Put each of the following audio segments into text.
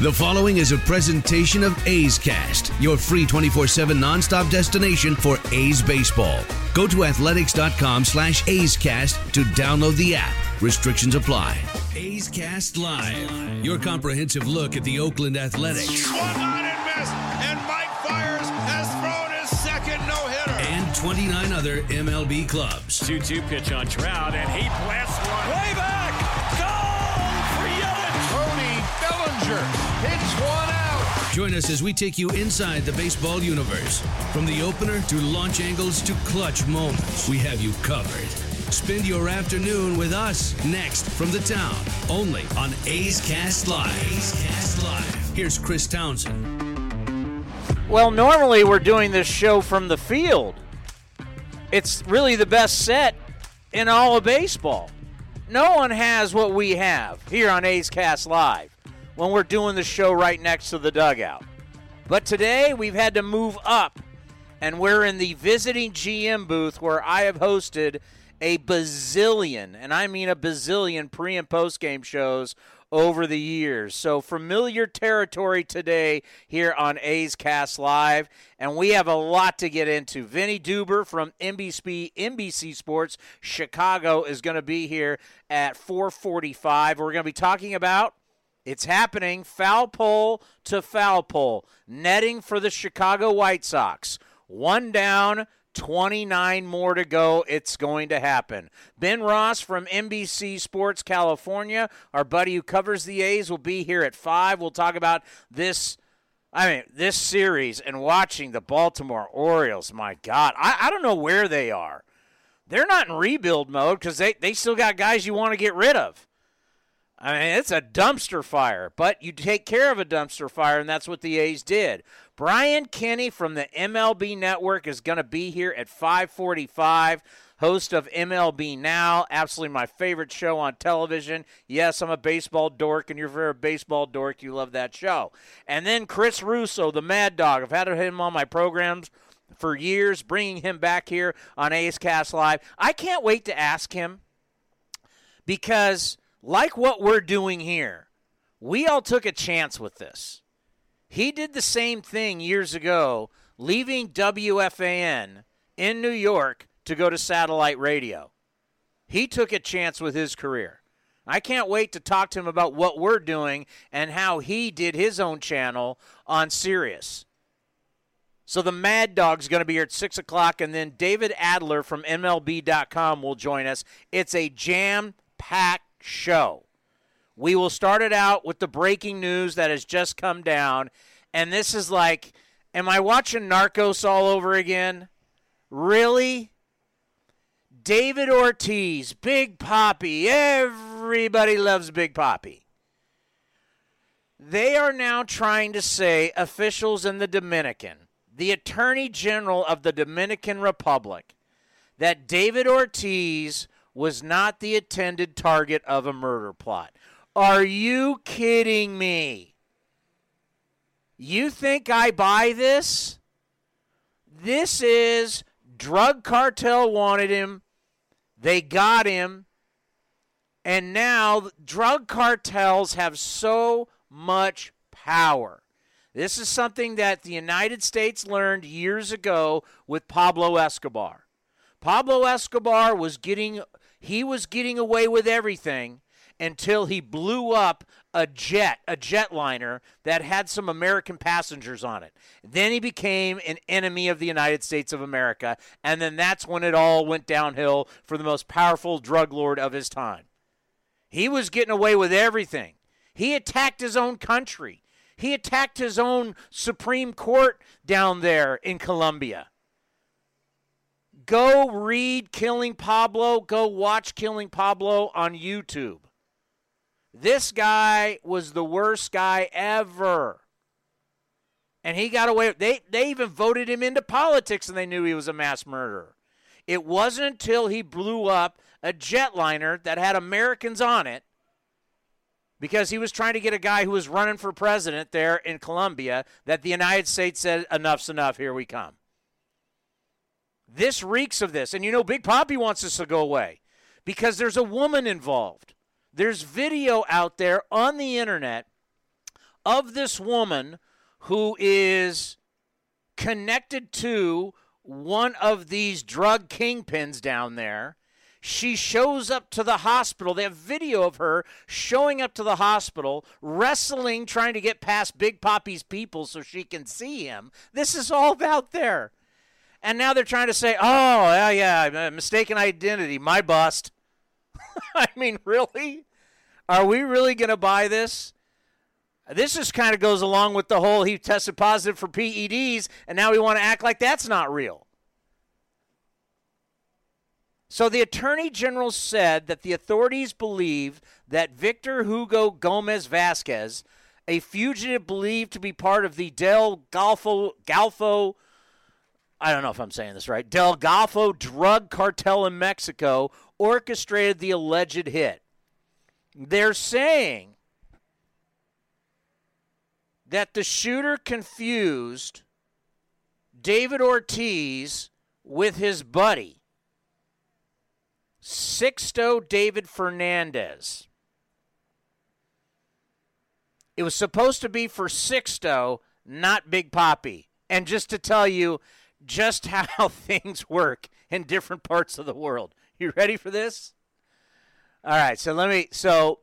The following is a presentation of A's Cast, your free 24-7 nonstop destination for A's baseball. Go to athletics.com slash A's Cast to download the app. Restrictions apply. A's Cast Live, your comprehensive look at the Oakland Athletics. Swung on and missed, and Mike Fiers has thrown his second no-hitter. And 29 other MLB clubs. 2-2 pitch on Trout, and he blasts one. Way back! Goal for Yelich! Cody Bellinger hits one out. Join us as we take you inside the baseball universe. From the opener to launch angles to clutch moments, we have you covered. Spend your afternoon with us next from the town, only on A's Cast Live. A's Cast Live. Here's Chris Townsend. Well, normally we're doing this show from the field. It's really the best set in all of baseball. No one has what we have here on A's Cast Live when we're doing the show right next to the dugout. But today we've had to move up, and we're in the visiting GM booth where I have hosted a bazillion, and I mean a bazillion pre and post game shows over the years. So familiar territory today here on A's Cast Live, and we have a lot to get into. Vinny Duber from NBC NBC Sports Chicago is going to be here at 4:45. We're going to be talking about it's happening foul pole to foul pole, netting for the Chicago White Sox. One down, 29 more to go. It's going to happen. Ben Ross from NBC Sports California, our buddy who covers the A's, will be here at 5. We'll talk about this. I mean, this series and watching the Baltimore Orioles, my God, I, I don't know where they are. They're not in rebuild mode because they, they still got guys you want to get rid of. I mean, it's a dumpster fire, but you take care of a dumpster fire, and that's what the A's did. Brian Kenny from the MLB Network is going to be here at 545 host of MLB Now, absolutely my favorite show on television. Yes, I'm a baseball dork, and you're a baseball dork. You love that show. And then Chris Russo, the Mad Dog. I've had him on my programs for years, bringing him back here on A's Cast Live. I can't wait to ask him because, like what we're doing here, we all took a chance with this. He did the same thing years ago, leaving WFAN in New York to go to satellite radio. He took a chance with his career. I can't wait to talk to him about what we're doing and how he did his own channel on Sirius. So the Mad Dog's going to be here at 6 o'clock, and then David Adler from MLB.com will join us. It's a jam packed show. We will start it out with the breaking news that has just come down. And this is like, am I watching Narcos all over again? Really? David Ortiz, Big Papi. Everybody loves Big Papi. They are now trying to say, officials in the Dominican, the Attorney General of the Dominican Republic, that David Ortiz was not the intended target of a murder plot. Are you kidding me? You think I buy this? This is drug cartel wanted him. They got him. And now drug cartels have so much power. This is something that the United States learned years ago with Pablo Escobar. Pablo Escobar was getting he was getting away with everything until he blew up a jet, a jetliner that had some American passengers on it. Then he became an enemy of the United States of America, and then that's when it all went downhill for the most powerful drug lord of his time. He was getting away with everything. He attacked his own country. He attacked his own Supreme Court down there in Colombia. Go read Killing Pablo. Go watch Killing Pablo on YouTube. This guy was the worst guy ever. And he got away. They, they even voted him into politics and they knew he was a mass murderer. It wasn't until he blew up a jetliner that had Americans on it because he was trying to get a guy who was running for president there in Colombia that the United States said, enough's enough, here we come. This reeks of this. And you know, Big Papi wants this to go away because there's a woman involved. There's video out there on the internet of this woman who is connected to one of these drug kingpins down there. She shows up to the hospital. They have video of her showing up to the hospital, wrestling, trying to get past Big Papi's people so she can see him. This is all out there. And now they're trying to say, oh, yeah, yeah, uh, mistaken identity, my bust. I mean, really? Are we really going to buy this? This just kind of goes along with the whole he tested positive for PEDs, and now we want to act like that's not real. So the Attorney General said that the authorities believe that Victor Hugo Gomez Vasquez, a fugitive believed to be part of the Del Golfo, Golfo I don't know if I'm saying this right, Del Golfo drug cartel in Mexico, orchestrated the alleged hit. They're saying that the shooter confused David Ortiz with his buddy, Sixto David Fernandez. It was supposed to be for Sixto, not Big Papi. And just to tell you just how things work in different parts of the world. You ready for this? All right, so let me so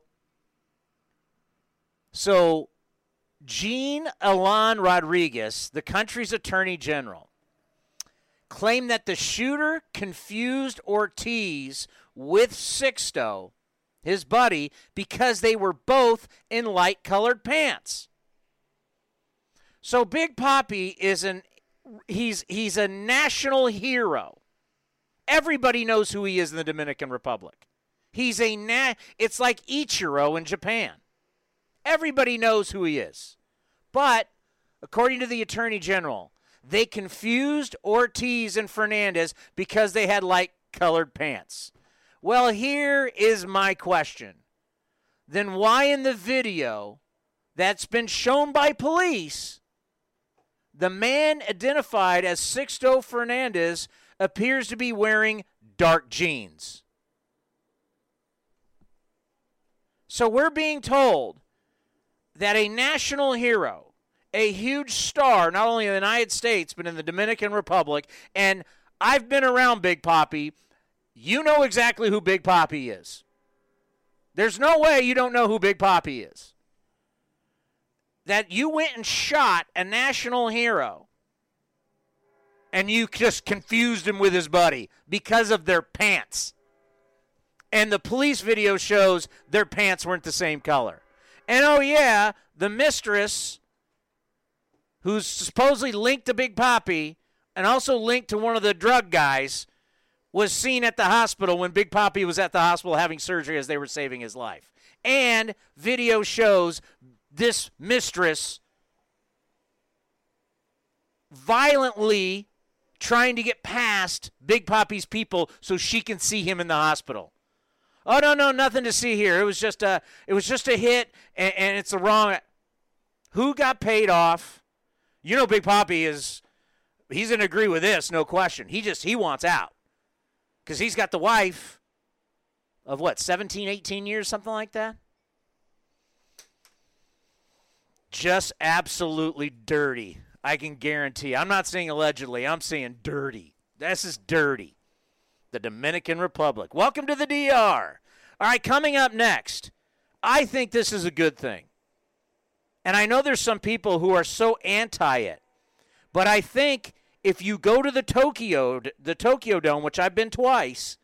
so Jean Alain Rodriguez, the country's attorney general, claimed that the shooter confused Ortiz with Sixto, his buddy, because they were both in light colored pants. So Big Papi is an he's he's a national hero. Everybody knows who he is in the Dominican Republic. He's a na- it's like Ichiro in Japan. Everybody knows who he is. But according to the attorney general, they confused Ortiz and Fernandez because they had light colored pants. Well, here is my question. Then why in the video that's been shown by police, the man identified as Sixto Fernandez appears to be wearing dark jeans? So we're being told that a national hero, a huge star, not only in the United States, but in the Dominican Republic, and I've been around Big Papi. You know exactly who Big Papi is. There's no way you don't know who Big Papi is. That you went and shot a national hero and you just confused him with his buddy because of their pants. And the police video shows their pants weren't the same color. And oh, yeah, the mistress, who's supposedly linked to Big Papi and also linked to one of the drug guys, was seen at the hospital when Big Papi was at the hospital having surgery as they were saving his life. And video shows this mistress violently trying to get past Big Papi's people so she can see him in the hospital. Oh no, no, nothing to see here. It was just a, it was just a hit, and, and it's the wrong. Who got paid off? You know, Big Papi is, he's gonna agree with this, no question. He just he wants out, because he's got the wife of what 17, 18 years, something like that. Just absolutely dirty. I can guarantee. I'm not saying allegedly. I'm saying dirty. This is dirty the Dominican Republic. Welcome to the DR. All right, coming up next, I think this is a good thing. And I know there's some people who are so anti it. But I think if you go to the Tokyo the Tokyo Dome, which I've been twice,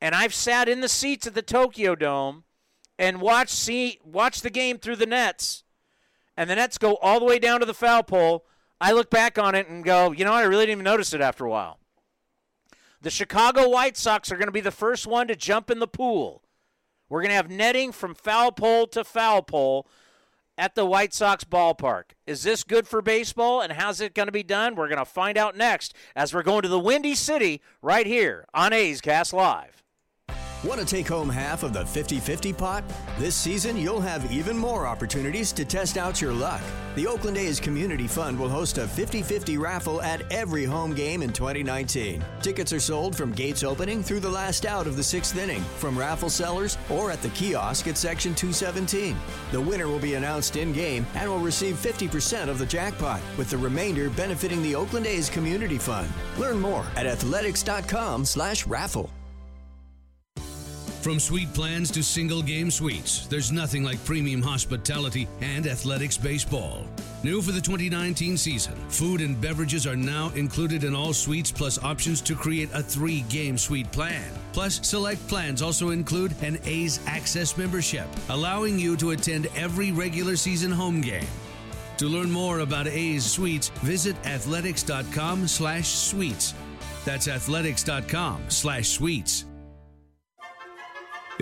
and I've sat in the seats at the Tokyo Dome and watched see watch the game through the nets, and the nets go all the way down to the foul pole, I look back on it and go, you know, I really didn't even notice it after a while. The Chicago White Sox are going to be the first one to jump in the pool. We're going to have netting from foul pole to foul pole at the White Sox ballpark. Is this good for baseball and how's it going to be done? We're going to find out next as we're going to the Windy City right here on A's Cast Live. Want to take home half of the 50 50 pot? This season, you'll have even more opportunities to test out your luck. The Oakland A's Community Fund will host a 50 50 raffle at every home game in 2019. Tickets are sold from gates opening through the last out of the sixth inning, from raffle sellers or at the kiosk at Section 217. The winner will be announced in game and will receive 50% of the jackpot, with the remainder benefiting the Oakland A's Community Fund. Learn more at athletics.com/slash raffle. From suite plans to single game suites, there's nothing like premium hospitality and athletics baseball. New for the 2019 season, food and beverages are now included in all suites, plus options to create a three game suite plan. Plus, select plans also include an A's Access membership, allowing you to attend every regular season home game. To learn more about A's Suites, visit athletics.com slash suites. That's athletics.com slash suites.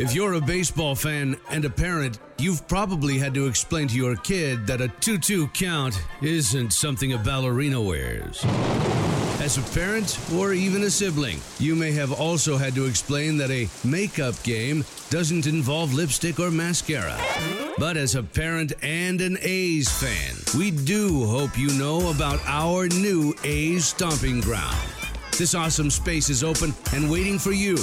If you're a baseball fan and a parent, you've probably had to explain to your kid that a 2 2 count isn't something a ballerina wears. As a parent or even a sibling, you may have also had to explain that a makeup game doesn't involve lipstick or mascara. But as a parent and an A's fan, we do hope you know about our new A's Stomping Ground. This awesome space is open and waiting for you.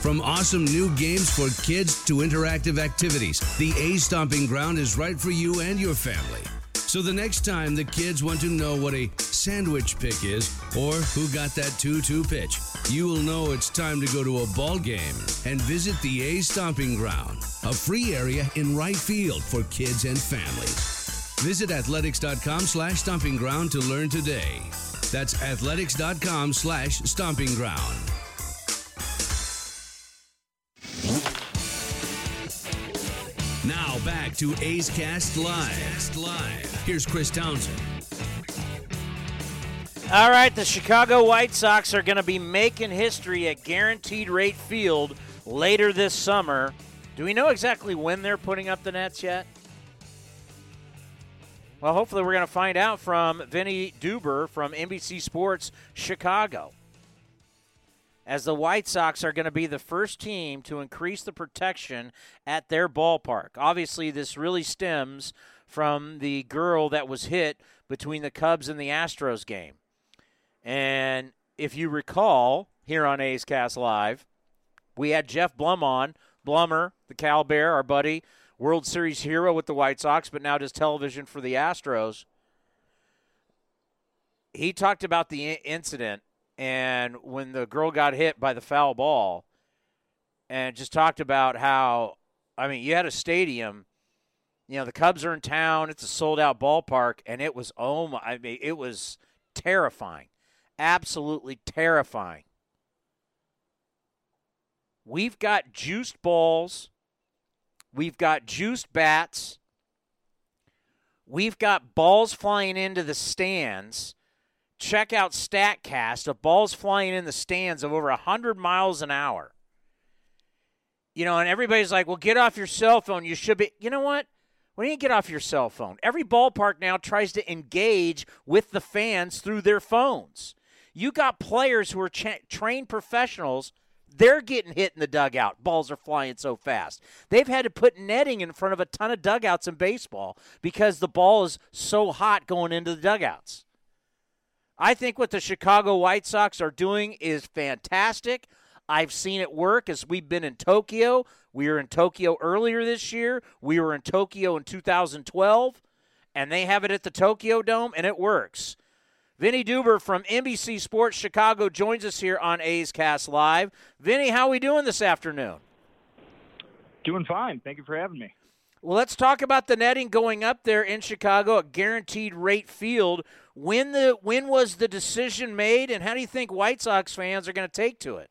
From awesome new games for kids to interactive activities, the A Stomping Ground is right for you and your family. So the next time the kids want to know what a sandwich pick is or who got that 2 2 pitch, you will know it's time to go to a ball game and visit the A Stomping Ground, a free area in right field for kids and families. Visit athletics.com slash stomping ground to learn today. That's athletics.com slash stomping ground. Now back to A's Cast Live. Here's Chris Townsend. All right, the Chicago White Sox are going to be making history at Guaranteed Rate Field later this summer. Do we know exactly when they're putting up the nets yet? Well, hopefully, we're going to find out from Vinny Duber from NBC Sports Chicago. As the White Sox are going to be the first team to increase the protection at their ballpark. Obviously, this really stems from the girl that was hit between the Cubs and the Astros game. And if you recall, here on A's Cast Live, we had Geoff Blum on, Blummer, the Cal Bear, our buddy, World Series hero with the White Sox, but now does television for the Astros. He talked about the incident and when the girl got hit by the foul ball, and just talked about how, I mean, you had a stadium. You know, the Cubs are in town. It's a sold out ballpark, and it was, oh my, I mean, it was terrifying. Absolutely terrifying. We've got juiced balls. We've got juiced bats. We've got balls flying into the stands. Check out StatCast of balls flying in the stands of over 100 miles an hour. You know, and everybody's like, well, get off your cell phone. You should be. You know what? When you get off your cell phone, every ballpark now tries to engage with the fans through their phones. You got players who are cha- trained professionals they're getting hit in the dugout. Balls are flying so fast. They've had to put netting in front of a ton of dugouts in baseball because the ball is so hot going into the dugouts. I think what the Chicago White Sox are doing is fantastic. I've seen it work as we've been in Tokyo. We were in Tokyo earlier this year. We were in Tokyo in 2012, and they have it at the Tokyo Dome, and it works. Vinny Duber from NBC Sports Chicago joins us here on A's Cast Live. Vinny, how are we doing this afternoon? Doing fine. Thank you for having me. Well, let's talk about the netting going up there in Chicago at Guaranteed Rate Field. When the when was the decision made, and how do you think White Sox fans are going to take to it?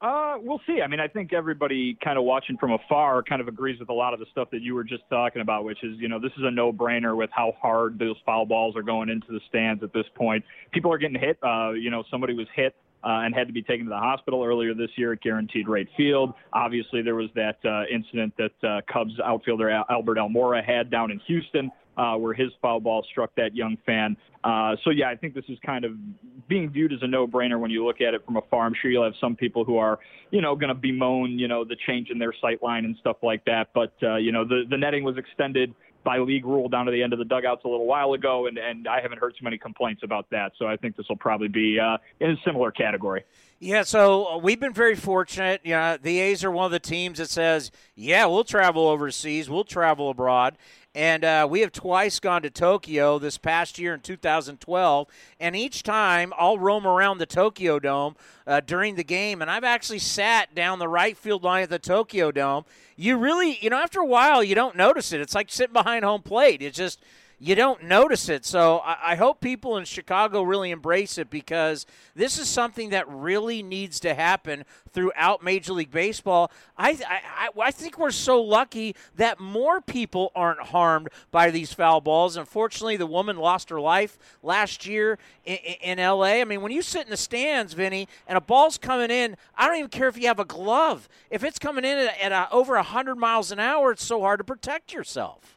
Uh, we'll see. I mean, I think everybody kind of watching from afar kind of agrees with a lot of the stuff that you were just talking about, which is, you know, this is a no-brainer with how hard those foul balls are going into the stands at this point. People are getting hit. Uh, you know, somebody was hit uh, and had to be taken to the hospital earlier this year at Guaranteed Rate Field. Obviously, there was that uh, incident that uh, Cubs outfielder Albert Almora had down in Houston. Uh, where his foul ball struck that young fan. Uh, so yeah, I think this is kind of being viewed as a no-brainer when you look at it from afar. I'm sure you'll have some people who are, you know, going to bemoan, you know, the change in their sight line and stuff like that. But uh, you know, the the netting was extended by league rule down to the end of the dugouts a little while ago, and, and I haven't heard too many complaints about that. So I think this will probably be uh, in a similar category. Yeah, so uh, we've been very fortunate. Know, the A's are one of the teams that says, "Yeah, we'll travel overseas, we'll travel abroad," and uh, we have twice gone to Tokyo this past year in 2012. And each time, I'll roam around the Tokyo Dome uh, during the game, and I've actually sat down the right field line at the Tokyo Dome. You really, you know, after a while, you don't notice it. It's like sitting behind home plate. It's just you don't notice it. So I, I, hope people in Chicago really embrace it because this is something that really needs to happen throughout Major League Baseball. I, I, I think we're so lucky that more people aren't harmed by these foul balls. Unfortunately, the woman lost her life last year in, in L.A. I mean, when you sit in the stands, Vinny, and a ball's coming in, I don't even care if you have a glove. If it's coming in at, at uh, a, over 100 miles an hour, it's so hard to protect yourself.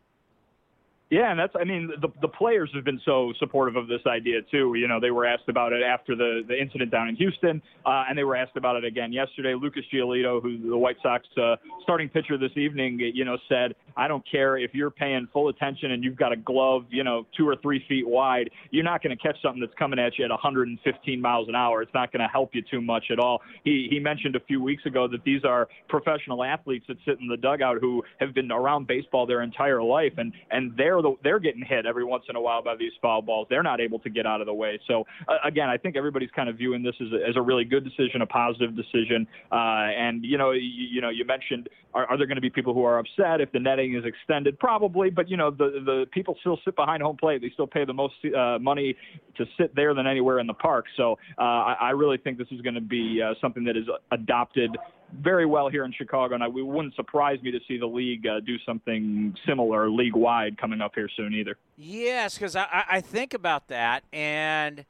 Yeah, and that's I mean the the players have been so supportive of this idea too. You know, they were asked about it after the the incident down in Houston, uh, and they were asked about it again yesterday. Lucas Giolito, who's the White Sox uh, starting pitcher this evening, you know, said, "I don't care if you're paying full attention and you've got a glove, you know, two or three feet wide. You're not going to catch something that's coming at you at 115 miles an hour. It's not going to help you too much at all." He he mentioned a few weeks ago that these are professional athletes that sit in the dugout who have been around baseball their entire life, and and they're they're the, they're getting hit every once in a while by these foul balls. They're not able to get out of the way. So uh, again, I think everybody's kind of viewing this as a, as a really good decision, a positive decision. Uh, and you know, you, you know, you mentioned are, are there going to be people who are upset if the netting is extended? Probably, but you know, the the people still sit behind home plate. They still pay the most uh, money to sit there than anywhere in the park. So uh, I, I really think this is going to be uh, something that is adopted very well here in Chicago, and I, it wouldn't surprise me to see the league uh, do something similar league wide coming up here soon either. Yes, because I, I think about that, and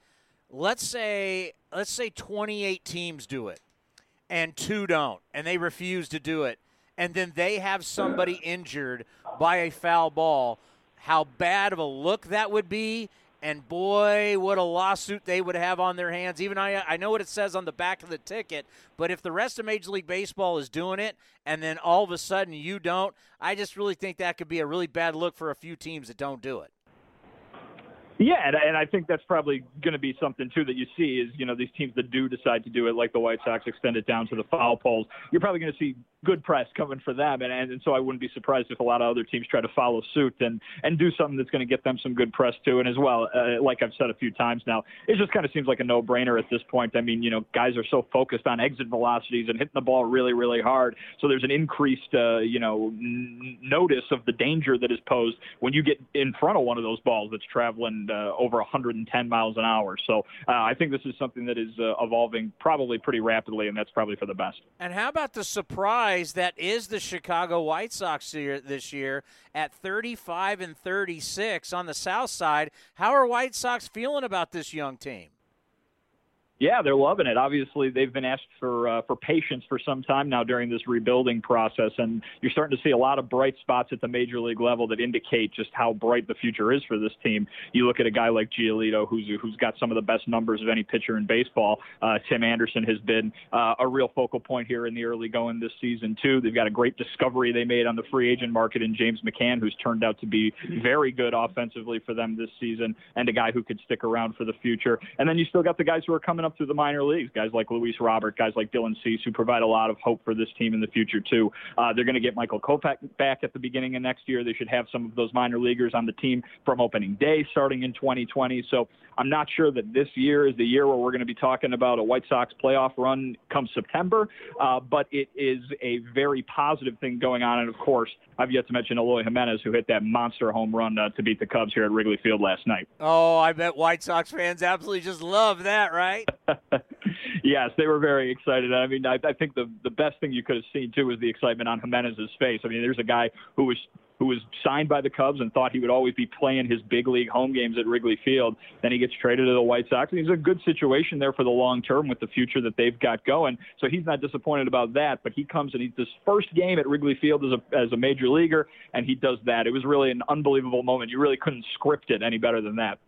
let's say let's say 28 teams do it, and two don't, and they refuse to do it, and then they have somebody injured by a foul ball. How bad of a look that would be, and boy, what a lawsuit they would have on their hands. Even I, I know what it says on the back of the ticket, but if the rest of Major League Baseball is doing it, and then all of a sudden you don't, I just really think that could be a really bad look for a few teams that don't do it. Yeah, and, and I think that's probably going to be something too that you see is you know these teams that do decide to do it, like the White Sox, extend it down to the foul poles. You're probably going to see good press coming for them, and, and and so I wouldn't be surprised if a lot of other teams try to follow suit and and do something that's going to get them some good press too. And as well, uh, like I've said a few times now, it just kind of seems like a no-brainer at this point. I mean, you know, guys are so focused on exit velocities and hitting the ball really, really hard, so there's an increased uh, you know n- notice of the danger that is posed when you get in front of one of those balls that's traveling uh, over 110 miles an hour. So uh, I think this is something that is uh, evolving probably pretty rapidly, and that's probably for the best. And how about the surprise that is the Chicago White Sox here this year at 35 and 36 on the South Side? How are White Sox feeling about this young team? Yeah, they're loving it. Obviously, they've been asked for uh, for patience for some time now during this rebuilding process, and you're starting to see a lot of bright spots at the major league level that indicate just how bright the future is for this team. You look at a guy like Giolito, who's who's got some of the best numbers of any pitcher in baseball. Uh, Tim Anderson has been uh, a real focal point here in the early going this season too. They've got a great discovery they made on the free agent market in James McCann, who's turned out to be very good offensively for them this season, and a guy who could stick around for the future. And then you still got the guys who are coming up through the minor leagues, guys like Luis Robert, guys like Dylan Cease, who provide a lot of hope for this team in the future, too. Uh, they're going to get Michael Kopech back at the beginning of next year. They should have some of those minor leaguers on the team from opening day starting in 2020. So I'm not sure that this year is the year where we're going to be talking about a White Sox playoff run come September, uh, but it is a very positive thing going on. And of course, I've yet to mention Eloy Jimenez, who hit that monster home run uh, to beat the Cubs here at Wrigley Field last night. Oh, I bet White Sox fans absolutely just love that, right? yes, they were very excited. I mean, I, I think the the best thing you could have seen too was the excitement on Jimenez's face. I mean, there's a guy who was who was signed by the Cubs and thought he would always be playing his big league home games at Wrigley Field. Then he gets traded to the White Sox. And he's in a good situation there for the long term with the future that they've got going. So he's not disappointed about that. But he comes and he's this first game at Wrigley Field as a as a major leaguer, and he does that. It was really an unbelievable moment. You really couldn't script it any better than that.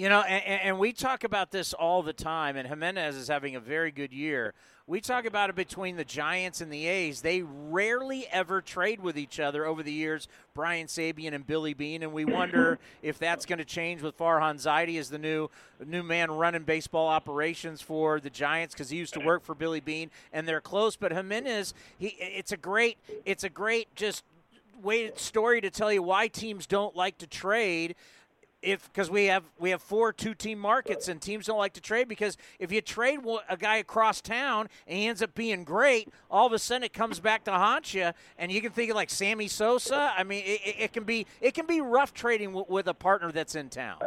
You know, and, and, we talk about this all the time, and Jimenez is having a very good year. We talk about it between the Giants and the A's. They rarely ever trade with each other over the years, Brian Sabean and Billy Beane, and we wonder if that's going to change with Farhan Zaidi as the new new man running baseball operations for the Giants because he used to work for Billy Beane, and they're close. But Jimenez, he it's a great it's a great just way story to tell you why teams don't like to trade if because we have we have four two team markets and teams don't like to trade because if you trade a guy across town and he ends up being great, all of a sudden it comes back to haunt you, and you can think of like Sammy Sosa. I mean, it, it can be it can be rough trading w- with a partner that's in town.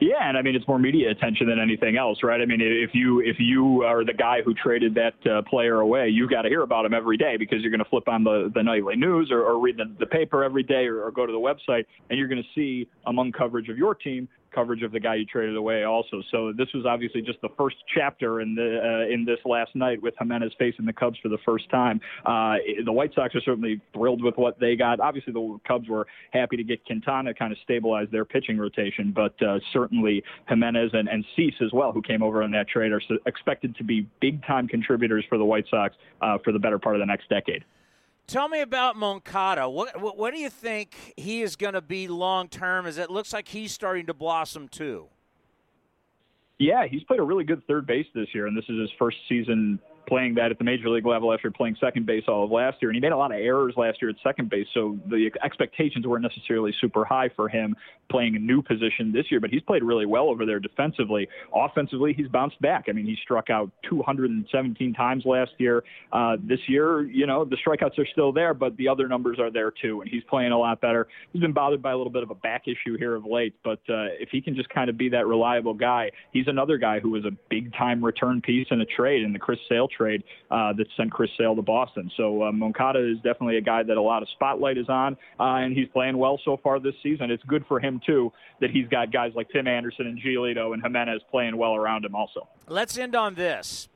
Yeah, and I mean it's more media attention than anything else, right? I mean if you if you are the guy who traded that uh, player away, you've got to hear about him every day because you're going to flip on the, the nightly news or, or read the, the paper every day or, or go to the website and you're going to see among coverage of your team coverage of the guy you traded away also. So this was obviously just the first chapter in the uh, in this last night with Jimenez facing the Cubs for the first time. Uh, the White Sox are certainly thrilled with what they got. Obviously, the Cubs were happy to get Quintana kind of stabilize their pitching rotation, but uh, certainly Jimenez and, and Cease as well, who came over on that trade, are expected to be big time contributors for the White Sox uh, for the better part of the next decade. Tell me about Moncada. What, what, what do you think he is going to be long term? As it looks like he's starting to blossom too. Yeah, he's played a really good third base this year, and this is his first season playing that at the major league level after playing second base all of last year. And he made a lot of errors last year at second base, so the expectations weren't necessarily super high for him playing a new position this year. But he's played really well over there defensively. Offensively, he's bounced back. I mean, he struck out 217 times last year. Uh, this year, you know, the strikeouts are still there, but the other numbers are there too, and he's playing a lot better. He's been bothered by a little bit of a back issue here of late, but uh, if he can just kind of be that reliable guy, he's another guy who was a big time return piece in a trade in the Chris Sale trade uh, that sent Chris Sale to Boston. So uh, Moncada is definitely a guy that a lot of spotlight is on, uh, and he's playing well so far this season. It's good for him too that he's got guys like Tim Anderson and Giolito and Jimenez playing well around him also. Let's end on this.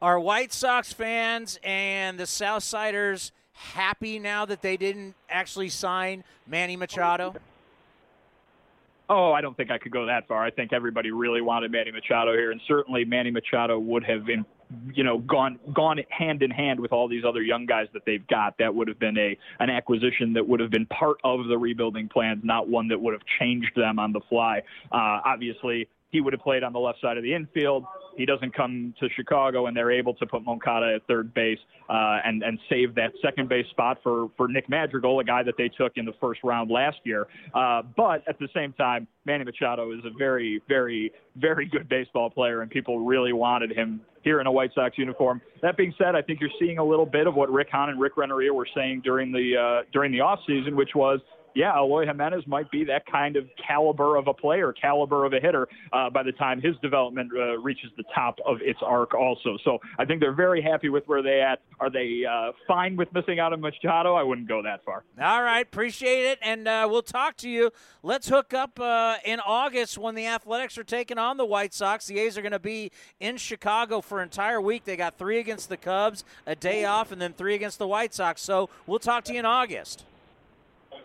Are White Sox fans and the Southsiders happy now that they didn't actually sign Manny Machado? Oh, I don't think I could go that far. I think everybody really wanted Manny Machado here, and certainly Manny Machado would have been you know gone gone hand in hand with all these other young guys that they've got that would have been a an acquisition that would have been part of the rebuilding plans not one that would have changed them on the fly. Uh, obviously he would have played on the left side of the infield he doesn't come to Chicago, and they're able to put Moncada at third base uh, and and save that second base spot for for Nick Madrigal, a guy that they took in the first round last year. Uh, but at the same time, Manny Machado is a very, very, very good baseball player, and people really wanted him here in a White Sox uniform. That being said, I think you're seeing a little bit of what Rick Hahn and Rick Renteria were saying during the uh, during the offseason, which was yeah, Eloy Jimenez might be that kind of caliber of a player, caliber of a hitter uh, by the time his development uh, reaches the top of its arc also. So I think they're very happy with where they at. Are they uh, fine with missing out on Machado? I wouldn't go that far. All right, appreciate it, and uh, we'll talk to you. Let's hook up uh, in August when the Athletics are taking on the White Sox. The A's are going to be in Chicago for an entire week. They got three against the Cubs, a day off, and then three against the White Sox. So we'll talk to you in August.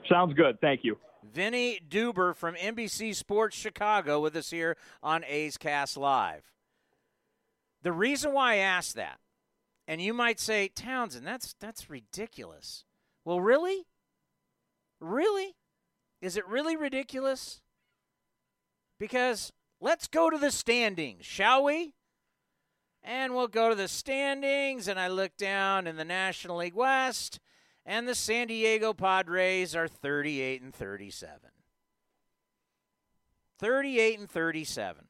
Sounds good. Thank you. Vinny Duber from NBC Sports Chicago with us here on A's Cast Live. The reason why I asked that, and you might say, Townsend, that's that's ridiculous. Well, really? Really? Is it really ridiculous? Because let's go to the standings, shall we? And we'll go to the standings, and I look down in the National League West, and the San Diego Padres are 38 and 37. 38 and 37.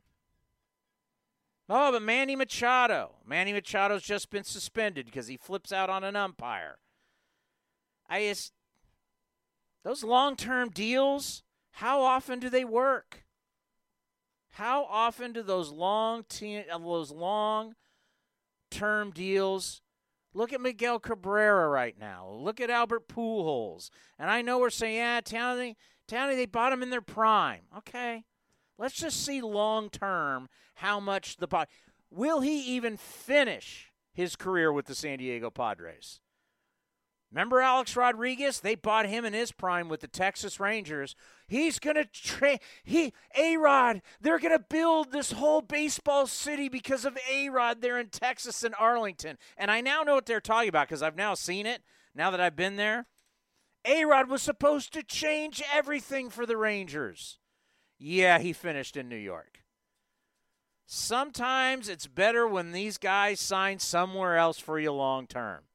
Oh, but Manny Machado. Manny Machado's just been suspended because he flips out on an umpire. I just those long-term deals, how often do they work? How often do those long te- uh, those long-term deals Look at Miguel Cabrera right now. Look at Albert Pujols. And I know we're saying, yeah, Townie, Townie, they bought him in their prime. Okay. Let's just see long term how much the pot. Will he even finish his career with the San Diego Padres? Remember Alex Rodriguez? They bought him in his prime with the Texas Rangers. He's going to train. He, A Rod, they're going to build this whole baseball city because of A Rod there in Texas and Arlington. And I now know what they're talking about because I've now seen it now that I've been there. A Rod was supposed to change everything for the Rangers. Yeah, he finished in New York. Sometimes it's better when these guys sign somewhere else for you long term.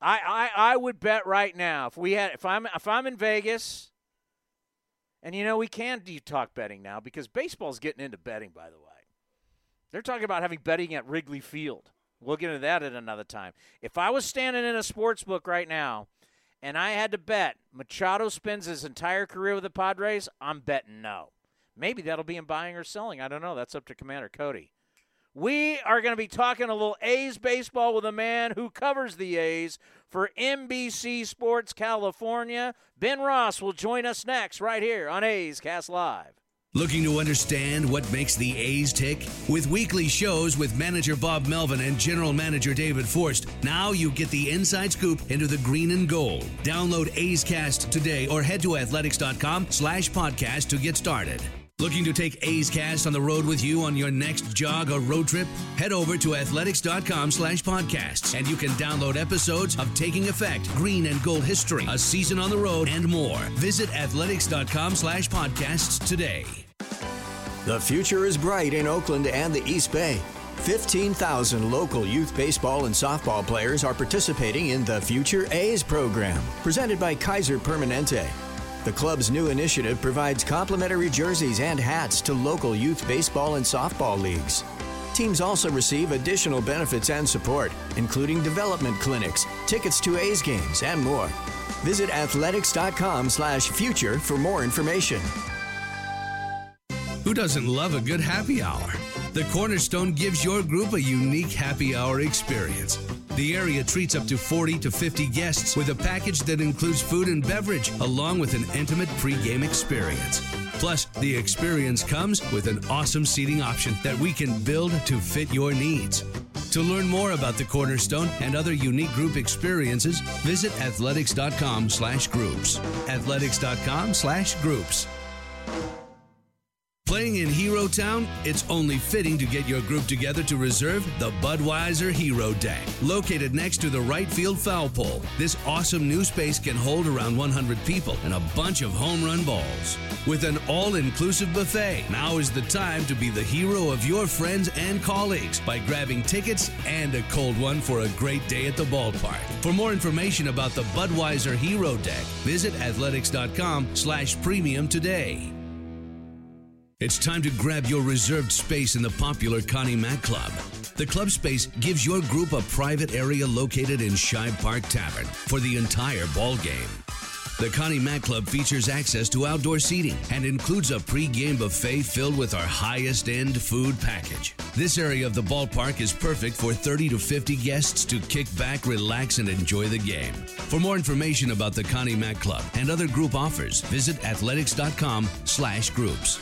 I, I I would bet right now if we had if I'm if I'm in Vegas, and you know we can do talk betting now because baseball's getting into betting. By the way, they're talking about having betting at Wrigley Field. We'll get into that at another time. If I was standing in a sports book right now, and I had to bet Machado spends his entire career with the Padres, I'm betting no. Maybe that'll be in buying or selling. I don't know. That's up to Commander Cody. We are going to be talking a little A's baseball with a man who covers the A's for NBC Sports California. Ben Ross will join us next right here on A's Cast Live. Looking to understand what makes the A's tick? With weekly shows with manager Bob Melvin and general manager David Forst, now you get the inside scoop into the green and gold. Download A's Cast today or head to athletics.com slash podcast to get started. Looking to take A's Cast on the road with you on your next jog or road trip? Head over to athletics.com slash podcasts and you can download episodes of Taking Effect, Green and Gold History, A Season on the Road, and more. Visit athletics.com slash podcasts today. The future is bright in Oakland and the East Bay. 15,000 local youth baseball and softball players are participating in the Future A's program, presented by Kaiser Permanente. The club's new initiative provides complimentary jerseys and hats to local youth baseball and softball leagues. Teams also receive additional benefits and support, including development clinics, tickets to A's games, and more. Visit athletics.com/future for more information. Who doesn't love a good happy hour? The Cornerstone gives your group a unique happy hour experience. The area treats up to 40 to 50 guests with a package that includes food and beverage, along with an intimate pregame experience. Plus, the experience comes with an awesome seating option that we can build to fit your needs. To learn more about the Cornerstone and other unique group experiences, visit athletics.com slash Playing in Hero Town, it's only fitting to get your group together to reserve the Budweiser Hero Deck. Located next to the right field foul pole, this awesome new space can hold around 100 people and a bunch of home run balls. With an all inclusive buffet, now is the time to be the hero of your friends and colleagues by grabbing tickets and a cold one for a great day at the ballpark. For more information about the Budweiser Hero Deck, visit athletics.com slash premium today. It's time to grab your reserved space in the popular Connie Mack Club. The club space gives your group a private area located in Shibe Park Tavern for the entire ball game. The Connie Mack Club features access to outdoor seating and includes a pre-game buffet filled with our highest end food package. This area of the ballpark is perfect for 30 to 50 guests to kick back, relax, and enjoy the game. For more information about the Connie Mack Club and other group offers, visit athletics.com slash groups.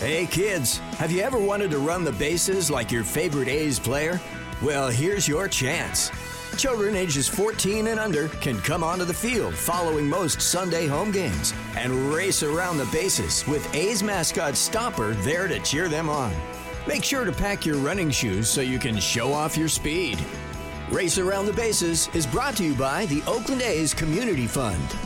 Hey kids, have you ever wanted to run the bases like your favorite A's player? Well, here's your chance. Children ages 14 and under can come onto the field following most Sunday home games and race around the bases with A's mascot Stomper there to cheer them on. Make sure to pack your running shoes so you can show off your speed. Race Around the Bases is brought to you by the Oakland A's Community Fund.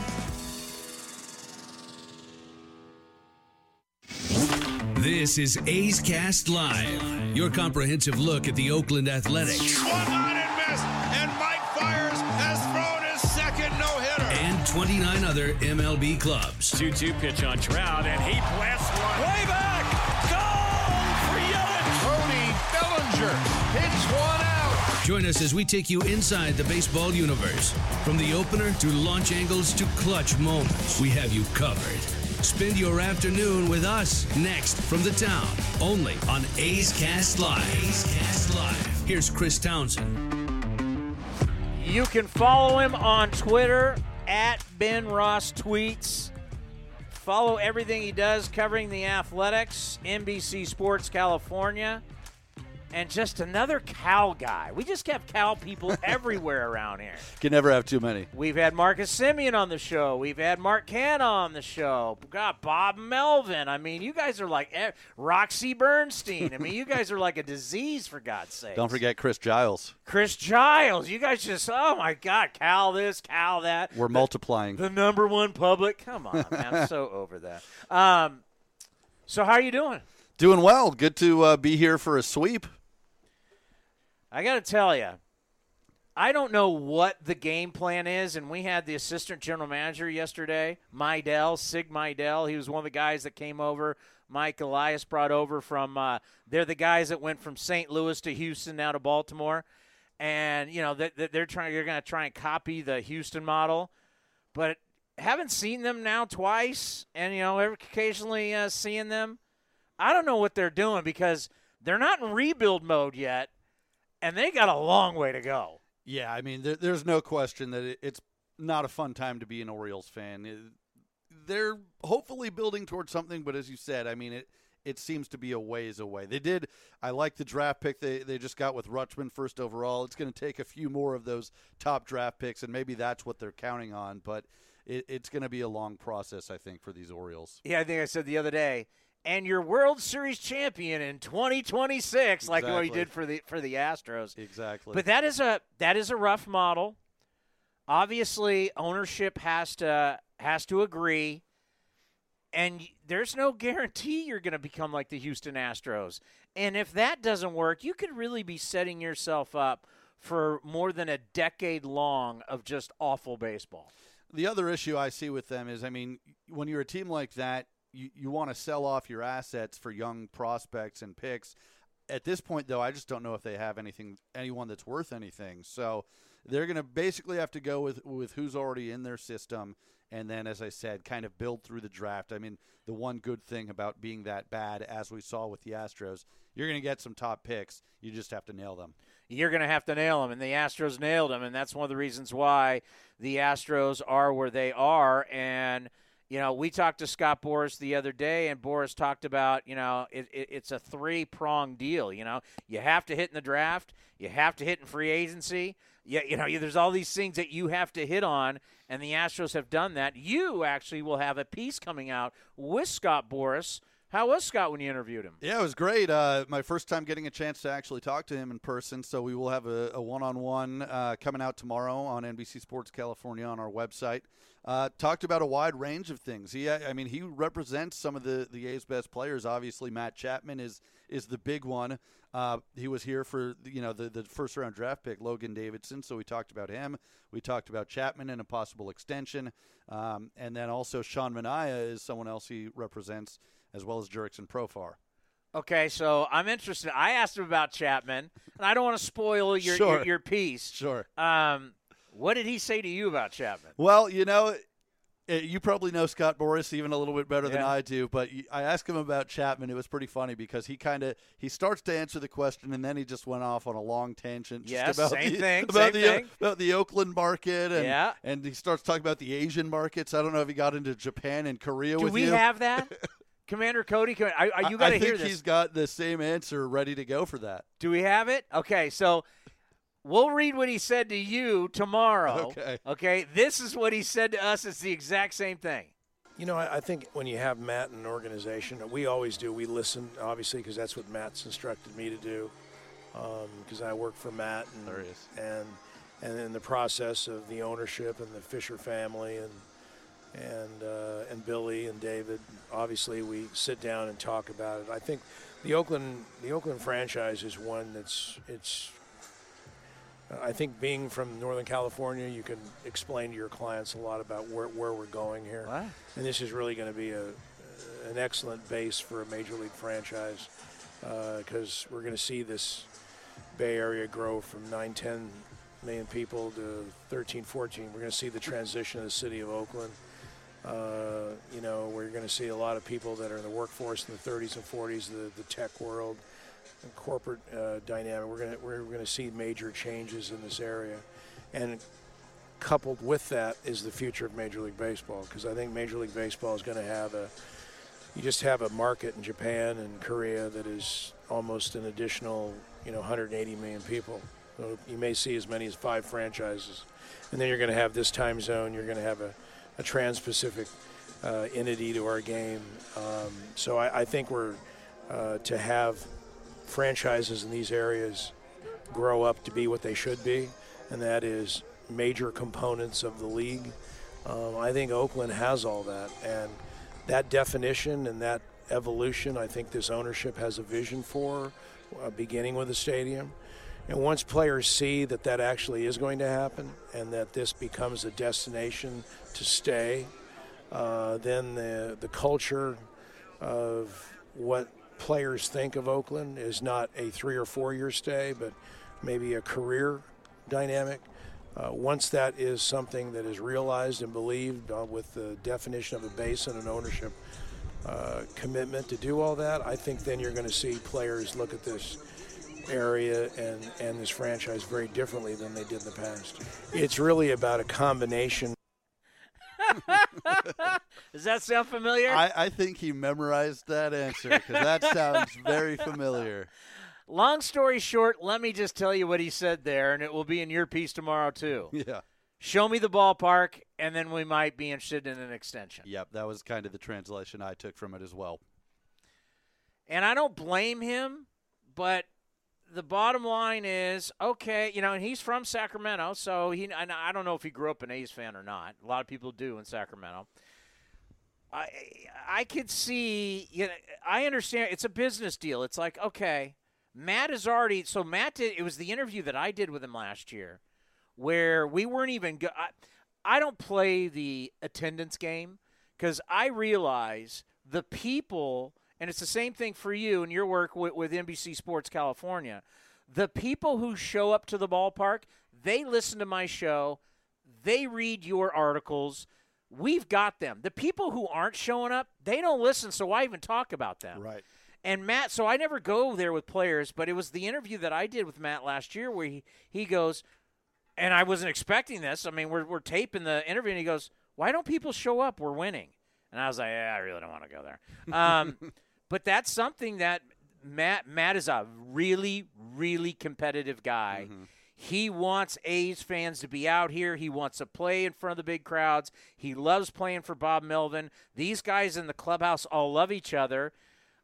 This is A's Cast Live, your comprehensive look at the Oakland Athletics. Swung on and missed, and Mike Fiers has thrown his second no-hitter. And 29 other MLB clubs. 2 2 pitch on Trout, and he blasts one. Way back, gone for Yelich. Cody Bellinger hits one out. Join us as we take you inside the baseball universe. From the opener to launch angles to clutch moments, we have you covered. Spend your afternoon with us next from the town, only on A's Cast Live. A's Cast Live. Here's Chris Townsend. You can follow him on Twitter at Ben Ross Tweets. Follow everything he does covering the athletics, NBC Sports California. And just another Cal guy. We just have Cal people everywhere around here. Can never have too many. We've had Marcus Semien on the show. We've had Mark Canha on the show. Got Bob Melvin. I mean, you guys are like eh, Roxy Bernstein. I mean, you guys are like a disease for God's sake. Don't forget Chris Giles. Chris Giles. You guys just oh my God, Cal this, Cal that. We're the, multiplying. The number one public. Come on, man. I'm so over that. Um, so how are you doing? Doing well. Good to uh, be here for a sweep. I got to tell you, I don't know what the game plan is, and we had the assistant general manager yesterday, Mejdal, Sig Mejdal. He was one of the guys that came over. Mike Elias brought over from. Uh, they're the guys that went from St. Louis to Houston now to Baltimore, and you know they're, they're trying. They're going to try and copy the Houston model, but haven't seen them now twice, and you know occasionally uh, seeing them. I don't know what they're doing because they're not in rebuild mode yet and they got a long way to go. Yeah, I mean, there, there's no question that it, it's not a fun time to be an Orioles fan. It, they're hopefully building towards something, but as you said, I mean, it it seems to be a ways away. They did. I like the draft pick they they just got with Rutschman first overall. It's going to take a few more of those top draft picks, and maybe that's what they're counting on. But it, it's going to be a long process, I think, for these Orioles. Yeah, I think I said the other day and your World Series champion in 2026, exactly. like what he did for the for the Astros. Exactly. But that is a that is a rough model. Obviously, ownership has to has to agree, and there's no guarantee you're going to become like the Houston Astros. And if that doesn't work, you could really be setting yourself up for more than a decade long of just awful baseball. The other issue I see with them is, I mean, when you're a team like that, you, you want to sell off your assets for young prospects and picks. At this point, though, I just don't know if they have anything, anyone that's worth anything. So they're going to basically have to go with with who's already in their system, and then, as I said, kind of build through the draft. I mean, the one good thing about being that bad, as we saw with the Astros, you're going to get some top picks. You just have to nail them. You're going to have to nail them, and the Astros nailed them, and that's one of the reasons why the Astros are where they are, and – you know, we talked to Scott Boras the other day, and Boras talked about, you know, it, it, it's a three prong deal. You know, you have to hit in the draft, you have to hit in free agency. Yeah, you know, there's all these things that you have to hit on, and the Astros have done that. You actually will have a piece coming out with Scott Boras. How was Scott when you interviewed him? Yeah, it was great. Uh, my first time getting a chance to actually talk to him in person. So we will have a, one on one coming out tomorrow on NBC Sports California on our website uh, talked about a wide range of things. He, I mean, he represents some of the the A's best players. Obviously, Matt Chapman is is the big one. Uh, he was here for you know the the first round draft pick Logan Davidson, so we talked about him. We talked about Chapman and a possible extension, um, and then also Sean Manaea is someone else he represents as well as Jurickson Profar. Okay, so I'm interested. I asked him about Chapman, and I don't want to spoil your sure. your, your, piece. Sure. Um, what did he say to you about Chapman? Well, you know, eh, you probably know Scott Boras even a little bit better yeah. than I do, but I asked him about Chapman. It was pretty funny because he kind of he starts to answer the question and then he just went off on a long tangent just about same the, thing, about same the thing. about the Oakland market and yeah. and he starts talking about the Asian markets. I don't know if he got into Japan and Korea do we you. have that? Commander Cody, I, I, you got to hear this. I think he's got the same answer ready to go for that. Do we have it? Okay, so We'll read what he said to you tomorrow. Okay. Okay. This is what he said to us. It's the exact same thing. You know, I, think when you have Matt in an organization, we always do. We listen, obviously, because that's what Matt's instructed me to do. Because um, I work for Matt, and there is. and and in the process of the ownership and the Fisher family and and uh, and Billy and David, obviously, we sit down and talk about it. I think the Oakland the Oakland franchise is one that's it's I think being from Northern California, you can explain to your clients a lot about where, where we're going here. Wow. And this is really going to be a, an excellent base for a major league franchise because uh, we're going to see this Bay Area grow from 9, 10 million people to 13, 14. We're going to see the transition of the city of Oakland. Uh, you know, we're going to see a lot of people that are in the workforce in the 30s and 40s, the, the tech world – corporate uh, dynamic. We're going we're going to see major changes in this area, and coupled with that is the future of Major League Baseball because I think Major League Baseball is going to have a you just have a market in Japan and Korea that is almost an additional you know 180 million people. So you may see as many as five franchises, and then you're going to have this time zone. You're going to have a, a trans-Pacific uh, entity to our game. Um, so I, I, think we're uh, to have franchises in these areas grow up to be what they should be, and that is major components of the league. Um, I think Oakland has all that, and that definition and that evolution, I think this ownership has a vision for, uh, beginning with the stadium. And once players see that that actually is going to happen and that this becomes a destination to stay, uh, then the, the culture of what players think of Oakland is not a three or four year stay, but maybe a career dynamic. Uh, once that is something that is realized and believed uh, with the definition of a base and an ownership uh, commitment to do all that, I think then you're going to see players look at this area and, and this franchise very differently than they did in the past. It's really about a combination. Does that sound familiar? I, I think he memorized that answer because that sounds very familiar. Long story short, let me just tell you what he said there, and it will be in your piece tomorrow, too. Yeah. Show me the ballpark, and then we might be interested in an extension. Yep, that was kind of the translation I took from it as well. And I don't blame him, but the bottom line is okay, you know, and he's from Sacramento, so he and I don't know if he grew up an A's fan or not. A lot of people do in Sacramento. I I could see, you know, I understand it's a business deal. It's like, okay, Matt is already so Matt did it was the interview that I did with him last year where we weren't even go, I, I don't play the attendance game cuz I realize the people and it's the same thing for you and your work with, with NBC Sports California. The people who show up to the ballpark, they listen to my show, they read your articles. We've got them. The people who aren't showing up, they don't listen, so why even talk about them? Right. And Matt, so I never go there with players, but it was the interview that I did with Matt last year where he, he goes, and I wasn't expecting this. I mean, we're, we're taping the interview, and he goes, Why don't people show up? We're winning. And I was like, yeah, I really don't want to go there. Um, but that's something that Matt Matt is a really, really competitive guy. Mm-hmm. He wants A's fans to be out here. He wants to play in front of the big crowds. He loves playing for Bob Melvin. These guys in the clubhouse all love each other.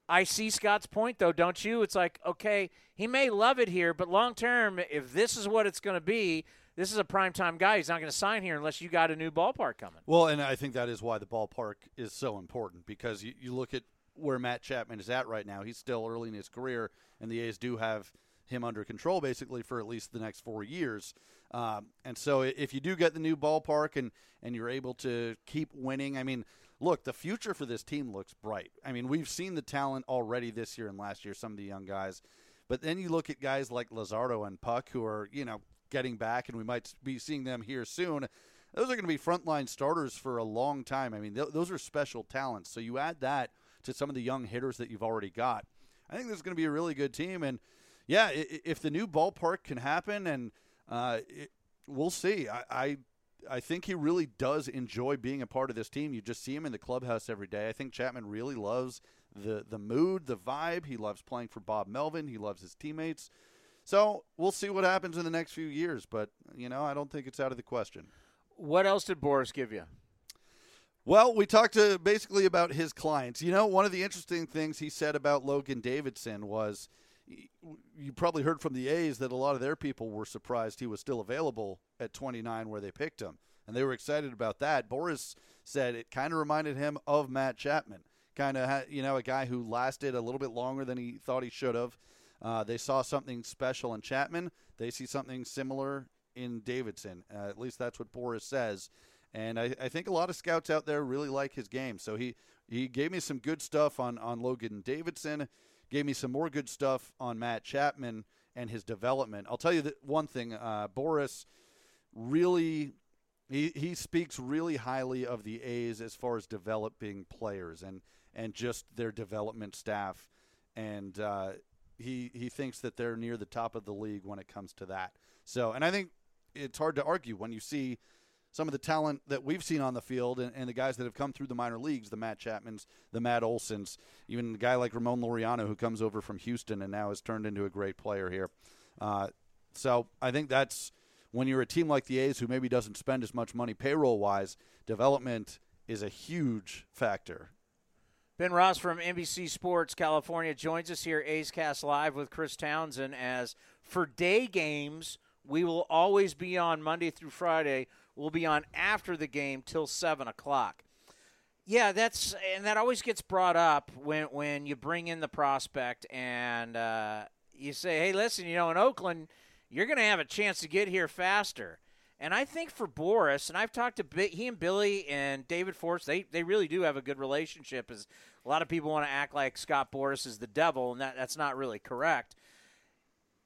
I see Scott's point, though, don't you? It's like, okay, he may love it here, but long term, if this is what it's going to be, this is a primetime guy. He's not going to sign here unless you got a new ballpark coming. Well, and I think that is why the ballpark is so important because you, you look at where Matt Chapman is at right now. He's still early in his career, and the A's do have him under control basically for at least the next four years. Um, and so if you do get the new ballpark and, and you're able to keep winning, I mean – look, the future for this team looks bright. I mean, we've seen the talent already this year and last year, some of the young guys. But then you look at guys like Luzardo and Puk, who are, you know, getting back, and we might be seeing them here soon. Those are going to be frontline starters for a long time. I mean, th- those are special talents. So you add that to some of the young hitters that you've already got. I think this is going to be a really good team. And yeah, if the new ballpark can happen, and uh, it, we'll see. I, I I think he really does enjoy being a part of this team. You just see him in the clubhouse every day. I think Chapman really loves the the mood, the vibe. He loves playing for Bob Melvin. He loves his teammates. So we'll see what happens in the next few years, but you know I don't think it's out of the question. What else did Boras give you? Well, we talked to basically about his clients. You know, one of the interesting things he said about Logan Davidson was you probably heard from the A's that a lot of their people were surprised he was still available at 29 where they picked him. And they were excited about that. Boras said it kind of reminded him of Matt Chapman. Kind of, you know, a guy who lasted a little bit longer than he thought he should have. Uh, they saw something special in Chapman. They see something similar in Davidson. Uh, at least that's what Boras says. And I, I, think a lot of scouts out there really like his game. So he, he gave me some good stuff on, on Logan Davidson gave me some more good stuff on Matt Chapman and his development. I'll tell you that one thing, uh, Boras really he, he speaks really highly of the A's as far as developing players and and just their development staff, and uh, he he thinks that they're near the top of the league when it comes to that. So, and I think it's hard to argue when you see some of the talent that we've seen on the field and, and, the guys that have come through the minor leagues, the Matt Chapmans, the Matt Olsons, even a guy like Ramon Laureano who comes over from Houston and now has turned into a great player here. Uh, so I think that's when you're a team like the A's who maybe doesn't spend as much money payroll wise, development is a huge factor. Ben Ross from NBC Sports California joins us here, A's Cast Live with Chris Townsend. As for day games, we will always be on Monday through Friday. We'll be on after the game till seven o'clock. Yeah, that's and that always gets brought up when when you bring in the prospect and uh, you say, "Hey, listen, you know, in Oakland, you're going to have a chance to get here faster." And I think for Boras, and I've talked to he and Billy and David Forst, they they really do have a good relationship. As a lot of people want to act like Scott Boras is the devil, and that that's not really correct.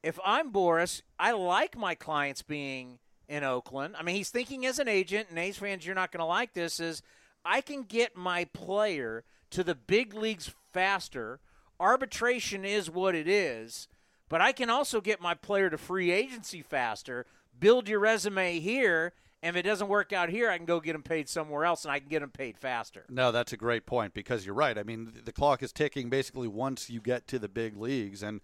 If I'm Boras, I like my clients being in Oakland. I mean, he's thinking as an agent, and A's fans, you're not going to like this. Is I can get my player to the big leagues faster. Arbitration is what it is, but I can also get my player to free agency faster build your resume here. And if it doesn't work out here, I can go get them paid somewhere else, and I can get them paid faster. No, that's a great point because you're right. I mean, the clock is ticking basically once you get to the big leagues, and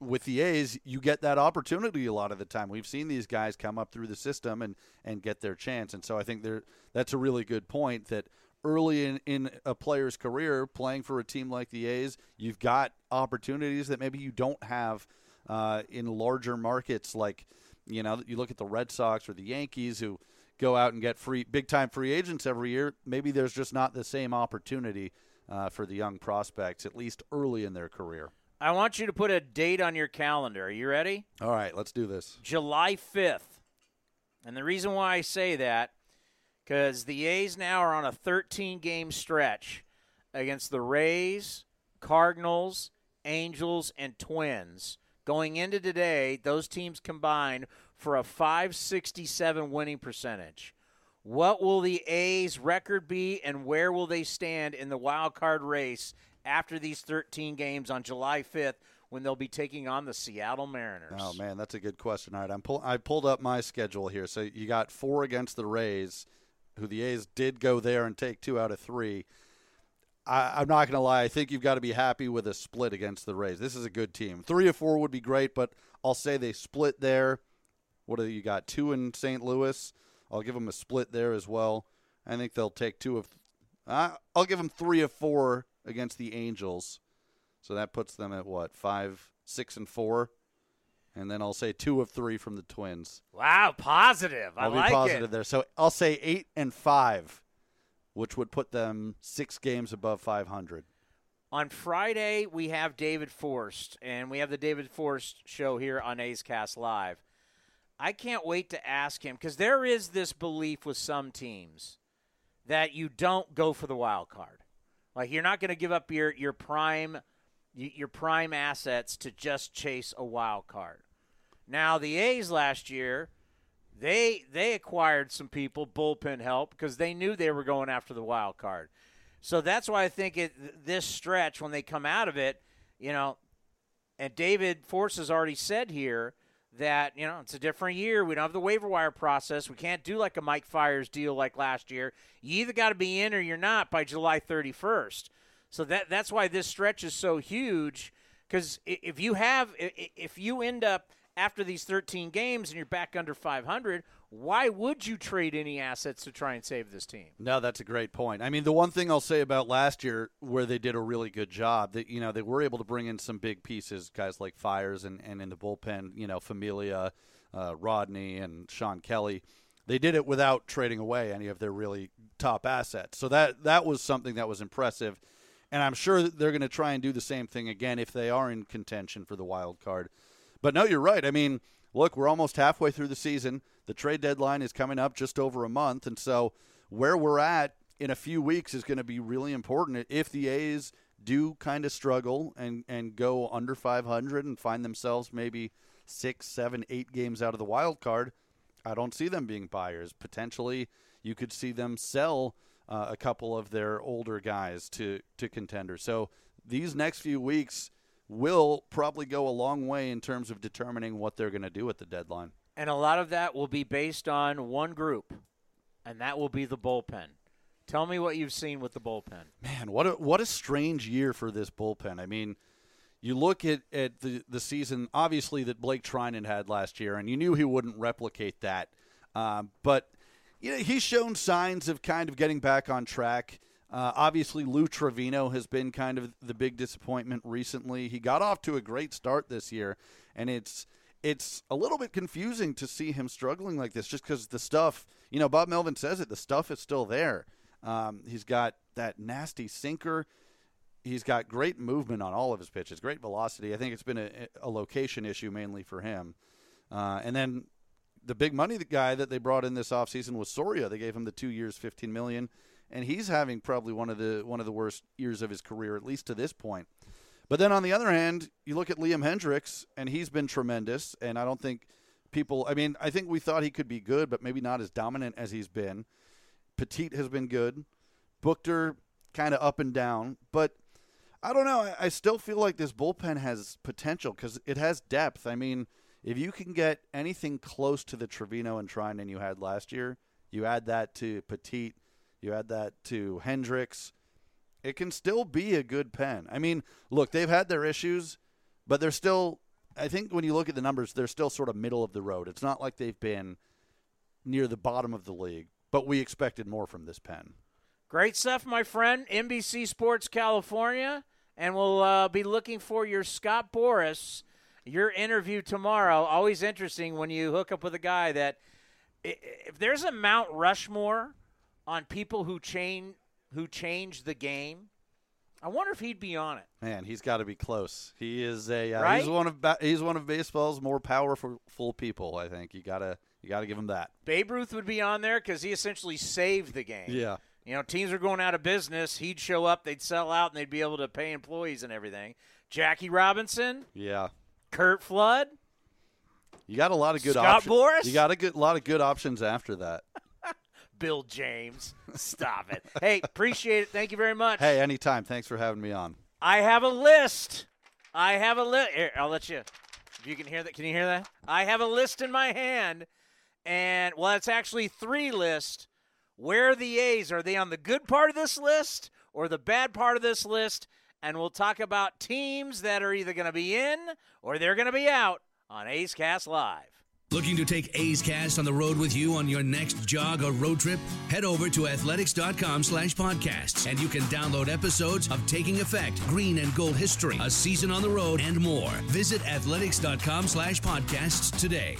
with the A's, you get that opportunity a lot of the time. We've seen these guys come up through the system and and get their chance, and so I think there that's a really good point that early in, in a player's career playing for a team like the A's, you've got opportunities that maybe you don't have uh, in larger markets like you know, you look at the Red Sox or the Yankees who go out and get free big time free agents every year. Maybe there's just not the same opportunity uh, for the young prospects, at least early in their career. I want you to put a date on your calendar. Are you ready? All right, let's do this. July 5th. And the reason why I say that, because the A's now are on a 13 game stretch against the Rays, Cardinals, Angels, and Twins. Going into today, those teams combined for a 567 winning percentage. What will the A's record be and where will they stand in the wild card race after these 13 games on July 5th when they'll be taking on the Seattle Mariners? Oh man, that's a good question. All right, I'm pull- I pulled up my schedule here. So you got 4 against the Rays, who the A's did go there and take 2 out of 3. I, am not going to lie. I think you've got to be happy with a split against the Rays. This is a good team. Three or four would be great, but I'll say they split there. What do you got? Two in St. Louis. I'll give them a split there as well. I think they'll take two of. Uh, I'll give them three of four against the Angels. So that puts them at what five, six, and four. And then I'll say two of three from the Twins. Wow, positive. I'll I be positive it. there. So I'll say eight and five which would put them six games above 500. On Friday, we have David Forst, and we have the David Forst show here on A's Cast Live. I can't wait to ask him because there is this belief with some teams that you don't go for the wild card. Like you're not going to give up your your prime your prime assets to just chase a wild card. Now the A's last year they they acquired some people bullpen help because they knew they were going after the wild card. So that's why I think it this stretch when they come out of it, you know, and David Forst has already said here that you know it's a different year. We don't have the waiver wire process. We can't do like a Mike Fiers deal like last year. You either got to be in or you're not by July 31st. So that that's why this stretch is so huge. Because if you have if you end up after these 13 games and you're back under 500, why would you trade any assets to try and save this team? No, that's a great point. I mean, the one thing I'll say about last year where they did a really good job, that you know, they were able to bring in some big pieces, guys like Fiers and, and in the bullpen, you know, Familia, uh, Rodney and Shawn Kelley. They did it without trading away any of their really top assets. So that that was something that was impressive. And I'm sure they're going to try and do the same thing again if they are in contention for the wild card. But no, you're right. I mean, look, we're almost halfway through the season. The trade deadline is coming up just over a month. And so where we're at in a few weeks is going to be really important. If the A's do kind of struggle and, and go under 500 and find themselves maybe six, seven, eight games out of the wild card, I don't see them being buyers. Potentially, you could see them sell uh, a couple of their older guys to, to contenders. So these next few weeks will probably go a long way in terms of determining what they're going to do at the deadline. And a lot of that will be based on one group and that will be the bullpen. Tell me what you've seen with the bullpen. Man, what a what a strange year for this bullpen. I mean, you look at, at the, the season, obviously, that Blake Treinen had last year, and you knew he wouldn't replicate that. Um, but you know, he's shown signs of kind of getting back on track. Uh, obviously, Lou Trivino has been kind of the big disappointment recently. He got off to a great start this year, and it's it's a little bit confusing to see him struggling like this, just because the stuff, you know, Bob Melvin says it, the stuff is still there. Um, he's got that nasty sinker. He's got great movement on all of his pitches, great velocity. I think it's been a, a location issue mainly for him. Uh, and then the big money guy that they brought in this offseason was Soria. They gave him the two years, fifteen million, and he's having probably one of the one of the worst years of his career, at least to this point. But then on the other hand, you look at Liam Hendriks, and he's been tremendous. And I don't think people. I mean, I think we thought he could be good, but maybe not as dominant as he's been. Petit has been good. Buchter kind of up and down, but I don't know. I, I still feel like this bullpen has potential because it has depth. I mean, if you can get anything close to the Trivino and Treinen you had last year, you add that to Petit, you add that to Hendriks, it can still be a good pen. I mean, look, they've had their issues, but they're still. I think when you look at the numbers, they're still sort of middle of the road. It's not like they've been near the bottom of the league, but we expected more from this pen. Great stuff, my friend. NBC Sports California, and we'll uh, be looking for your Scott Boras, your interview tomorrow. Always interesting when you hook up with a guy that, if there's a Mount Rushmore on people who change who changed the game. I wonder if he'd be on it. Man, he's got to be close. He is a uh, right? he's one of ba- he's one of baseball's more powerful people. I think you gotta you gotta give him that. Babe Ruth would be on there because he essentially saved the game. Yeah. You know, teams are going out of business. He'd show up, they'd sell out, and they'd be able to pay employees and everything. Jackie Robinson. Yeah. Curt Flood. You got a lot of good Scott options. Boras? You got a good lot of good options after that. Bill James. Stop it. Hey, appreciate it. Thank you very much. Hey, anytime. Thanks for having me on. I have a list. I have a list. Here, I'll let you. If you can hear that, can you hear that? I have a list in my hand, and well, it's actually three lists. Where are the A's? Are they on the good part of this list or the bad part of this list? And we'll talk about teams that are either going to be in or they're going to be out on A's Cast Live. Looking to take A's Cast on the road with you on your next jog or road trip? Head over to athletics.com slash podcasts and you can download episodes of Taking Effect, Green and Gold History, A Season on the Road, and more. Visit athletics.com slash podcasts today.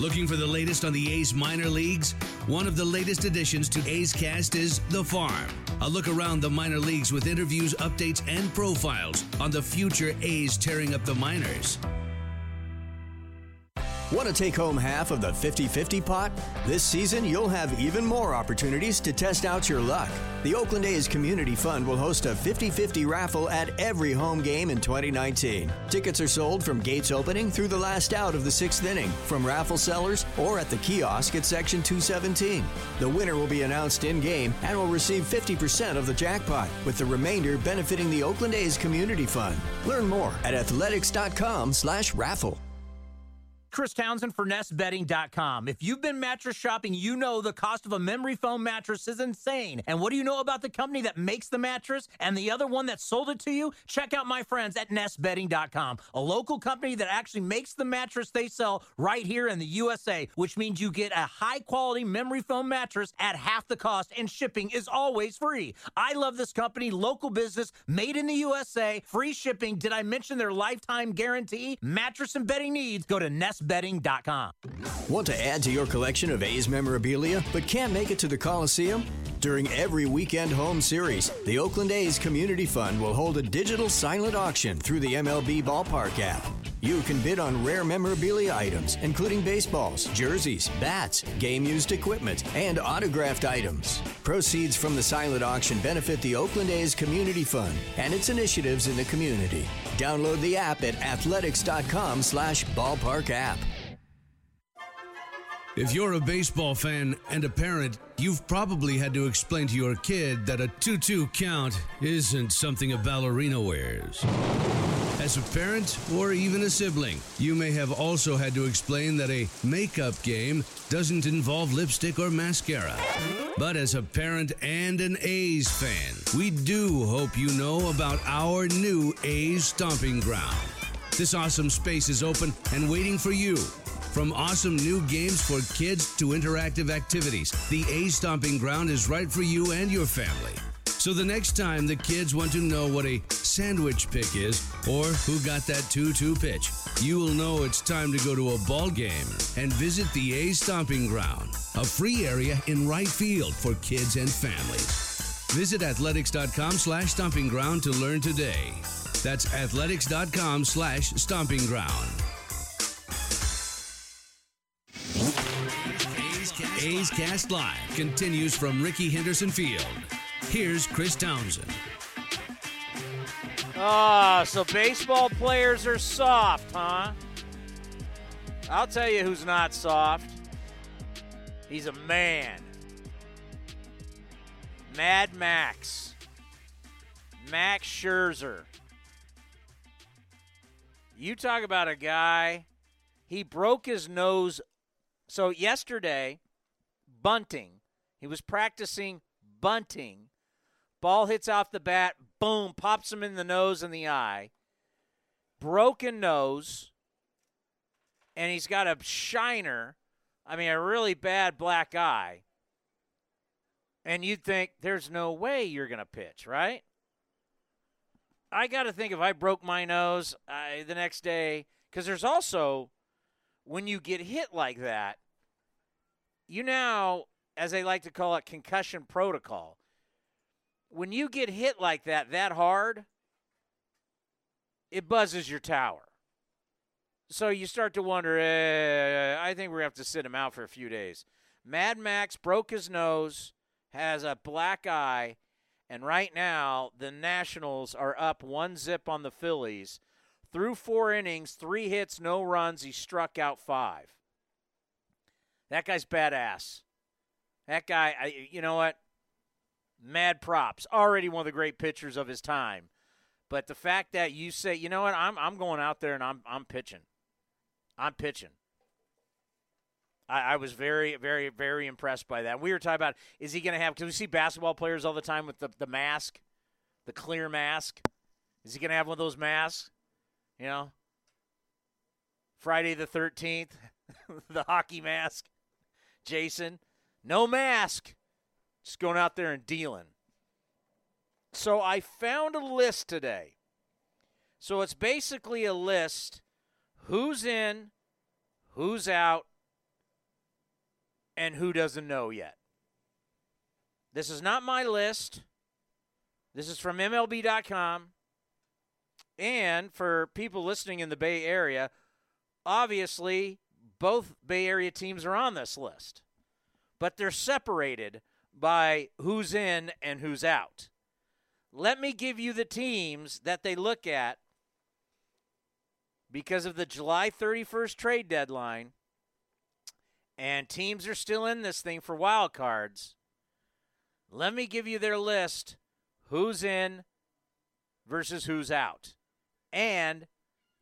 Looking for the latest on the A's minor leagues? One of the latest additions to A's Cast is The Farm. A look around the minor leagues with interviews, updates, and profiles on the future A's tearing up the minors. Want to take home half of the 50 50 pot? This season, you'll have even more opportunities to test out your luck. The Oakland A's Community Fund will host a 50 50 raffle at every home game in 2019. Tickets are sold from gates opening through the last out of the sixth inning, from raffle sellers, or at the kiosk at Section 217. The winner will be announced in game and will receive 50% of the jackpot, with the remainder benefiting the Oakland A's Community Fund. Learn more at athletics.com/slash raffle. Chris Townsend for NestBedding.com. If you've been mattress shopping, you know the cost of a memory foam mattress is insane. And what do you know about the company that makes the mattress and the other one that sold it to you? Check out my friends at NestBedding.com, a local company that actually makes the mattress they sell right here in the USA, which means you get a high quality memory foam mattress at half the cost and shipping is always free. I love this company, local business, made in the USA, free shipping. Did I mention their lifetime guarantee? Mattress and bedding needs, go to Nest Want to add to your collection of A's memorabilia but can't make it to the Coliseum? During every weekend home series, the Oakland A's Community Fund will hold a digital silent auction through the MLB Ballpark app. You can bid on rare memorabilia items, including baseballs, jerseys, bats, game used equipment, and autographed items. Proceeds from the silent auction benefit the Oakland A's Community Fund and its initiatives in the community. Download the app at athletics.com slash ballpark app. If you're a baseball fan and a parent, you've probably had to explain to your kid that a 2 2 count isn't something a ballerina wears. As a parent or even a sibling, you may have also had to explain that a makeup game doesn't involve lipstick or mascara. But as a parent and an A's fan, we do hope you know about our new A's Stomping Ground. This awesome space is open and waiting for you. From awesome new games for kids to interactive activities, the A Stomping Ground is right for you and your family. So the next time the kids want to know what a sandwich pick is or who got that 2 2 pitch, you will know it's time to go to a ball game and visit the A Stomping Ground, a free area in right field for kids and families. Visit athletics.com slash stomping ground to learn today. That's athletics.com slash stomping ground. A's Cast Live continues from Rickey Henderson Field. Here's Chris Townsend. Ah, so baseball players are soft, huh? I'll tell you who's not soft. He's a man. Mad Max. Max Scherzer. You talk about a guy, he broke his nose. So, yesterday, bunting, he was practicing bunting. Ball hits off the bat, boom, pops him in the nose and the eye. Broken nose. And he's got a shiner, I mean, a really bad black eye. And you'd think there's no way you're going to pitch, right? I got to think if I broke my nose uh, the next day, because there's also, when you get hit like that, you now, as they like to call it, concussion protocol when you get hit like that, that hard, it buzzes your tower. So you start to wonder, eh, I think we're going to have to sit him out for a few days. Mad Max broke his nose, has a black eye, and right now the Nationals are up one zip on the Phillies. Through four innings, three hits, no runs. He struck out five. That guy's badass. That guy, I, you know what? mad props. Already one of the great pitchers of his time. But the fact that you say, you know what, I'm I'm going out there and I'm I'm pitching. I'm pitching. I, I was very, very, very impressed by that. We were talking about is he going to have because we see basketball players all the time with the, the mask, the clear mask. Is he going to have one of those masks? You know, Friday the 13th, the hockey mask. Jason, no mask. Just going out there and dealing. So I found a list today. So it's basically a list who's in, who's out, and who doesn't know yet. This is not my list. This is from MLB.com. And for people listening in the Bay Area, obviously both Bay Area teams are on this list, but they're separated by who's in and who's out. Let me give you the teams that they look at because of the July 31st trade deadline, and teams are still in this thing for wild cards. Let me give you their list who's in versus who's out, and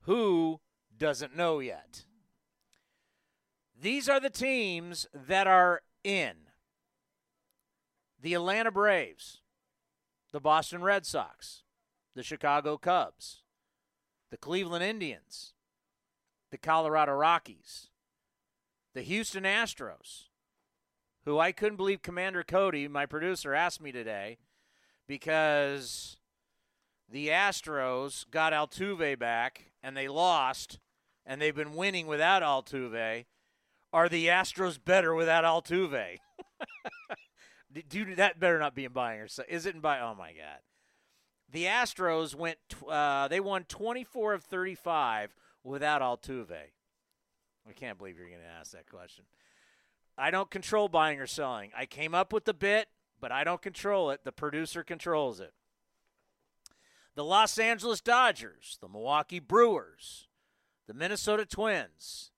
who doesn't know yet. These are the teams that are in the Atlanta Braves, the Boston Red Sox, the Chicago Cubs, the Cleveland Indians, the Colorado Rockies, the Houston Astros, who I couldn't believe Commander Cody, my producer, asked me today because the Astros got Altuve back and they lost and they've been winning without Altuve. Are the Astros better without Altuve? Dude, that better not be in buying or selling. is it in buy? Oh my god. The Astros went. Uh, they won 24 of 35 without Altuve. I can't believe you're going to ask that question. I don't control buying or selling. I came up with the bit, but I don't control it. The producer controls it. The Los Angeles Dodgers, the Milwaukee Brewers, the Minnesota Twins,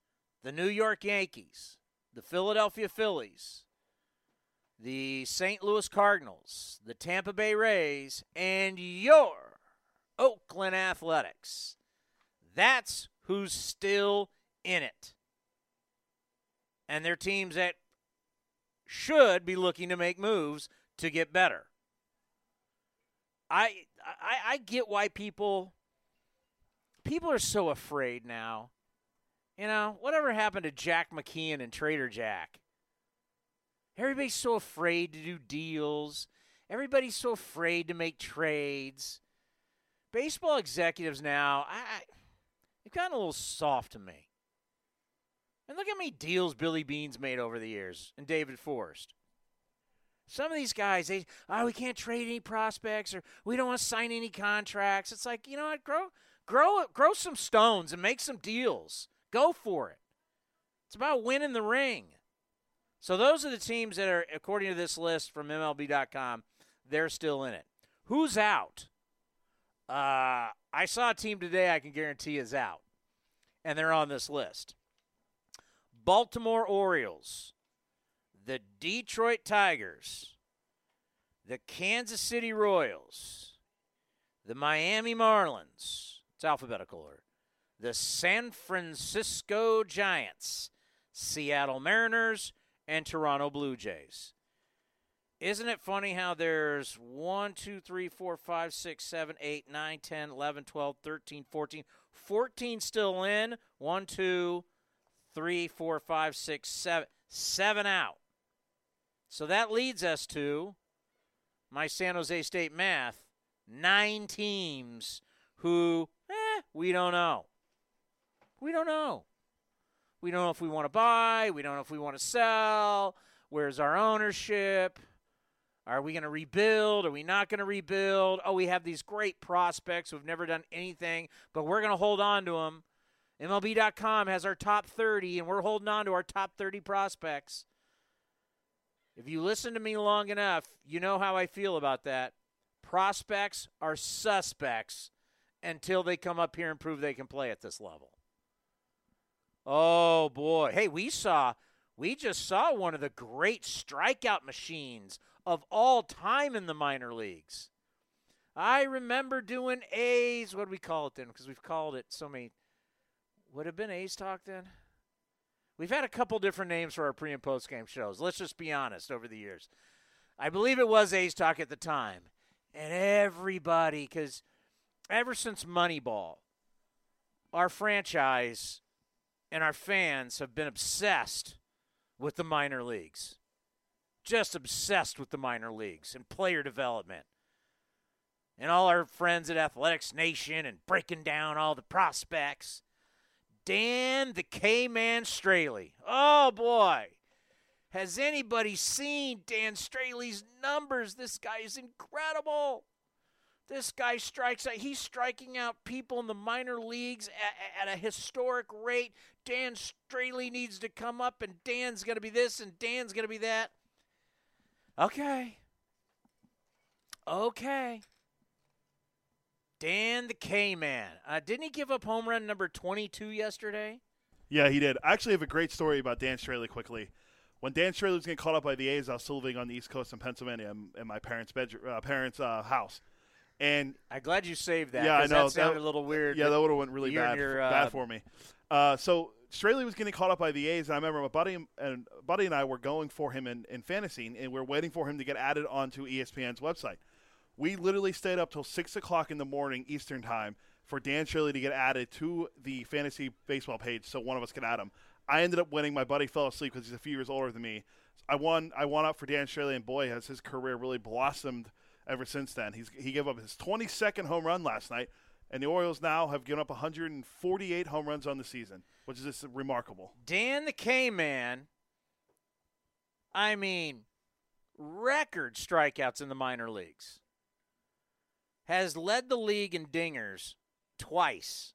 the New York Yankees, the Philadelphia Phillies, the St. Louis Cardinals, the Tampa Bay Rays, and your Oakland Athletics. That's who's still in it. And they're teams that should be looking to make moves to get better. I I, I get why people people are so afraid now. You know, whatever happened to Jack McKeon and Trader Jack? Everybody's so afraid to do deals. Everybody's so afraid to make trades. Baseball executives now, I, they've gotten a little soft to me. And look how many deals Billy Beane's made over the years and David Forst. Some of these guys, they oh we can't trade any prospects or we don't want to sign any contracts. It's like you know what, grow grow grow some stones and make some deals. Go for it. It's about winning the ring. So those are the teams that are, according to this list from MLB.com, they're still in it. Who's out? Uh, I saw a team today I can guarantee is out, and they're on this list. Baltimore Orioles, the Detroit Tigers, the Kansas City Royals, the Miami Marlins, it's alphabetical order, the San Francisco Giants, Seattle Mariners, and Toronto Blue Jays. Isn't it funny how there's 1, 2, 3, 4, 5, 6, 7, 8, 9, 10, 11, 12, 13, 14, 14 still in, 1, 2, 3, 4, 5, 6, 7, 7 out. So that leads us to my San Jose State math nine teams who, eh, we don't know. We don't know. We don't know if we want to buy. We don't know if we want to sell. Where's our ownership? Are we going to rebuild? Are we not going to rebuild? Oh, we have these great prospects who've never done anything, but we're going to hold on to them. MLB.com has our top 30, and we're holding on to our top 30 prospects. If you listen to me long enough, you know how I feel about that. Prospects are suspects until they come up here and prove they can play at this level. Oh boy. Hey, we saw we just saw one of the great strikeout machines of all time in the minor leagues. I remember doing A's, what do we call it then? Because we've called it so many would have been A's Talk then? We've had a couple different names for our pre and post game shows. Let's just be honest over the years. I believe it was A's Talk at the time. And everybody, because ever since Moneyball, our franchise and our fans have been obsessed with the minor leagues. Just obsessed with the minor leagues and player development. And all our friends at Athletics Nation and breaking down all the prospects. Dan the K Man Straily. Oh boy. Has anybody seen Dan Straily's numbers? This guy is incredible. This guy strikes out. He's striking out people in the minor leagues at, at a historic rate. Dan Straily needs to come up, and Dan's going to be this, and Dan's going to be that. Okay. Okay. Dan the K Man. Uh, didn't he give up home run number 22 yesterday? Yeah, he did. I actually have a great story about Dan Straily quickly. When Dan Straily was getting caught up by the A's, I was still living on the East Coast in Pennsylvania in, in my parents' bedroom, uh, parents' uh, house. And I'm glad you saved that. Yeah, I know that sounded that, a little weird. Yeah, that would have went really bad, your, uh, bad for me. Uh, so Straily was getting caught up by the A's, and I remember my buddy and buddy and I were going for him in, in fantasy, and we are waiting for him to get added onto ESPN's website. We literally stayed up till six o'clock in the morning Eastern time for Dan Straily to get added to the fantasy baseball page, so one of us could add him. I ended up winning. My buddy fell asleep because he's a few years older than me. I won. I won up for Dan Straily, and boy, has his career really blossomed ever since then. He's he gave up his 22nd home run last night, and the Orioles now have given up 148 home runs on the season, which is just remarkable. Dan the K Man. I mean, record strikeouts in the minor leagues has led the league in dingers twice.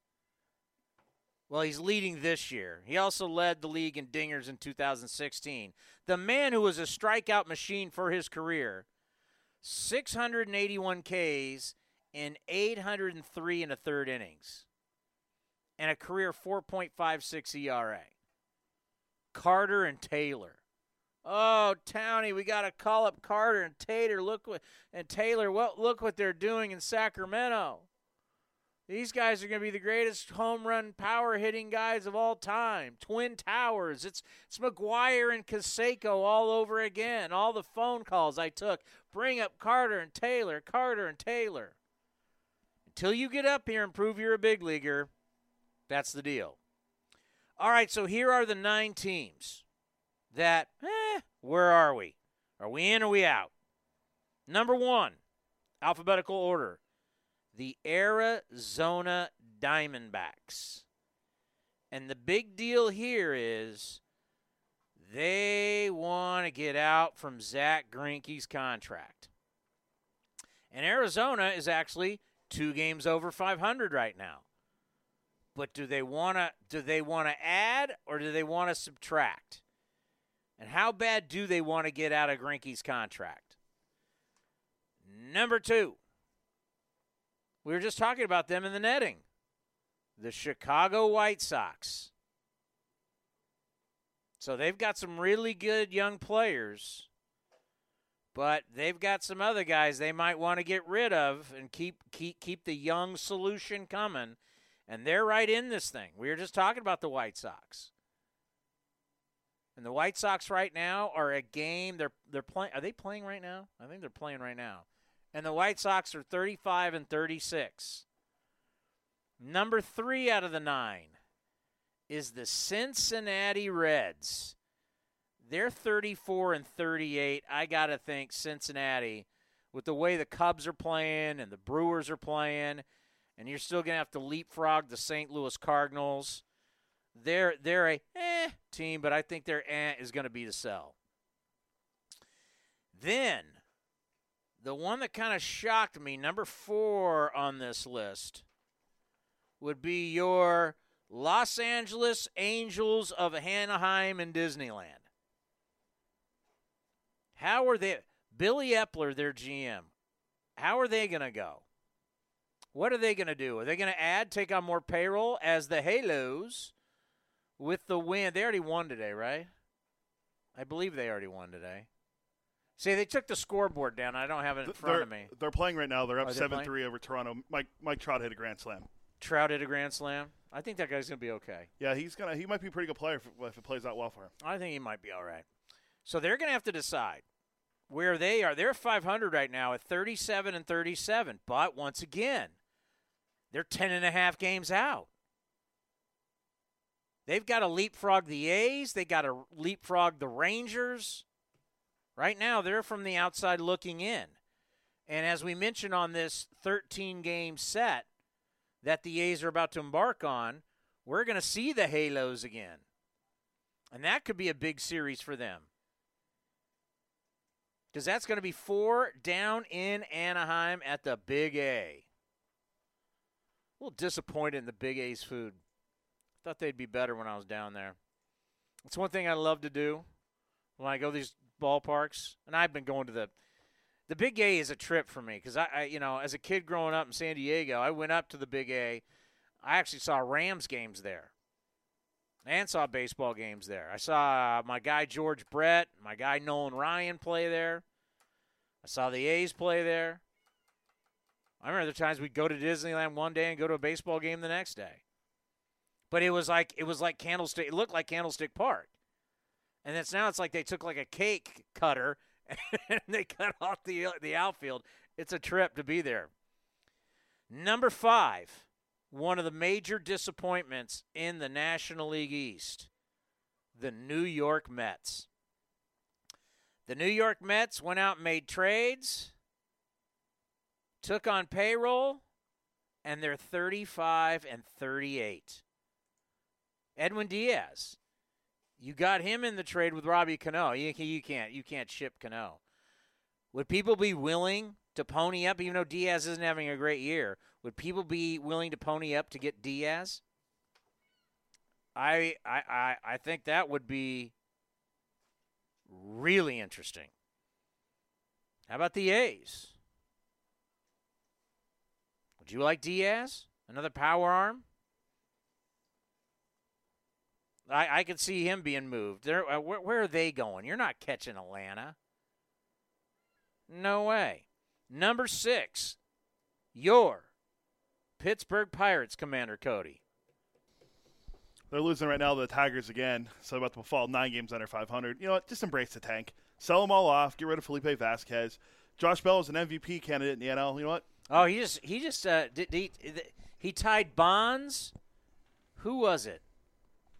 Well, he's leading this year. He also led the league in dingers in 2016. The man who was a strikeout machine for his career 681 Ks in 803 and a third innings, and a career 4.56 ERA. Carter and Taylor. Oh, Townie, we got to call up Carter and Taylor. Look what and Taylor. What look what they're doing in Sacramento. These guys are going to be the greatest home run power hitting guys of all time. Twin Towers. It's it's McGwire and Canseco all over again. All the phone calls I took. Bring up Carter and Taylor, Carter and Taylor. Until you get up here and prove you're a big leaguer, that's the deal. All right, so here are the nine teams that, eh, where are we? Are we in or we out? Number one, alphabetical order the Arizona Diamondbacks. And the big deal here is they want to get out from Zach Greinke's contract. And Arizona is actually two games over 500 right now. But do they want to do they want to add or do they want to subtract? And how bad do they want to get out of Greinke's contract? Number 2, we were just talking about them in the netting. The Chicago White Sox. So they've got some really good young players, but they've got some other guys they might want to get rid of and keep keep keep the young solution coming. And they're right in this thing. We were just talking about the White Sox. And the White Sox right now are a game. They're they're playing. Are they playing right now? I think they're playing right now and the White Sox are 35 and 36. Number three out of the nine is the Cincinnati Reds. They're 34 and 38. I got to think Cincinnati, with the way the Cubs are playing and the Brewers are playing, and you're still going to have to leapfrog the St. Louis Cardinals. They're they're a eh team, but I think their eh is going to be the sell. Then the one that kind of shocked me, number four on this list, would be your Los Angeles Angels of Anaheim and Disneyland. How are they? Billy Eppler, their GM, how are they going to go? What are they going to do? Are they going to add, take on more payroll as the Halos with the win? They already won today, right? I believe they already won today. See, they took the scoreboard down. I don't have it in front they're, of me. They're playing right now. They're up seven three over Toronto. Mike Mike Trout hit a grand slam. Trout hit a grand slam. I think that guy's gonna be okay. Yeah, he's gonna. He might be a pretty good player if, if it plays out well for him. I think he might be all right. So they're gonna have to decide where they are. They're 500 right now at 37 and 37. But once again, they're 10 and a half games out. They've got to leapfrog the A's. They got to leapfrog the Rangers. Right now, they're from the outside looking in. And as we mentioned on this 13 game set that the A's are about to embark on, we're going to see the Halos again. And that could be a big series for them. Because that's going to be four down in Anaheim at the Big A. A little disappointed in the Big A's food. Thought they'd be better when I was down there. It's one thing I love to do when I go these ballparks, and I've been going to the the Big A is a trip for me because I, I, you know, as a kid growing up in San Diego, I went up to the Big A. I actually saw Rams games there, and saw baseball games there. I saw my guy George Brett, my guy Nolan Ryan play there. I saw the A's play there. I remember the times we'd go to Disneyland one day and go to a baseball game the next day. But it was like it was like Candlestick. It looked like Candlestick Park. And it's now it's like they took like a cake cutter and they cut off the uh, the outfield. It's a trip to be there. Number five, one of the major disappointments in the National League East, the New York Mets. The New York Mets went out and made trades, took on payroll, and they're 35 and 38. Edwin Diaz, you got him in the trade with Robbie Cano. You, you can't you can't ship Cano. Would people be willing to pony up, even though Diaz isn't having a great year? Would people be willing to pony up to get Diaz? I I I, I think that would be really interesting. How about the A's? Would you like Diaz? Another power arm? I, I could see him being moved. There, uh, where, where are they going? You're not catching Atlanta. No way. Number six, your Pittsburgh Pirates commander Cody. They're losing right now to the Tigers again, so about to fall nine games under 500. You know what? Just embrace the tank. Sell them all off. Get rid of Felipe Vasquez. Josh Bell is an MVP candidate in the NL. You know what? Oh, he just he just uh, did, he he tied Bonds. Who was it?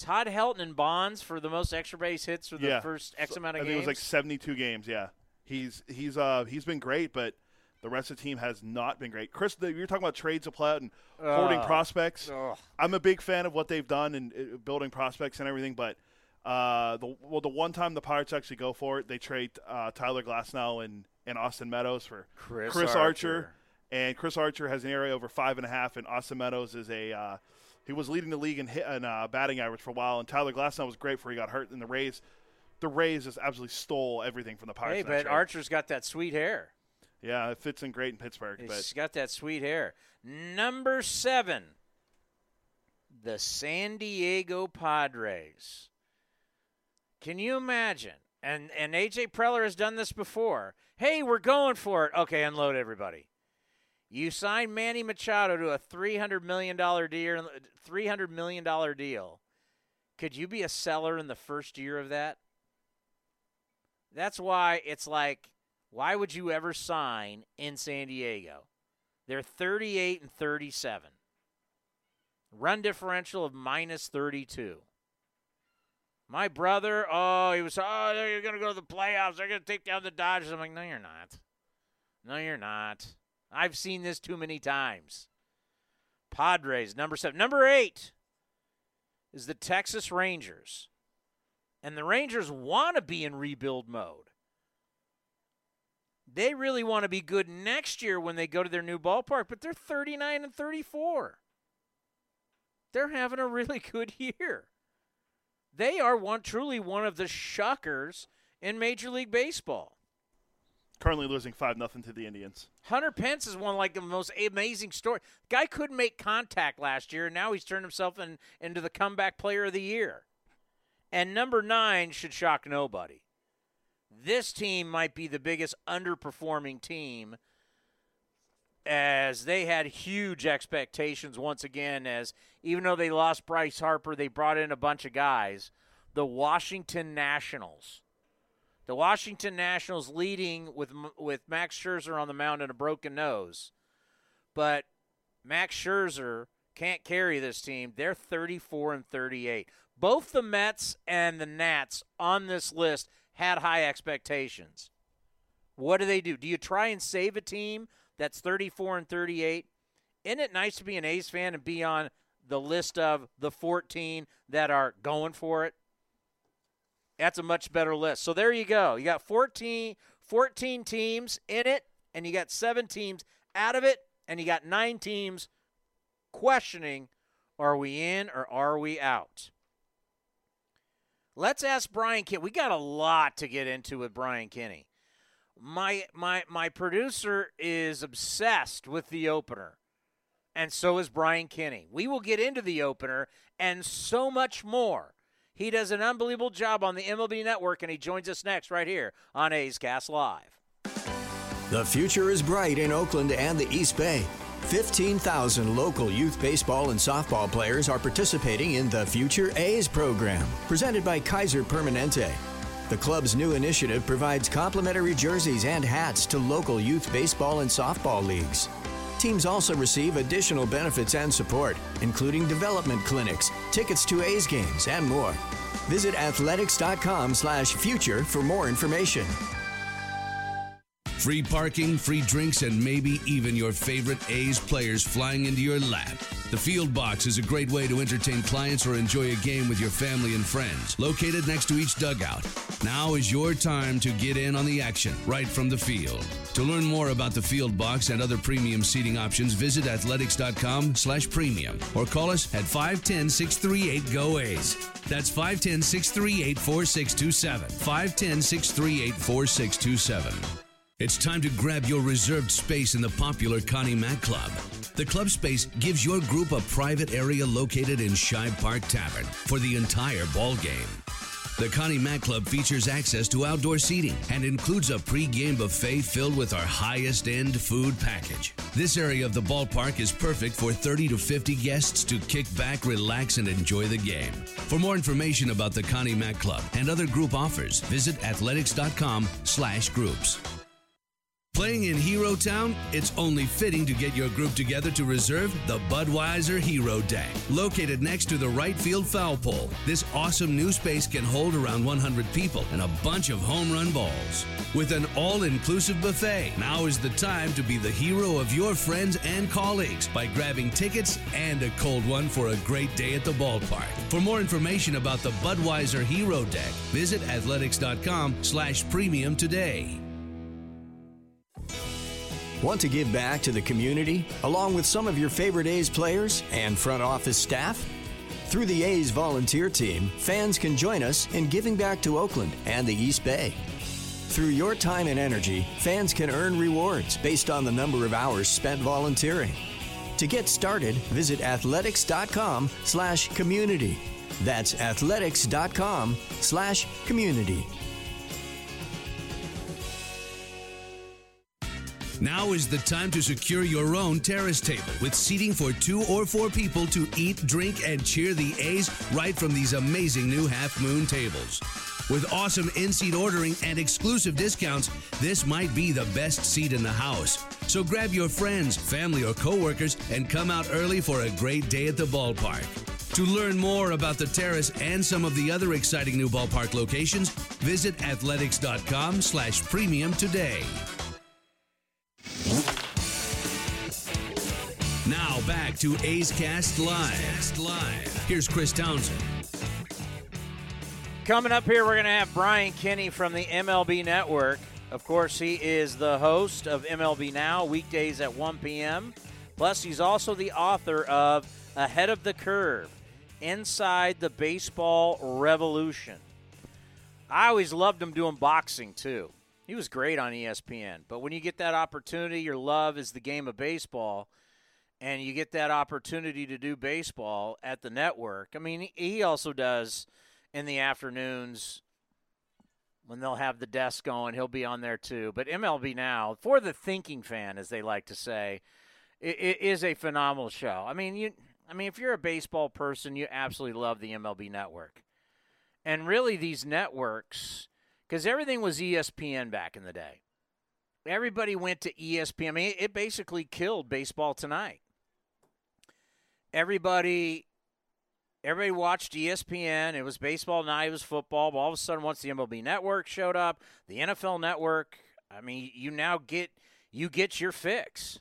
Todd Helton and Bonds for the most extra base hits for the yeah. first X amount of I games. I think it was like 72 games. Yeah, he's he's uh he's been great, but the rest of the team has not been great. Chris, the, you're talking about trades of play out and uh, holding prospects. Uh, I'm a big fan of what they've done and uh, building prospects and everything, but uh, the well, the one time the Pirates actually go for it, they trade uh, Tyler Glasnow and, and Austin Meadows for Chris, Chris Archer. Archer. and Chris Archer has an ERA over five and a half, and Austin Meadows is a uh, he was leading the league in hit and uh, batting average for a while, and Tyler Glasnow was great before he got hurt in the Rays. The Rays just absolutely stole everything from the Pirates. Hey, but Archer's got that sweet hair. Yeah, it fits in great in Pittsburgh. He's but got that sweet hair. Number seven, the San Diego Padres. Can you imagine? And and AJ Preller has done this before. Hey, we're going for it. Okay, unload everybody. You sign Manny Machado to a three hundred million dollar deal. Three hundred million dollar deal. Could you be a seller in the first year of that? That's why it's like, why would you ever sign in San Diego? They're 38 and 37. Run differential of minus 32. My brother, oh, he was, oh, they're going to go to the playoffs. They're going to take down the Dodgers. I'm like, no, you're not. No, you're not. I've seen this too many times. Padres, number seven. Number eight is the Texas Rangers. And the Rangers want to be in rebuild mode. They really want to be good next year when they go to their new ballpark, but they're 39 and 34. They're having a really good year. They are one truly one of the shockers in Major League Baseball currently losing five nothing to the Indians. Hunter Pence is one like the most amazing story. Guy couldn't make contact last year, and now he's turned himself in, into the comeback player of the year. And number nine should shock nobody. This team might be the biggest underperforming team as they had huge expectations once again as even though they lost Bryce Harper, they brought in a bunch of guys. The Washington Nationals the Washington Nationals leading with with Max Scherzer on the mound and a broken nose, but Max Scherzer can't carry this team. They're 34 and 38. Both the Mets and the Nats on this list had high expectations. What do they do? Do you try and save a team that's 34 and 38? Isn't it nice to be an A's fan and be on the list of the 14 that are going for it? That's a much better list. So there you go. You got 14, 14 teams in it, and you got seven teams out of it, and you got nine teams questioning are we in or are we out? Let's ask Brian Kenny. We got a lot to get into with Brian Kenny. My my my producer is obsessed with the opener. And so is Brian Kenny. We will get into the opener and so much more he does an unbelievable job on the MLB network, and he joins us next right here on A's Cast Live. The future is bright in Oakland and the East Bay. 15,000 local youth baseball and softball players are participating in the Future A's program, presented by Kaiser Permanente. The club's new initiative provides complimentary jerseys and hats to local youth baseball and softball leagues. Teams also receive additional benefits and support, including development clinics, tickets to A's games, and more. Visit athletics.com/future for more information. Free parking, free drinks, and maybe even your favorite A's players flying into your lap. The Field Box is a great way to entertain clients or enjoy a game with your family and friends. Located next to each dugout. Now is your time to get in on the action right from the field. To learn more about the Field Box and other premium seating options, visit athletics.com slash premium or call us at 510-638-GO-A's. That's 510-638-4627. 510-638-4627. It's time to grab your reserved space in the popular Connie Mack Club. The club space gives your group a private area located in Shibe Park Tavern for the entire ball game. The Connie Mack Club features access to outdoor seating and includes a pre-game buffet filled with our highest end food package. This area of the ballpark is perfect for 30 to 50 guests to kick back, relax, and enjoy the game. For more information about the Connie Mack Club and other group offers, visit athletics.com slash groups. Playing in Hero Town, it's only fitting to get your group together to reserve the Budweiser Hero Deck. Located next to the right field foul pole, this awesome new space can hold around 100 people and a bunch of home run balls. With an all inclusive buffet, now is the time to be the hero of your friends and colleagues by grabbing tickets and a cold one for a great day at the ballpark. For more information about the Budweiser Hero Deck, visit athletics.com slash premium today. Want to give back to the community along with some of your favorite A's players and front office staff? Through the A's volunteer team, fans can join us in giving back to Oakland and the East Bay. Through your time and energy, fans can earn rewards based on the number of hours spent volunteering. To get started, visit athletics.com slash community. That's athletics.com slash community. Now is the time to secure your own terrace table with seating for two or four people to eat, drink, and cheer the A's right from these amazing new half moon tables. With awesome in seat ordering and exclusive discounts, this might be the best seat in the house. So grab your friends, family, or coworkers and come out early for a great day at the ballpark. To learn more about the terrace and some of the other exciting new ballpark locations, visit athletics.com slash premium today. Now back to A's Cast Live. Live. Here's Chris Townsend. Coming up here, we're going to have Brian Kenny from the MLB Network. Of course, he is the host of MLB Now, weekdays at 1 p.m. Plus, he's also the author of Ahead of the Curve Inside the Baseball Revolution. I always loved him doing boxing, too. He was great on ESPN. But when you get that opportunity, your love is the game of baseball and you get that opportunity to do baseball at the network. I mean, he also does in the afternoons when they'll have the desk going, he'll be on there too. But MLB Now, for the thinking fan, as they like to say, it, it is a phenomenal show. I mean, you, I mean, if you're a baseball person, you absolutely love the MLB Network, and really these networks, because everything was ESPN back in the day. Everybody went to ESPN. I mean, it basically killed baseball tonight everybody everybody watched ESPN. It was baseball, now it was football. But all of a sudden, once the MLB Network showed up, the NFL Network, I mean, you now get you get your fix.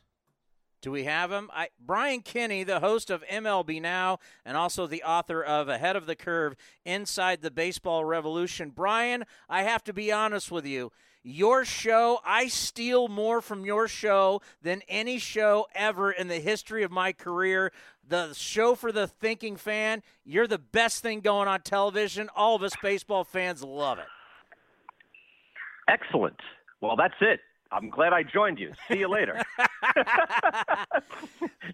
Do we have him? I, Brian Kenny, the host of MLB Now and also the author of Ahead of the Curve Inside the Baseball Revolution. Brian, I have to be honest with you. Your show, I steal more from your show than any show ever in the history of my career. The show for the thinking fan, you're the best thing going on television. All of us baseball fans love it. Excellent. Well, that's it. I'm glad I joined you. See you later.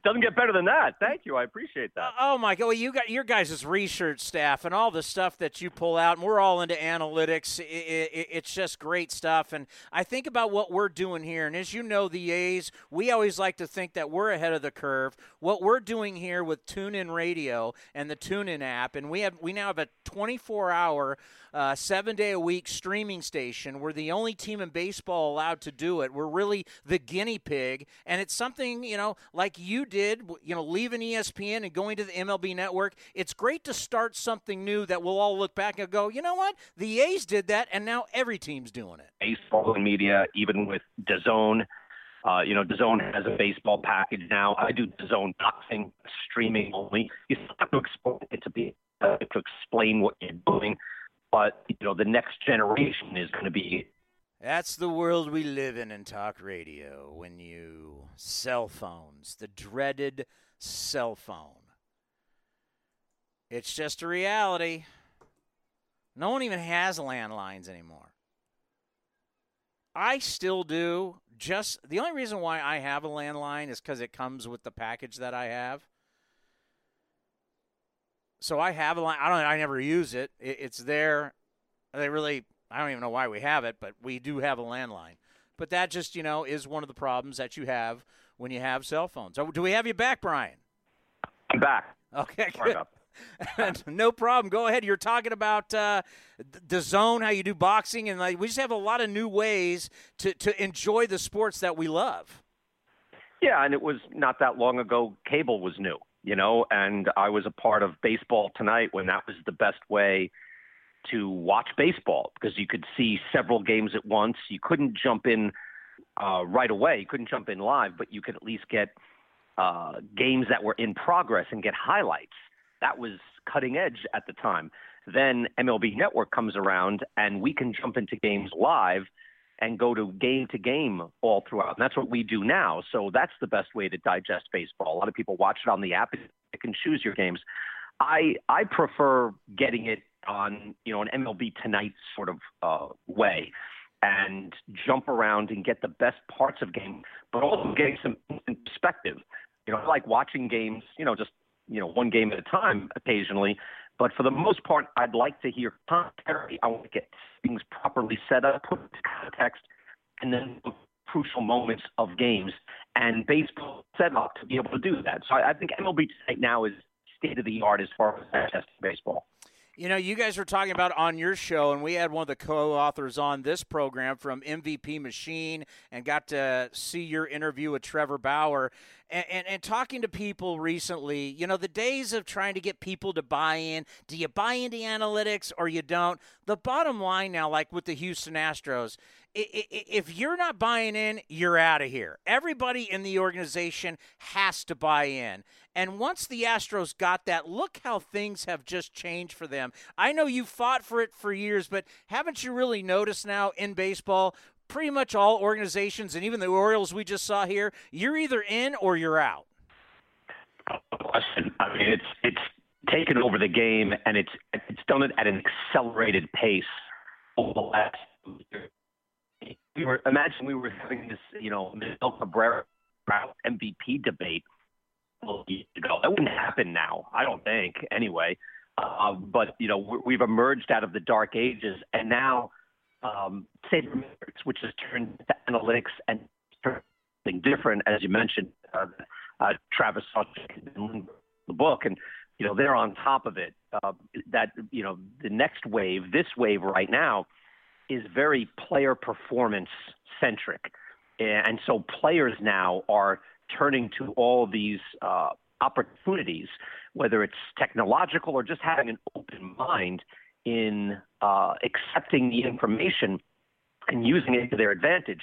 Doesn't get better than that. Thank you. I appreciate that. Oh my god! Well, you got your guys' research staff and all the stuff that you pull out, and we're all into analytics. It, it, it's just great stuff. And I think about what we're doing here, and as you know, the A's, we always like to think that we're ahead of the curve. What we're doing here with TuneIn Radio and the TuneIn app, and we have we now have a 24-hour uh, seven day a week streaming station. We're the only team in baseball allowed to do it. We're really the guinea pig, and it's something you know, like you did, you know, leaving ESPN and going to the MLB Network. It's great to start something new that we'll all look back and go, you know what, the A's did that, and now every team's doing it. Baseball and media, even with DAZN. Uh, you know, DAZN has a baseball package now. I do DAZN boxing, streaming only. You still have to explain it to be uh, to explain what you're doing but you know the next generation is going to be that's the world we live in in talk radio when you cell phones the dreaded cell phone it's just a reality no one even has landlines anymore i still do just the only reason why i have a landline is because it comes with the package that i have so I have a line. I don't. I never use it. It's there. They really, I don't even know why we have it, but we do have a landline. But that just, you know, is one of the problems that you have when you have cell phones. So, do we have you back, Brian? I'm back. Okay, good. no problem. Go ahead. You're talking about uh, DAZN, how you do boxing, and like, we just have a lot of new ways to, to enjoy the sports that we love. Yeah, and it was not that long ago. Cable was new, you know, and I was a part of baseball tonight when that was the best way to watch baseball because you could see several games at once. You couldn't jump in uh, right away. You couldn't jump in live, but you could at least get uh, games that were in progress and get highlights. That was cutting edge at the time. Then MLB Network comes around, and we can jump into games live and go to game to game all throughout. And that's what we do now. So that's the best way to digest baseball. A lot of people watch it on the app. You can choose your games. I I prefer getting it on you know an MLB Tonight sort of uh, way and jump around and get the best parts of game, but also getting some perspective. You know, I like watching games. You know, just you know one game at a time occasionally. But for the most part, I'd like to hear commentary. I want to get things properly set up, put into context, and then the crucial moments of games. And baseball set up to be able to do that. So I, I think MLB Tonight now is state of the art as far as testing baseball. You know, you guys were talking about on your show, and we had one of the co authors on this program from MVP Machine and got to see your interview with Trevor Bauer. And, and, and, talking to people recently, you know, the days of trying to get people to buy in do you buy into analytics or you don't? The bottom line now, like with the Houston Astros, if you're not buying in, you're out of here. Everybody in the organization has to buy in. And once the Astros got that, look how things have just changed for them. I know you fought for it for years, but haven't you really noticed now in baseball? Pretty much all organizations, and even the Orioles we just saw here, you're either in or you're out. Question. I mean, it's it's taken over the game, and it's it's done it at an accelerated pace over the last we were imagine we were having this, you know, Miguel Cabrera MVP debate years ago. That wouldn't happen now, I don't think, anyway. Uh, but you know, we've emerged out of the dark ages, and now um, sabermetrics, which has turned to analytics and something different, as you mentioned, uh, uh, Travis in the book, and you know they're on top of it. Uh, that you know the next wave, this wave right now is very player performance centric. And so players now are turning to all these uh, opportunities, whether it's technological or just having an open mind in uh, accepting the information and using it to their advantage.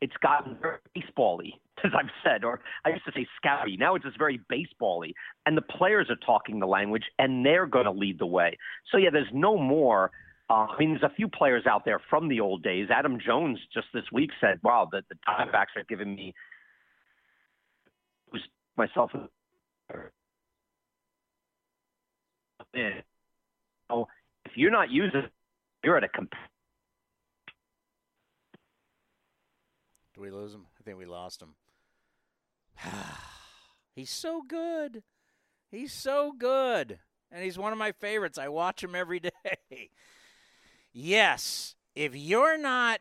It's gotten very baseball-y, as I've said, or I used to say scouty. Now it's just very baseball-y. And the players are talking the language, and they're going to lead the way. So, yeah, there's no more – uh, I mean, there's a few players out there from the old days. Adam Jones just this week said, "Wow, the, the Diamondbacks are giving me was myself." So if you're not using, you're at a comp- Do we lose him? I think we lost him. he's so good. He's so good. And he's one of my favorites. I watch him every day yes, if you're not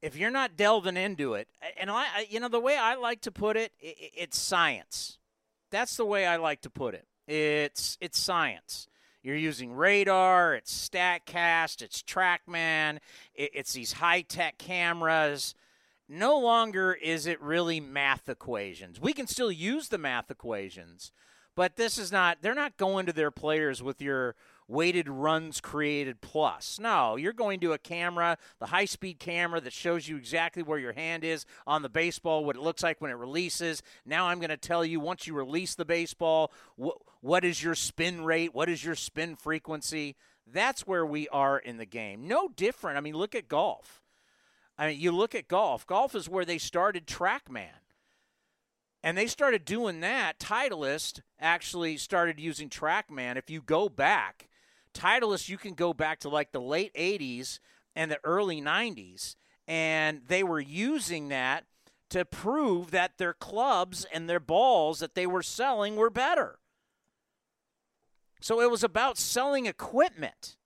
if you're not delving into it, and I, you know, the way I like to put it, it's science. That's the way I like to put it. It's it's science. You're using radar, it's Statcast, it's TrackMan, it's these high tech cameras. No longer is it really math equations. We can still use the math equations, but this is not. They're not going to their players with your weighted runs created plus. No, you're going to a camera, the high speed camera that shows you exactly where your hand is on the baseball, what it looks like when it releases. Now I'm going to tell you once you release the baseball, wh- what is your spin rate? What is your spin frequency? That's where we are in the game. No different. I mean, look at golf. I mean, you look at golf. Golf is where they started TrackMan. And they started doing that. Titleist actually started using TrackMan. If you go back, Titleist, you can go back to like the late 80s and the early 90s, and they were using that to prove that their clubs and their balls that they were selling were better. So it was about selling equipment.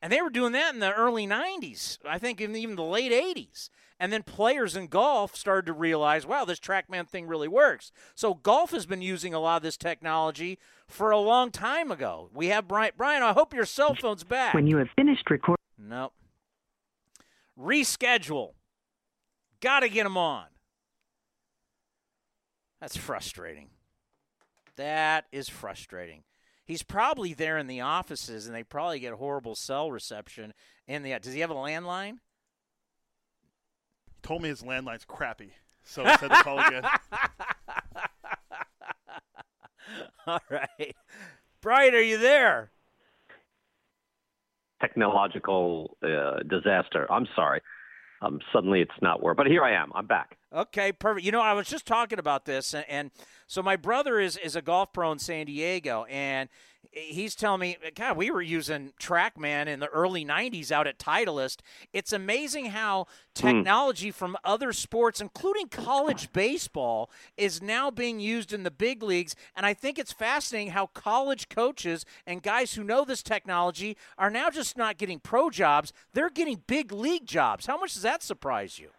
And they were doing that in the early 90s, I think in even the late 80s. And then players in golf started to realize, wow, this TrackMan thing really works. So golf has been using a lot of this technology for a long time ago. We have Brian. Brian, I hope your cell phone's back. When you have finished recording. Nope. Reschedule. Got to get him on. That's frustrating. That is frustrating. He's probably there in the offices, and they probably get horrible cell reception. In the does he have a landline? He told me his landline's crappy, so he said to call again. All right, Brian, are you there? Technological uh, disaster. I'm sorry. Um, suddenly it's not work, but here I am. I'm back. Okay, perfect. You know, I was just talking about this, and, and so my brother is is a golf pro in San Diego, and he's telling me, God, we were using TrackMan in the early '90s out at Titleist. It's amazing how hmm. technology mm. from other sports, including college baseball, is now being used in the big leagues. And I think it's fascinating how college coaches and guys who know this technology are now just not getting pro jobs; they're getting big league jobs. How much does that surprise you?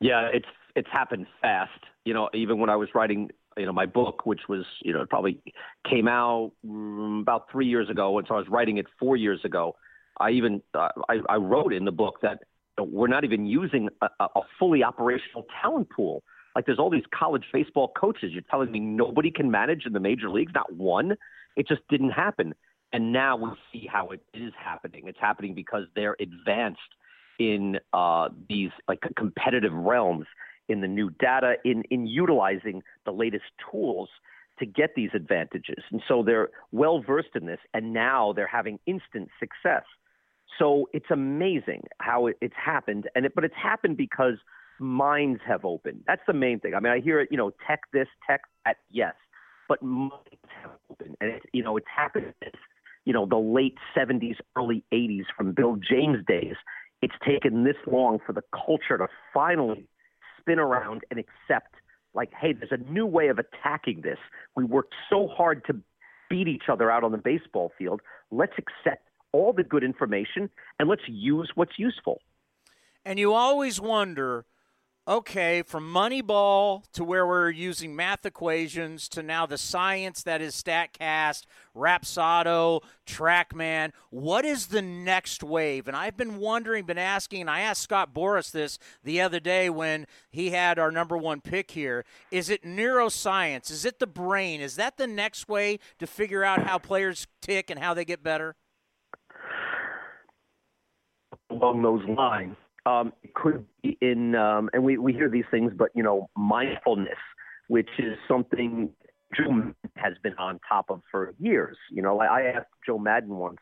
Yeah, it's it's happened fast. You know, even when I was writing you know my book, which was you know probably came out mm, about three years ago, and so I was writing it four years ago. I even uh, I, I wrote in the book that we're not even using a, a fully operational talent pool. Like there's all these college baseball coaches. You're telling me nobody can manage in the major leagues, not one. It just didn't happen. And now we see how it is happening. It's happening because they're advanced in uh, these like competitive realms in the new data, in, in utilizing the latest tools to get these advantages. And so they're well versed in this, and now they're having instant success. So it's amazing how it, it's happened, and it, but it's happened because minds have opened. That's the main thing. I mean, I hear it, you know, tech this, tech that, yes, but minds have opened, and it, you know, it's happened. It's, you know, the late '70s, early '80s, from Bill James days. It's taken this long for the culture to finally spin around and accept like, hey, there's a new way of attacking this. We worked so hard to beat each other out on the baseball field. Let's accept all the good information and let's use what's useful. And you always wonder okay, from Moneyball to where we're using math equations to now the science that is StatCast, Rapsodo, TrackMan, what is the next wave? And I've been wondering, been asking, I asked Scott Boras this the other day when he had our number one pick here. Is it neuroscience? Is it the brain? Is that the next way to figure out how players tick and how they get better? Along those lines, um, it could be in, um, and we, we hear these things, but you know, mindfulness, which is something Joe has been on top of for years. You know, I asked Joe Maddon once,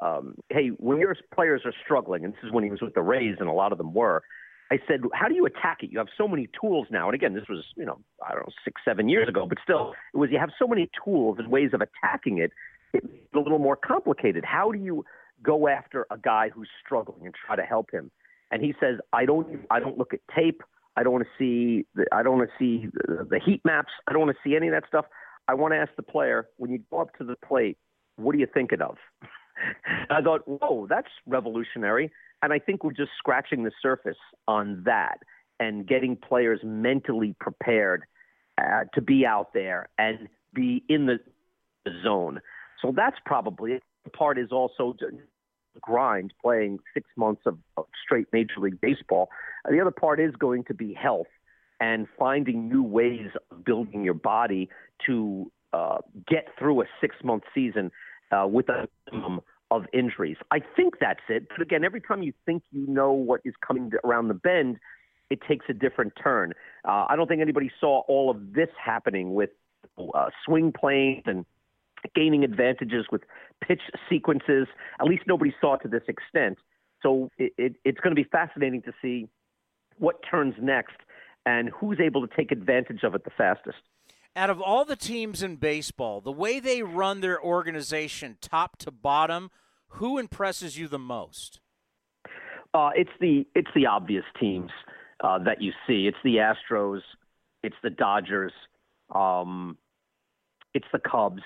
um, "Hey, when your players are struggling, and this is when he was with the Rays, and a lot of them were." I said, "How do you attack it? You have so many tools now." And again, this was you know I don't know six seven years ago, but still, it was you have so many tools and ways of attacking it. It's a little more complicated. How do you go after a guy who's struggling and try to help him? And he says, "I don't, I don't look at tape. I don't want to see, the, I don't want to see the, the heat maps. I don't want to see any of that stuff. I want to ask the player when you go up to the plate, what are you thinking of?" I thought, "Whoa, that's revolutionary." And I think we're just scratching the surface on that and getting players mentally prepared uh, to be out there and be in the, zone. So that's probably it. The part is also grind playing six months of, straight Major League Baseball. The other part is going to be health and finding new ways of building your body to uh, get through a six month season uh, with a minimum of injuries. I think that's it. But again, every time you think you know what is coming around the bend, it takes a different turn. Uh, I don't think anybody saw all of this happening with uh, swing planes and gaining advantages with pitch sequences. At least nobody saw to this extent. So it, it, it's going to be fascinating to see what turns next and who's able to take advantage of it the fastest. Out of all the teams in baseball, the way they run their organization top to bottom, who impresses you the most? Uh, it's the it's the obvious teams uh, that you see. It's the Astros, it's the Dodgers, um, it's the Cubs.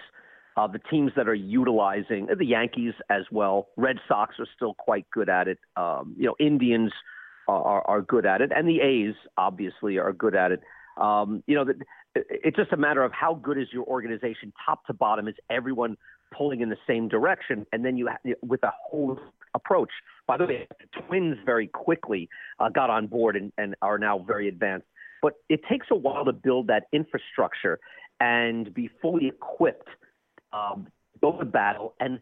Uh, the teams that are utilizing the Yankees as well, Red Sox are still quite good at it. Um, you know, Indians are, are good at it, and the A's obviously are good at it. Um, you know, it's just a matter of how good is your organization, top to bottom. Is everyone pulling in the same direction? And then you, with a whole approach. By the way, the Twins very quickly uh, got on board and, and are now very advanced. But it takes a while to build that infrastructure and be fully equipped, um, go to battle, and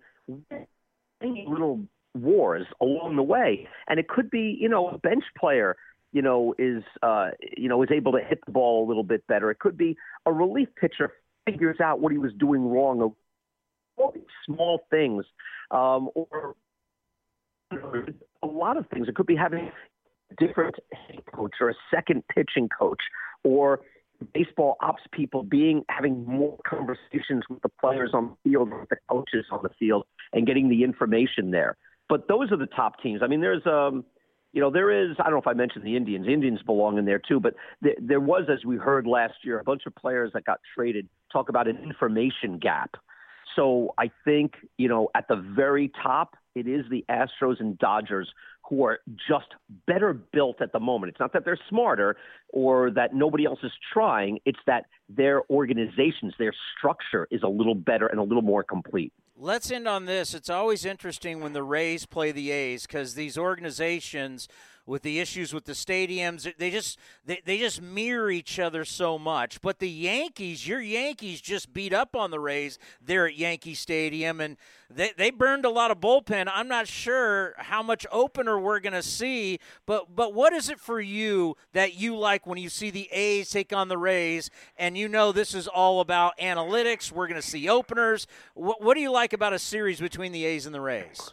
little wars along the way. And it could be, you know, a bench player, you know, is uh, you know is able to hit the ball a little bit better. It could be a relief pitcher figures out what he was doing wrong. All these small things, um, or a lot of things. It could be having a different coach or a second pitching coach or baseball ops people being having more conversations with the players on the field, with the coaches on the field, and getting the information there. But those are the top teams. I mean, there's um, you know, there is. I don't know if I mentioned the Indians. Indians belong in there too. But th- there was, as we heard last year, a bunch of players that got traded. Talk about an information gap. So I think you know, at the very top, it is the Astros and Dodgers who are just better built at the moment. It's not that they're smarter or that nobody else is trying, it's that their organizations, their structure is a little better and a little more complete. Let's end on this. It's always interesting when the Rays play the A's because these organizations with the issues with the stadiums. They just they, they just mirror each other so much. But the Yankees, your Yankees just beat up on the Rays there at Yankee Stadium and they, they burned a lot of bullpen. I'm not sure how much opener we're gonna see, but but what is it for you that you like when you see the A's take on the Rays and you know this is all about analytics, we're gonna see openers. What, what do you like about a series between the A's and the Rays?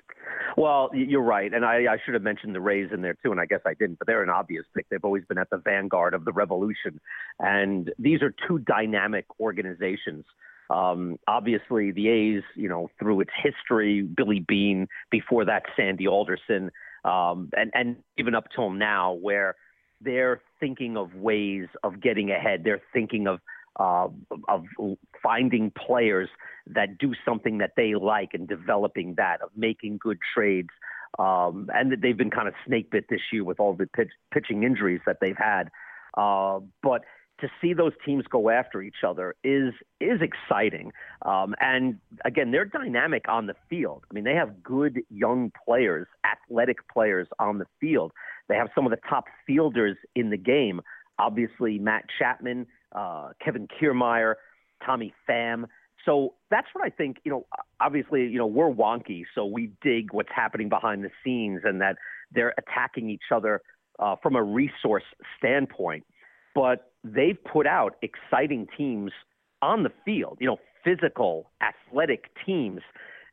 Well, you're right, and I, I should have mentioned the Rays in there too, and I guess I didn't. But they're an obvious pick. They've always been at the vanguard of the revolution, and these are two dynamic organizations. Um, obviously, the A's, you know, through its history, Billy Beane, before that, Sandy Alderson, um, and and even up till now, where they're thinking of ways of getting ahead. They're thinking of uh, of finding players that do something that they like and developing that, of making good trades. Um, and they've been kind of snake bit this year with all the pitch, pitching injuries that they've had. Uh, but to see those teams go after each other is is exciting. Um, and again, they're dynamic on the field. I mean, they have good young players, athletic players on the field. They have some of the top fielders in the game. Obviously, Matt Chapman, uh, Kevin Kiermaier, Tommy Pham. So that's what I think. You know, obviously, you know, we're wonky, so we dig what's happening behind the scenes, and that they're attacking each other uh, from a resource standpoint. But they've put out exciting teams on the field. You know, physical, athletic teams,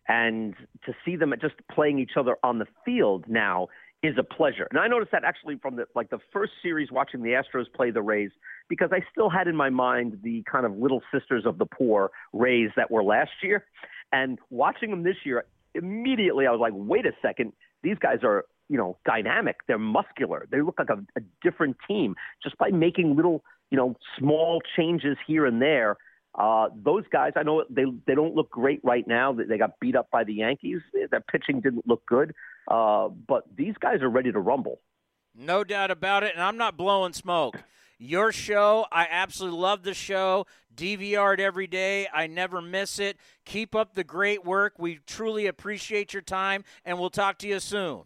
and to see them just playing each other on the field now is a pleasure. And I noticed that actually from the like the first series watching the Astros play the Rays because I still had in my mind the kind of little sisters of the poor Rays that were last year. And watching them this year immediately I was like wait a second these guys are you know dynamic. They're muscular. They look like a, a different team. Just by making little you know small changes here and there uh, those guys, I know they they don't look great right now. They got beat up by the Yankees. Their pitching didn't look good. Uh, but these guys are ready to rumble. No doubt about it, and I'm not blowing smoke. Your show, I absolutely love the show. DVR it every day. I never miss it. Keep up the great work. We truly appreciate your time, and we'll talk to you soon.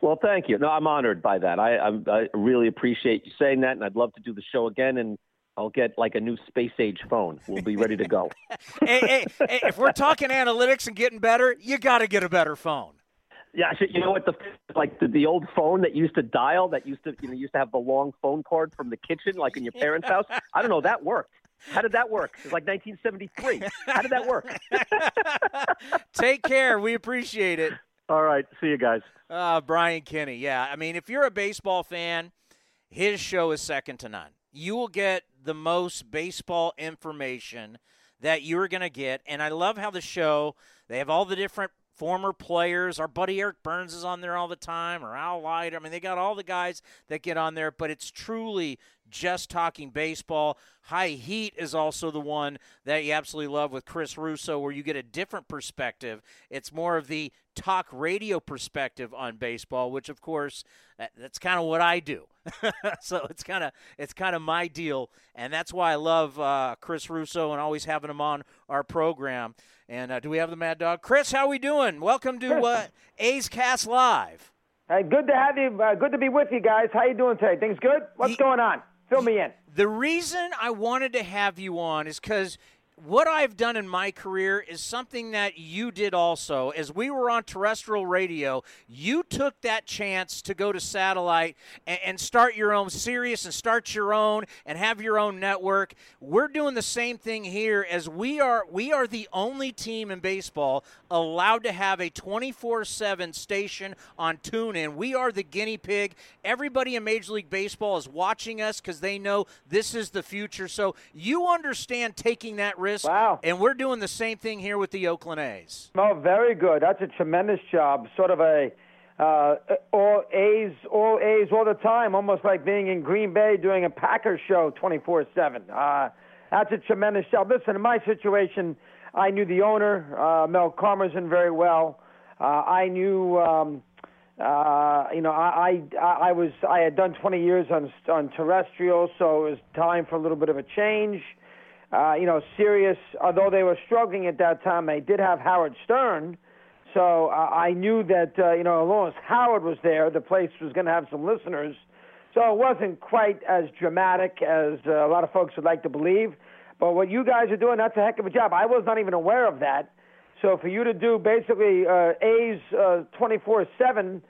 Well, thank you. No, I'm honored by that. I, I'm, I really appreciate you saying that, and I'd love to do the show again. And I'll get like a new space age phone. We'll be ready to go. hey, hey, hey, if we're talking analytics and getting better, you got to get a better phone. Yeah, you know what the like the, the old phone that used to dial that used to you know used to have the long phone cord from the kitchen like in your parents' house. I don't know that worked. How did that work? It was like 1973. How did that work? Take care. We appreciate it. All right. See you guys. Uh, Brian Kenny. Yeah. I mean, if you're a baseball fan, his show is second to none. You will get the most baseball information that you're going to get. And I love how the show, they have all the different former players. Our buddy Eric Byrnes is on there all the time, or Al Leiter. I mean, they got all the guys that get on there, but it's truly just talking baseball. High Heat is also the one that you absolutely love with Chris Russo, where you get a different perspective. It's more of the talk radio perspective on baseball, which of course that's kind of what I do. so it's kind of it's kind of my deal, and that's why I love uh, Chris Russo and always having him on our program. And uh, do we have the Mad Dog, Chris? How are we doing? Welcome to uh, A's Cast Live. Hey, good to have you. Uh, good to be with you guys. How you doing today? Things good? What's he, going on? Fill me in. The reason I wanted to have you on is because what I've done in my career is something that you did also. As we were on terrestrial radio, you took that chance to go to satellite and, and, start your own Sirius and start your own and have your own network. We're doing the same thing here as we are we are the only team in baseball allowed to have a 24/7 station on TuneIn. We are the guinea pig. Everybody in Major League Baseball is watching us cuz they know this is the future. So you understand taking that risk. Wow. And we're doing the same thing here with the Oakland A's. Oh, very good. That's a tremendous job. Sort of a uh, all A's, all A's, all the time, almost like being in Green Bay doing a Packers show 24 7. Uh, that's a tremendous job. Listen, in my situation, I knew the owner, uh, Mel Karmazin, very well. Uh, I knew. Um, uh, you know, I, I I was I had done 20 years on on terrestrial, so it was time for a little bit of a change. Uh, you know, Sirius, although they were struggling at that time, they did have Howard Stern. So uh, I knew that, uh, you know, as long as Howard was there, the place was going to have some listeners. So it wasn't quite as dramatic as uh, a lot of folks would like to believe. But what you guys are doing, that's a heck of a job. I was not even aware of that. So for you to do basically uh, A's uh, 24 7,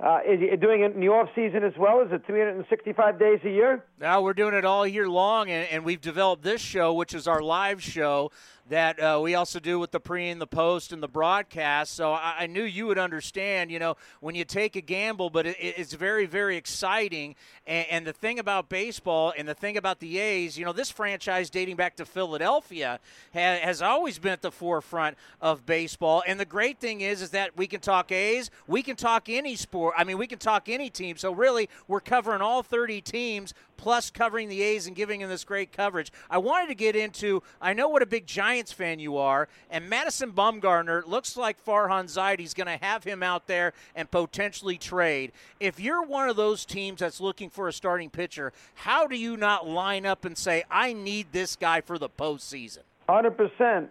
uh, is doing it in the off season as well? Is it 365 days a year? Now we're doing it all year long, and, and we've developed this show, which is our live show that uh, we also do with the pre and the post and the broadcast. So I, I, knew you would understand, you know, when you take a gamble, but it, it's very, very exciting. And, and, the thing about baseball and the thing about the A's, you know, this franchise dating back to Philadelphia ha- has always been at the forefront of baseball. And the great thing is, is that we can talk A's, we can talk any sport. I mean, we can talk any team. So really, we're covering all 30 teams plus covering the A's and giving them this great coverage. I wanted to get into, I know what a big Giants fan you are, and Madison Bumgarner looks like Farhan Zaidi's going to have him out there and potentially trade. If you're one of those teams that's looking for a starting pitcher, how do you not line up and say, I need this guy for the postseason? Hundred uh, percent.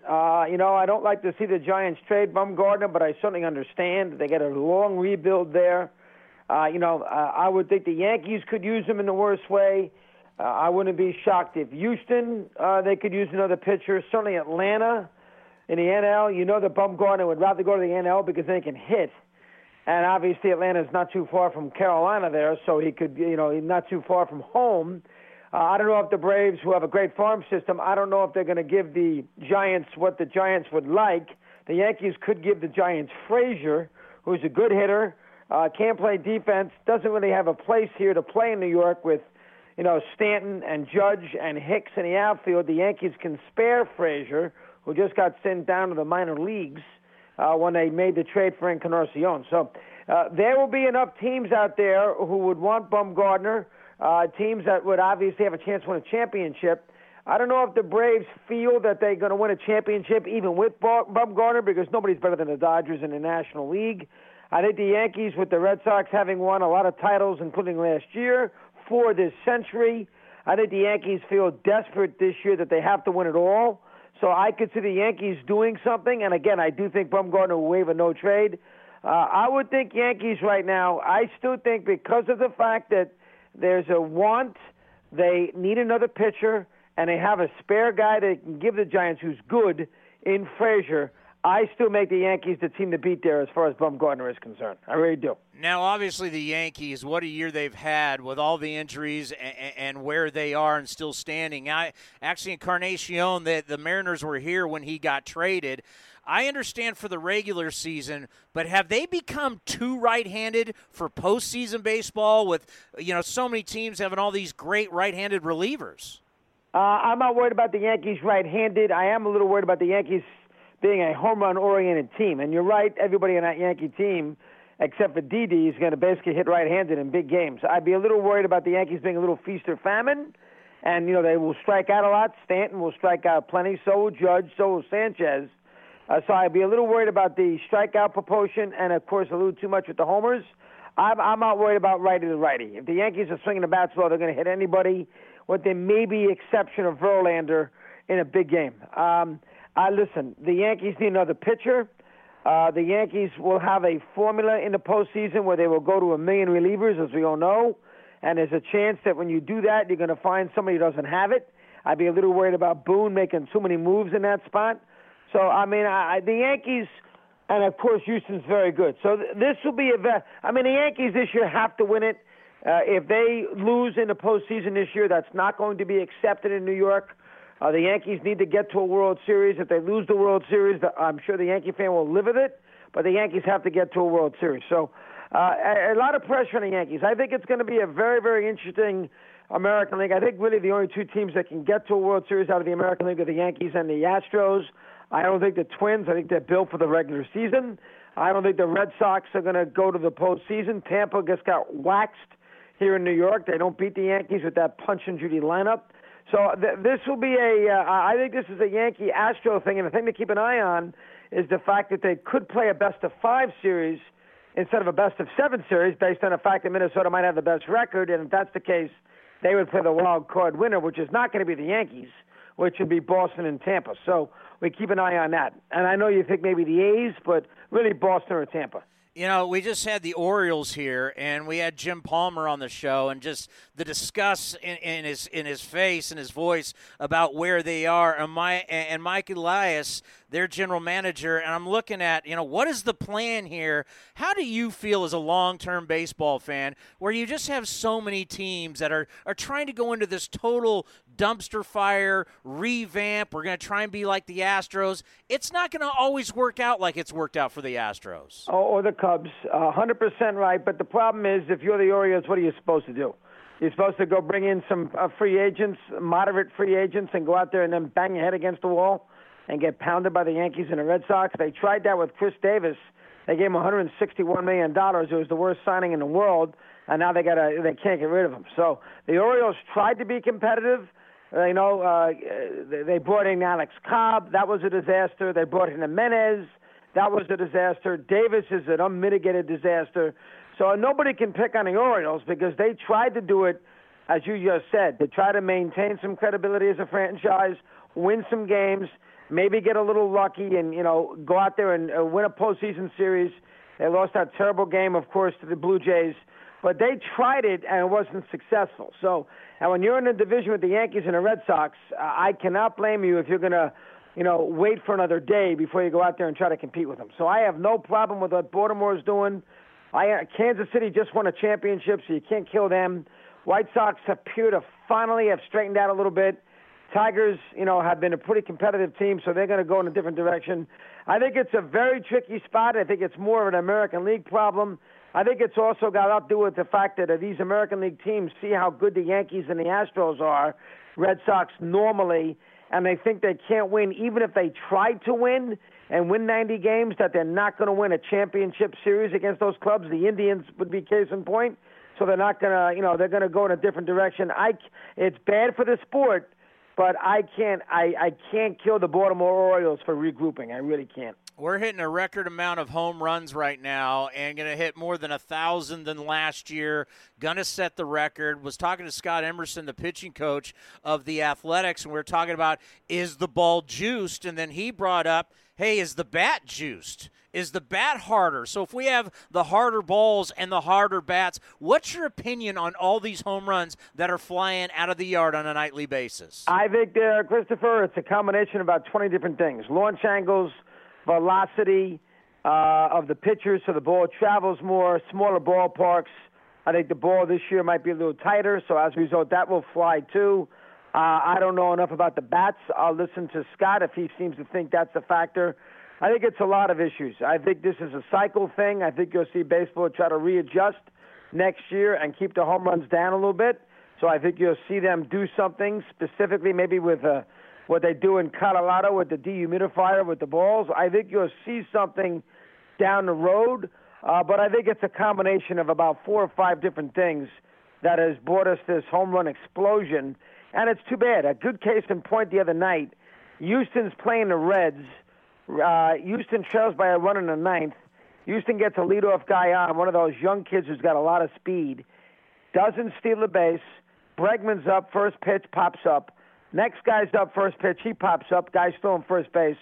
You know, I don't like to see the Giants trade Bumgarner, but I certainly understand they get a long rebuild there. Uh, you know, uh, I would think the Yankees could use him in the worst way. Uh, I wouldn't be shocked if Houston uh, they could use another pitcher. Certainly Atlanta in the NL. You know that Bumgarner would rather go to the NL because they can hit, and obviously Atlanta's not too far from Carolina there, so he could you know not too far from home. Uh, I don't know if the Braves, who have a great farm system, I don't know if they're going to give the Giants what the Giants would like. The Yankees could give the Giants Frazier, who's a good hitter uh, can't play defense, doesn't really have a place here to play in New York with, you know, Stanton and Judge and Hicks in the outfield. The Yankees can spare Frazier, who just got sent down to the minor leagues uh, when they made the trade for Encarnacion. So uh, there will be enough teams out there who would want Bumgarner, uh, teams that would obviously have a chance to win a championship. I don't know if the Braves feel that they're going to win a championship even with Bumgarner because nobody's better than the Dodgers in the National League. I think the Yankees, with the Red Sox having won a lot of titles, including last year, for this century, I think the Yankees feel desperate this year that they have to win it all. So I could see the Yankees doing something. And again, I do think Bumgarner will waive a no trade. Uh, I would think Yankees right now. I still think because of the fact that there's a want, they need another pitcher, and they have a spare guy that can give the Giants who's good in Frazier. I still make the Yankees the team to beat there as far as Bumgarner is concerned. I really do. Now, obviously, the Yankees, what a year they've had with all the injuries and, and where they are and still standing. I Actually, Encarnacion, the, the Mariners were here when he got traded. I understand for the regular season, but have they become too right-handed for postseason baseball with, you know, so many teams having all these great right-handed relievers? Uh, I'm not worried about the Yankees right-handed. I am a little worried about the Yankees – being a home run oriented team. And you're right, everybody on that Yankee team, except for Didi, is going to basically hit right-handed in big games. I'd be a little worried about the Yankees being a little feast or famine, and you know they will strike out a lot. Stanton will strike out plenty. So will Judge. So will Sanchez. Uh, so I'd be a little worried about the strikeout proportion, and of course a little too much with the homers. I'm, I'm not worried about righty to righty. If the Yankees are swinging the bats well, they're going to hit anybody, with the maybe exception of Verlander in a big game. Um, I listen. The Yankees need another pitcher. Uh, the Yankees will have a formula in the postseason where they will go to a million relievers, as we all know. And there's a chance that when you do that, you're going to find somebody who doesn't have it. I'd be a little worried about Boone making too many moves in that spot. So I mean, I, the Yankees, and of course Houston's very good. So th- this will be a. Ve- I mean, the Yankees this year have to win it. Uh, if they lose in the postseason this year, that's not going to be accepted in New York. Uh, the Yankees need to get to a World Series. If they lose the World Series, I'm sure the Yankee fan will live with it. But the Yankees have to get to a World Series. So uh, a, a lot of pressure on the Yankees. I think it's going to be a very, very interesting American League. I think really the only two teams that can get to a World Series out of the American League are the Yankees and the Astros. I don't think the Twins. I think they're built for the regular season. I don't think the Red Sox are going to go to the postseason. Tampa just got waxed here in New York. They don't beat the Yankees with that punch and Judy lineup. So th- this will be a. Uh, I think this is a Yankee Astro thing, and the thing to keep an eye on is the fact that they could play a best of five series instead of a best of seven series, based on the fact that Minnesota might have the best record, and if that's the case, they would play the wild card winner, which is not going to be the Yankees, which would be Boston and Tampa. So we keep an eye on that. And I know you think maybe the A's, but really Boston or Tampa. You know, we just had the Orioles here, and we had Jim Palmer on the show, and just the disgust in, in his in his face and his voice about where they are, and my and Mike Elias, their general manager, and I'm looking at, you know, what is the plan here? How do you feel as a long-term baseball fan, where you just have so many teams that are are trying to go into this total dumpster fire, revamp. We're going to try and be like the Astros. It's not going to always work out like it's worked out for the Astros. Oh, or the Cubs. Uh, 100% right. But the problem is, if you're the Orioles, what are you supposed to do? You're supposed to go bring in some uh, free agents, moderate free agents, and go out there and then bang your head against the wall and get pounded by the Yankees and the Red Sox. They tried that with Chris Davis. They gave him 161 million dollars. It was the worst signing in the world, and now they got to they can't get rid of him. So the Orioles tried to be competitive. Uh, you know, uh, they brought in Alex Cobb. That was a disaster. They brought in Jimenez. That was a disaster. Davis is an unmitigated disaster. So nobody can pick on the Orioles because they tried to do it, as you just said, to try to maintain some credibility as a franchise, win some games, maybe get a little lucky, and you know go out there and uh, win a postseason series. They lost that terrible game, of course, to the Blue Jays, but they tried it and it wasn't successful. So and when you're in a division with the Yankees and the Red Sox, I cannot blame you if you're going to, you know, wait for another day before you go out there and try to compete with them. So I have no problem with what Baltimore is doing. I uh, Kansas City just won a championship, so you can't kill them. White Sox appear to finally have straightened out a little bit. Tigers, you know, have been a pretty competitive team, so they're going to go in a different direction. I think it's a very tricky spot. I think it's more of an American League problem I think it's also got to do with the fact that these American League teams see how good the Yankees and the Astros are, Red Sox normally, and they think they can't win, even if they try to win and win 90 games, that they're not going to win a championship series against those clubs. The Indians would be case in point. So they're not going to, you know, they're going to go in a different direction. I, it's bad for the sport, but I can't, I, I can't kill the Baltimore Orioles for regrouping. I really can't. We're hitting a record amount of home runs right now and going to hit more than a thousand than last year. Going to set the record. Was talking to Scott Emerson, the pitching coach of the Athletics, and we were talking about is the ball juiced? And then he brought up, hey, is the bat juiced? Is the bat harder? So if we have the harder balls and the harder bats, what's your opinion on all these home runs that are flying out of the yard on a nightly basis? I think, uh, Christopher, it's a combination of about 20 different things. Launch angles – velocity uh, of the pitchers, so the ball travels more, smaller ballparks. I think the ball this year might be a little tighter, so as a result, that will fly too. Uh, I don't know enough about the bats. I'll listen to Scott if he seems to think that's a factor. I think it's a lot of issues. I think this is a cycle thing. I think you'll see baseball try to readjust next year and keep the home runs down a little bit. So I think you'll see them do something specifically, maybe with a what they do in Colorado with the dehumidifier with the balls. I think you'll see something down the road. Uh, but I think it's a combination of about four or five different things that has brought us this home run explosion. And it's too bad. A good case in point the other night. Houston's playing the Reds. Uh, Houston trails by a run in the ninth. Houston gets a leadoff guy on, one of those young kids who's got a lot of speed. Doesn't steal the base. Bregman's up, first pitch pops up. Next guy's up, first pitch, he pops up. Guy's still in first base,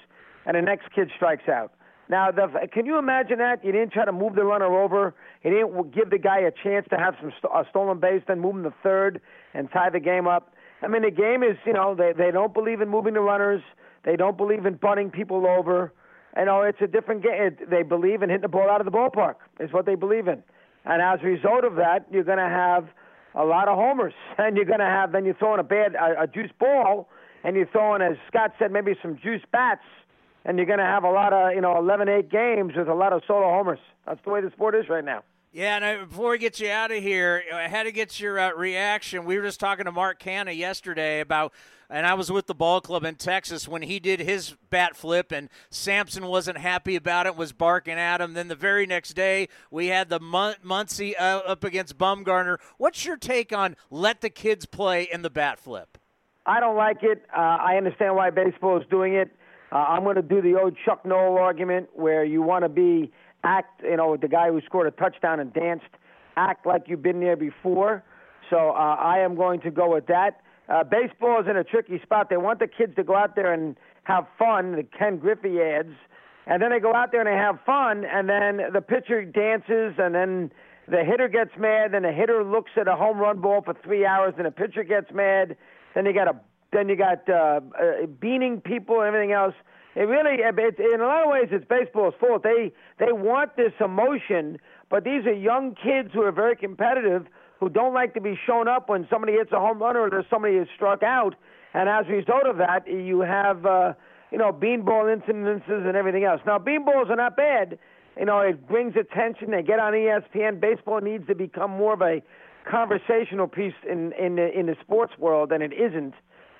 and the next kid strikes out. Now, the, can you imagine that? You didn't try to move the runner over. You didn't give the guy a chance to have some st- a stolen base, then move him to third and tie the game up. I mean, the game is, you know, they they don't believe in moving the runners. They don't believe in bunting people over. You know, it's a different game. They believe in hitting the ball out of the ballpark. Is what they believe in. And as a result of that, you're going to have a lot of homers, and you're going to have then you're throwing a bad a, a juice ball, and you're throwing, as Scott said, maybe some juice bats, and you're going to have a lot of you know 11-8 games with a lot of solo homers. That's the way the sport is right now. Yeah, and I, before we get you out of here, I had to get your uh, reaction. We were just talking to Mark Canha yesterday about, and I was with the ball club in Texas when he did his bat flip, and Sampson wasn't happy about it, was barking at him. Then the very next day, we had the Mun- Muncy uh, up against Bumgarner. What's your take on let the kids play in the bat flip? I don't like it. Uh, I understand why baseball is doing it. Uh, I'm going to do the old Chuck Noll argument where you want to be act, you know, the guy who scored a touchdown and danced, act like you've been there before. So uh, I am going to go with that. Uh, baseball is in a tricky spot. They want the kids to go out there and have fun, the Ken Griffey ads, and then they go out there and they have fun, and then the pitcher dances, and then the hitter gets mad, then the hitter looks at a home run ball for three hours, and the pitcher gets mad. Then you got a then you got uh, uh, beaning people and everything else. It really, it, in a lot of ways, it's baseball's fault. They they want this emotion, but these are young kids who are very competitive, who don't like to be shown up when somebody hits a home run or there's somebody is struck out. And as a result of that, you have uh, you know beanball incidences and everything else. Now, beanballs are not bad. You know, it brings attention. They get on ESPN. Baseball needs to become more of a conversational piece in in the, in the sports world, and it isn't.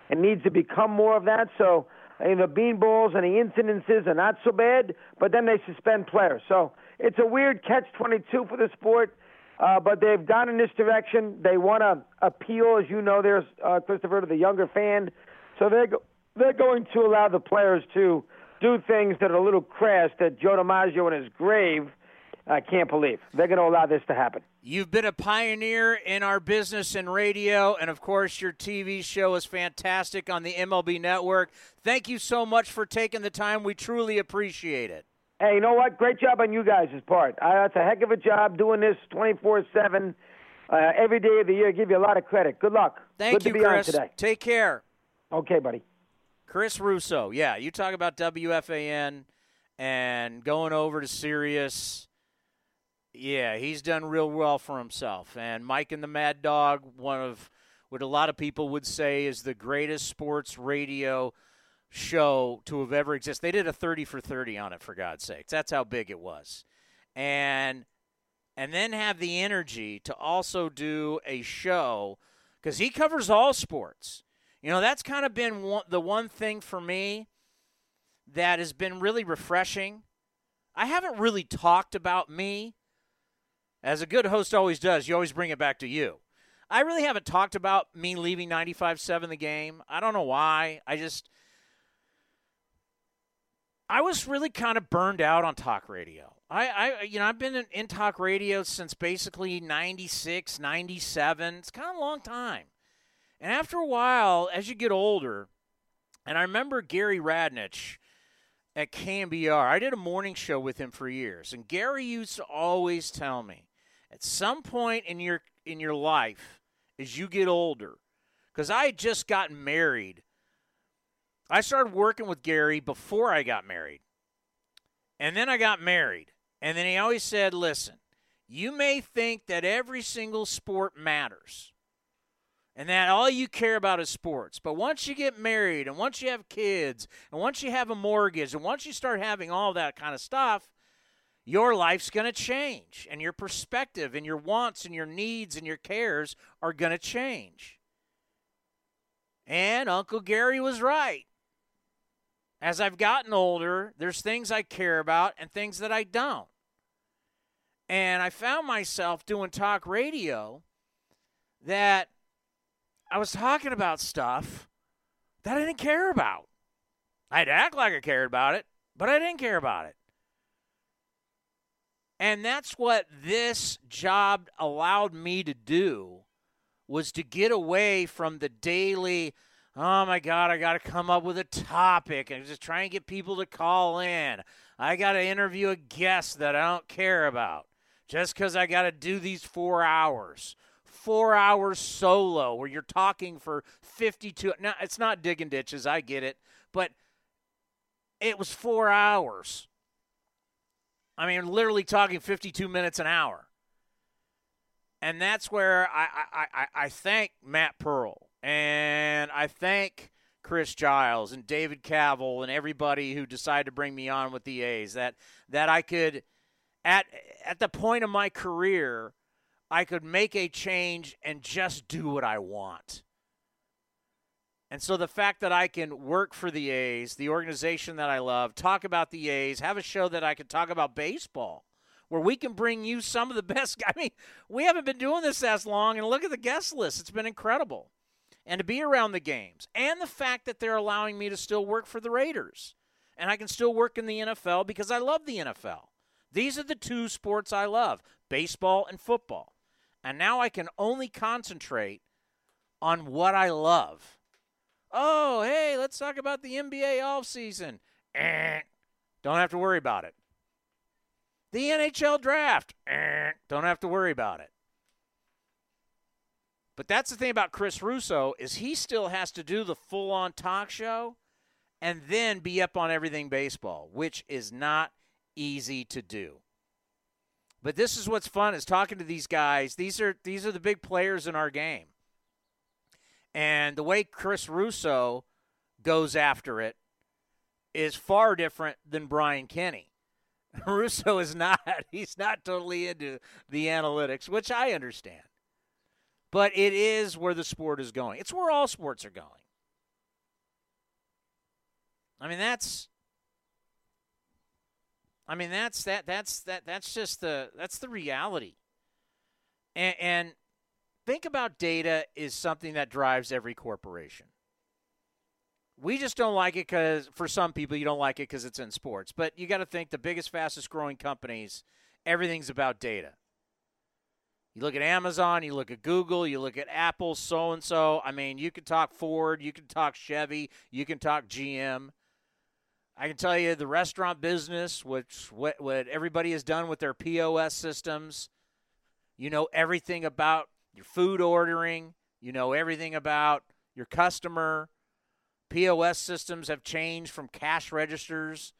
It needs to become more of that. So and the beanballs and the incidences are not so bad, but then they suspend players. So it's a weird catch 22 for the sport. Uh, but they've gone in this direction. They want to appeal, as you know, there's uh, Christopher to the younger fan. So they're go- they're going to allow the players to do things that are a little crass that Joe DiMaggio in his grave I can't believe they're going to allow this to happen. You've been a pioneer in our business and radio, and of course, your TV show is fantastic on the MLB Network. Thank you so much for taking the time. We truly appreciate it. Hey, you know what? Great job on you guys' part. Uh, that's a heck of a job doing this 24 7 uh, every day of the year. give you a lot of credit. Good luck. Thank Good you, Chris. Take care. Okay, buddy. Chris Russo. Yeah, you talk about WFAN and going over to Sirius yeah, he's done real well for himself. And Mike and the Mad Dog, one of what a lot of people would say is the greatest sports radio show to have ever existed. They did a 30 for 30 on it for God's sakes. That's how big it was. And and then have the energy to also do a show cuz he covers all sports. You know, that's kind of been one, the one thing for me that has been really refreshing. I haven't really talked about me as a good host always does, you always bring it back to you. I really haven't talked about me leaving 95-7 the game. I don't know why. I just I was really kind of burned out on talk radio. I, I you know, I've been in, in talk radio since basically 96, 97. It's kind of a long time. And after a while, as you get older, and I remember Gary Radnich at KNBR. I did a morning show with him for years, and Gary used to always tell me, at some point in your in your life as you get older because i had just gotten married i started working with gary before i got married and then i got married and then he always said listen you may think that every single sport matters and that all you care about is sports. But once you get married and once you have kids and once you have a mortgage and once you start having all that kind of stuff, your life's going to change and your perspective and your wants and your needs and your cares are going to change. And Uncle Gary was right. As I've gotten older, there's things I care about and things that I don't. And I found myself doing talk radio that I was talking about stuff that I didn't care about. I'd act like I cared about it, but I didn't care about it. And that's what this job allowed me to do was to get away from the daily oh my god, I got to come up with a topic and just try and get people to call in. I got to interview a guest that I don't care about just cuz I got to do these 4 hours. 4 hours solo where you're talking for 52 Now, it's not digging ditches, I get it, but it was 4 hours I mean, literally talking 52 minutes an hour. And that's where I, I, I, I thank Matt Pearl and I thank Chris Giles and David Kaval and everybody who decided to bring me on with the A's that that I could at at the point of my career I could make a change and just do what I want. And so the fact that I can work for the A's, the organization that I love, talk about the A's, have a show that I can talk about baseball, where we can bring you some of the best. I mean, we haven't been doing this as long, and look at the guest list. It's been incredible. And to be around the games, and the fact that they're allowing me to still work for the Raiders, and I can still work in the NFL because I love the NFL. These are the two sports I love baseball and football. And now I can only concentrate on what I love Oh, hey, let's talk about the NBA offseason. Eh, don't have to worry about it. The NHL draft. Eh, don't have to worry about it. But that's the thing about Chris Russo is he still has to do the full-on talk show and then be up on everything baseball, which is not easy to do. But this is what's fun is talking to these guys. These are these are the big players in our game. And the way Chris Russo goes after it is far different than Brian Kenny. Russo is not, he's not totally into the analytics, which I understand. But it is where the sport is going. It's where all sports are going. I mean, that's I mean that's that that's that that's just the that's the reality. And, and think about data is something that drives every corporation. We just don't like it because, for some people, you don't like it because it's in sports. But you got to think the biggest, fastest growing companies, everything's about data. You look at Amazon, you look at Google, you look at Apple, so and so. I mean, you can talk Ford, you can talk Chevy, you can talk GM. I can tell you the restaurant business, which what, what everybody has done with their POS systems. You know everything about your food ordering, you know everything about your customer. POS systems have changed from cash registers.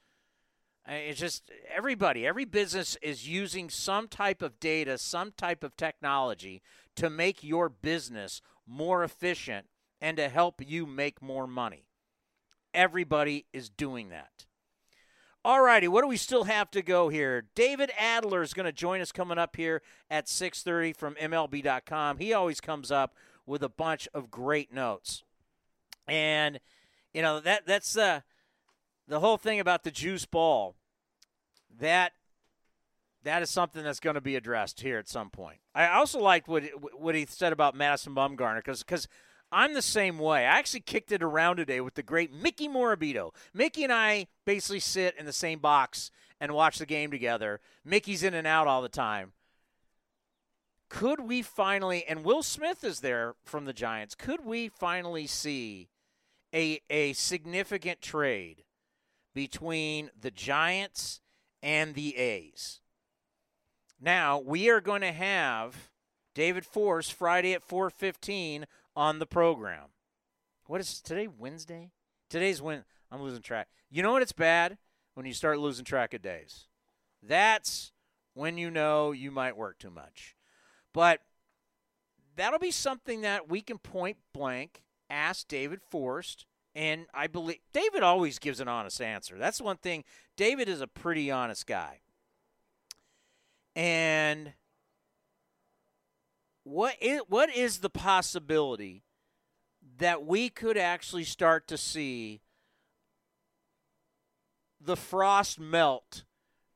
It's just everybody, every business is using some type of data, some type of technology to make your business more efficient and to help you make more money. Everybody is doing that. All righty, what do we still have to go here? David Adler is going to join us coming up here at 6:30 from MLB.com. He always comes up with a bunch of great notes, and you know that that's uh, the whole thing about the juice ball. That that is something that's going to be addressed here at some point. I also liked what what he said about Madison Bumgarner because because I'm the same way. I actually kicked it around today with the great Mickey Morabito. Mickey and I basically sit in the same box and watch the game together. Mickey's in and out all the time. Could we finally, and Will Smith is there from the Giants, could we finally see a, a significant trade between the Giants and the A's? Now, we are going to have David Forst Friday at 415 on the program. What is today? Wednesday? Today's when I'm losing track. You know what? It's bad when you start losing track of days. That's when you know you might work too much. But that'll be something that we can point blank ask David Forst. And I believe David always gives an honest answer. That's one thing. David is a pretty honest guy. And what is, what is the possibility that we could actually start to see the frost melt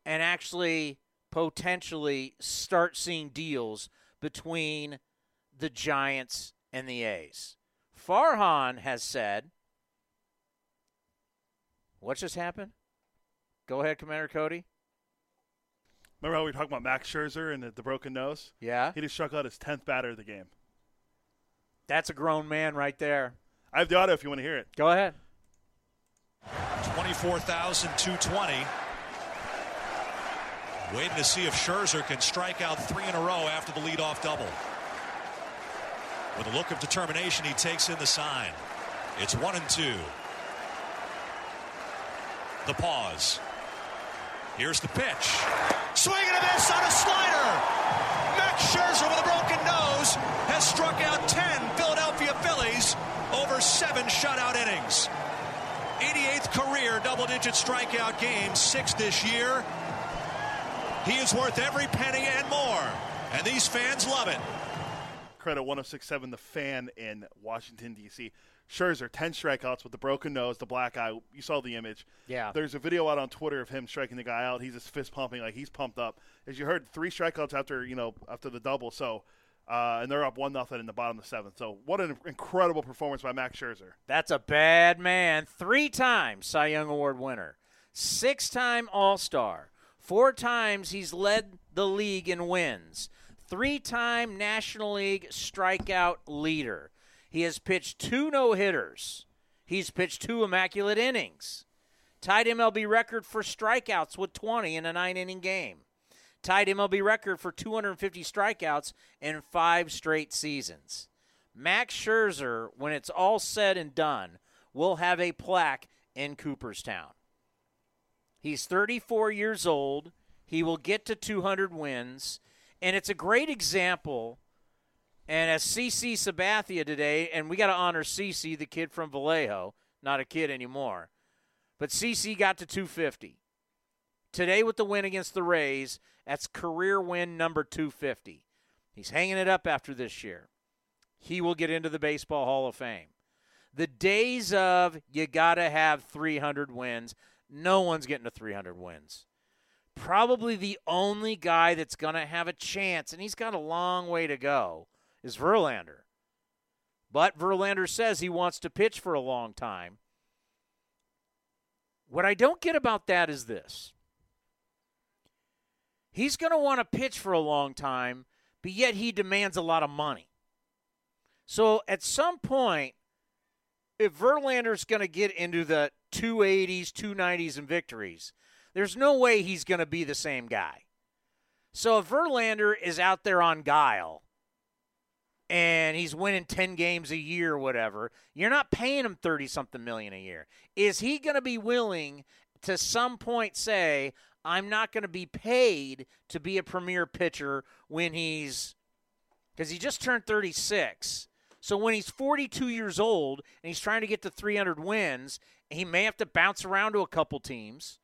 and actually potentially start seeing deals between the Giants and the A's. Farhan has said, what just happened? Go ahead, Commander Cody. Remember how we were talking about Max Scherzer and the, the broken nose? Yeah. He just struck out his 10th batter of the game. That's a grown man right there. I have the audio if you want to hear it. Go ahead. 24,220. Waiting to see if Scherzer can strike out three in a row after the leadoff double. With a look of determination, he takes in the sign. It's one and two. The pause. Here's the pitch. Swing and a miss on a slider. Max Scherzer with a broken nose has struck out 10 Philadelphia Phillies over seven shutout innings. 88th career double digit strikeout game, six this year. He is worth every penny and more, and these fans love it. Credit 1067, the fan in Washington, D.C. Scherzer, 10 strikeouts with the broken nose, the black eye. You saw the image. Yeah. There's a video out on Twitter of him striking the guy out. He's just fist pumping like he's pumped up. As you heard, three strikeouts after you know after the double. So, uh, and they're up one nothing in the bottom of the seventh. So, what an incredible performance by Max Scherzer. That's a bad man. Three times Cy Young Award winner, six time All Star, four times he's led the league in wins, three time National League strikeout leader. He has pitched two no hitters. He's pitched two immaculate innings. Tied MLB record for strikeouts with 20 in a nine inning game. Tied MLB record for 250 strikeouts in five straight seasons. Max Scherzer, when it's all said and done, will have a plaque in Cooperstown. He's 34 years old. He will get to 200 wins. And it's a great example and as CC Sabathia today, and we got to honor CC, the kid from Vallejo, not a kid anymore. But CC got to 250. Today with the win against the Rays, that's career win number 250. He's hanging it up after this year. He will get into the Baseball Hall of Fame. The days of you got to have 300 wins, no one's getting to 300 wins. Probably the only guy that's going to have a chance, and he's got a long way to go, is Verlander. But Verlander says he wants to pitch for a long time. What I don't get about that is this he's going to want to pitch for a long time, but yet he demands a lot of money. So at some point, if Verlander's going to get into the 280s, 290s, and victories, there's no way he's going to be the same guy. So if Verlander is out there on guile and he's winning 10 games a year or whatever, you're not paying him 30 something million a year. Is he going to be willing to some point say, I'm not going to be paid to be a premier pitcher when he's because he just turned 36. So when he's 42 years old and he's trying to get to 300 wins, he may have to bounce around to a couple teams.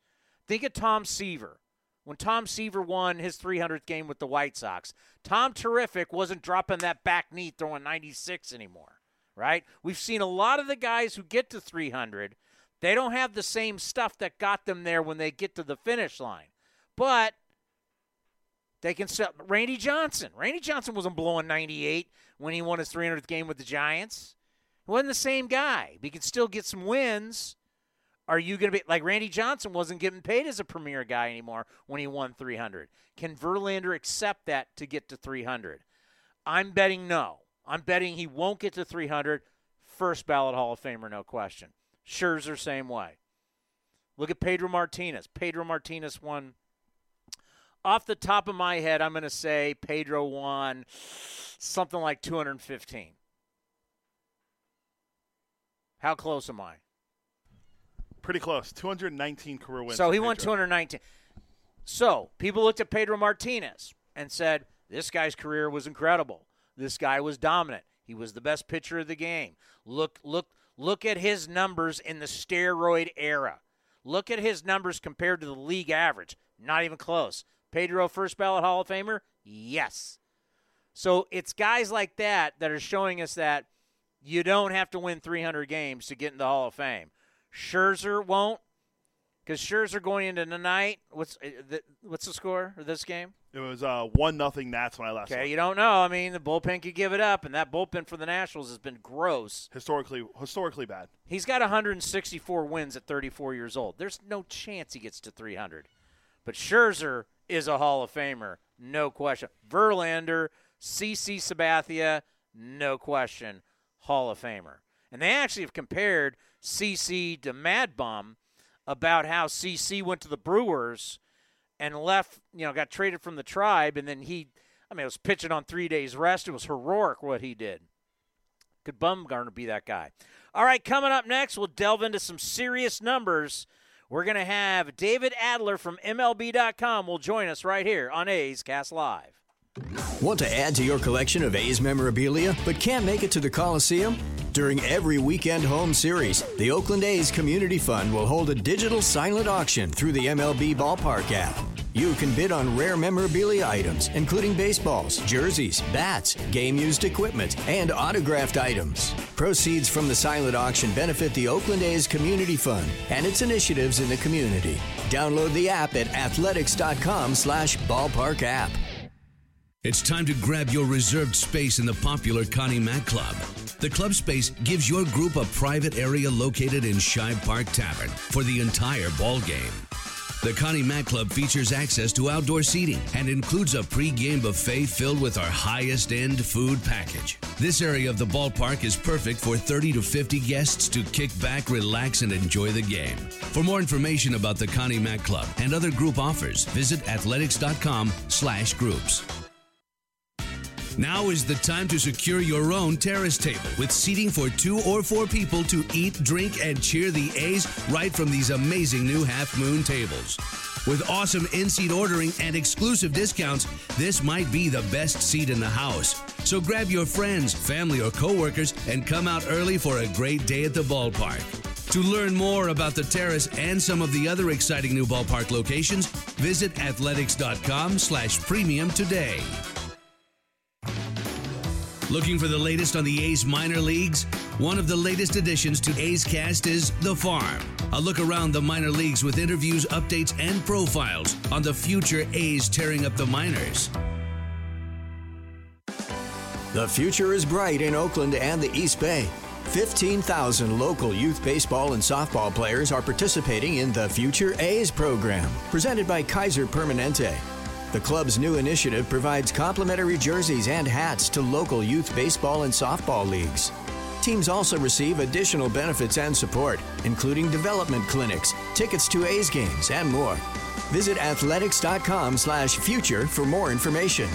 Think of Tom Seaver. When Tom Seaver won his 300th game with the White Sox, Tom Terrific wasn't dropping that back knee throwing 96 anymore, right? We've seen a lot of the guys who get to 300, they don't have the same stuff that got them there when they get to the finish line. But they can still. Randy Johnson. Randy Johnson wasn't blowing 98 when he won his 300th game with the Giants. He wasn't the same guy. He could still get some wins. Are you going to be like Randy Johnson wasn't getting paid as a premier guy anymore when he won 300? Can Verlander accept that to get to 300? I'm betting no. I'm betting he won't get to 300. First ballot Hall of Famer, no question. Scherzer, same way. Look at Pedro Martinez. Pedro Martinez won. Off the top of my head, I'm going to say Pedro won something like 215. How close am I? Pretty close. 219 career wins. So he won 219. So people looked at Pedro Martinez and said, this guy's career was incredible. This guy was dominant. He was the best pitcher of the game. Look, look, look at his numbers in the steroid era. Look at his numbers compared to the league average. Not even close. Pedro, first ballot Hall of Famer? Yes. So it's guys like that that are showing us that you don't have to win 300 games to get in the Hall of Fame. Scherzer won't. Because Scherzer going into tonight, what's uh, the, what's the score of this game? It was uh, one nothing Nats when I last. Okay, you don't know. I mean, the bullpen could give it up, and that bullpen for the Nationals has been gross. Historically, historically bad. He's got 164 wins at 34 years old. There's no chance he gets to 300. But Scherzer is a Hall of Famer, no question. Verlander, CC Sabathia, no question, Hall of Famer. And they actually have compared CC to Mad Bum about how CC went to the Brewers and left, you know, got traded from the tribe, and then he, I mean, it was pitching on three days rest. It was heroic what he did. Could Bumgarner be that guy? All right, coming up next, we'll delve into some serious numbers. We're going to have David Adler from MLB.com will join us right here on A's Cast Live. Want to add to your collection of A's memorabilia but can't make it to the Coliseum? During every weekend home series, the Oakland A's Community Fund will hold a digital silent auction through the MLB Ballpark app. You can bid on rare memorabilia items, including baseballs, jerseys, bats, game used equipment, and autographed items. Proceeds from the silent auction benefit the Oakland A's Community Fund and its initiatives in the community. Download the app at athletics.com slash ballpark app. It's time to grab your reserved space in the popular Connie Mack Club. The club space gives your group a private area located in Shibe Park Tavern for the entire ball game. The Connie Mack Club features access to outdoor seating and includes a pre-game buffet filled with our highest end food package. This area of the ballpark is perfect for 30 to 50 guests to kick back, relax, and enjoy the game. For more information about the Connie Mack Club and other group offers, visit athletics.com slash groups. Now is the time to secure your own terrace table with seating for two or four people to eat, drink, and cheer the A's right from these amazing new half moon tables. With awesome in seat ordering and exclusive discounts, this might be the best seat in the house. So grab your friends, family, or coworkers and come out early for a great day at the ballpark. To learn more about the terrace and some of the other exciting new ballpark locations, visit athletics.com slash premium today. Looking for the latest on the A's minor leagues? One of the latest additions to A's Cast is The Farm, a look around the minor leagues with interviews, updates, and profiles on the future A's tearing up the minors. The future is bright in Oakland and the East Bay. 15,000 local youth baseball and softball players are participating in the Future A's program, presented by Kaiser Permanente. The club's new initiative provides complimentary jerseys and hats to local youth baseball and softball leagues. Teams also receive additional benefits and support, including development clinics, tickets to A's games, and more. Visit athletics.com/future for more information.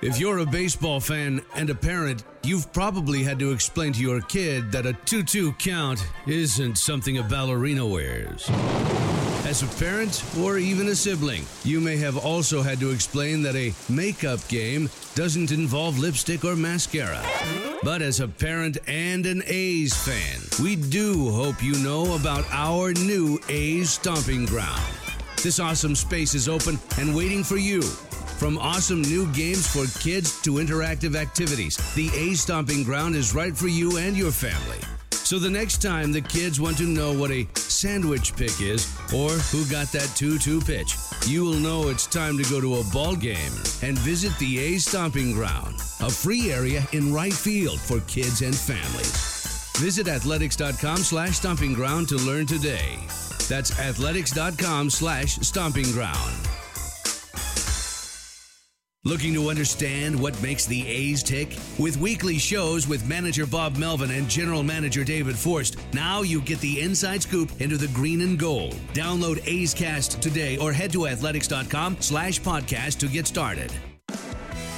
If you're a baseball fan and a parent, you've probably had to explain to your kid that a 2 2 count isn't something a ballerina wears. As a parent or even a sibling, you may have also had to explain that a makeup game doesn't involve lipstick or mascara. But as a parent and an A's fan, we do hope you know about our new A's Stomping Ground. This awesome space is open and waiting for you. From awesome new games for kids to interactive activities, the A's Stomping Ground is right for you and your family. So the next time the kids want to know what a sandwich pick is or who got that 2 2 pitch, you will know it's time to go to a ball game and visit the A's Stomping Ground, a free area in right field for kids and families. Visit athletics.com slash stomping ground to learn today. That's athletics.com slash stomping ground. Looking to understand what makes the A's tick? With weekly shows with manager Bob Melvin and general manager David Forst, now you get the inside scoop into the green and gold. Download A's Cast today or head to athletics.com slash podcast to get started.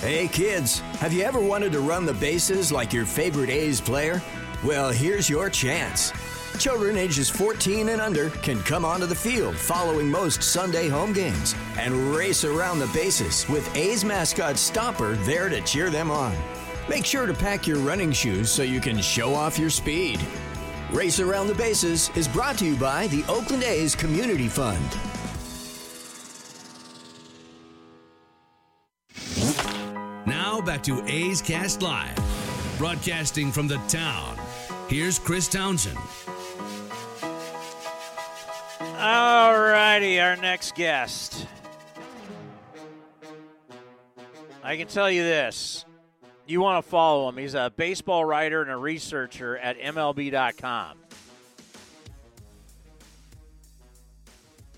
Hey kids, have you ever wanted to run the bases like your favorite A's player? Well, here's your chance. Children ages 14 and under can come onto the field following most Sunday home games and race around the bases with A's mascot Stomper there to cheer them on. Make sure to pack your running shoes so you can show off your speed. Race Around the Bases is brought to you by the Oakland A's Community Fund. Now back to A's Cast Live, broadcasting from the town. Here's Chris Townsend. All righty, our next guest. I can tell you this. You want to follow him. He's a baseball writer and a researcher at MLB.com.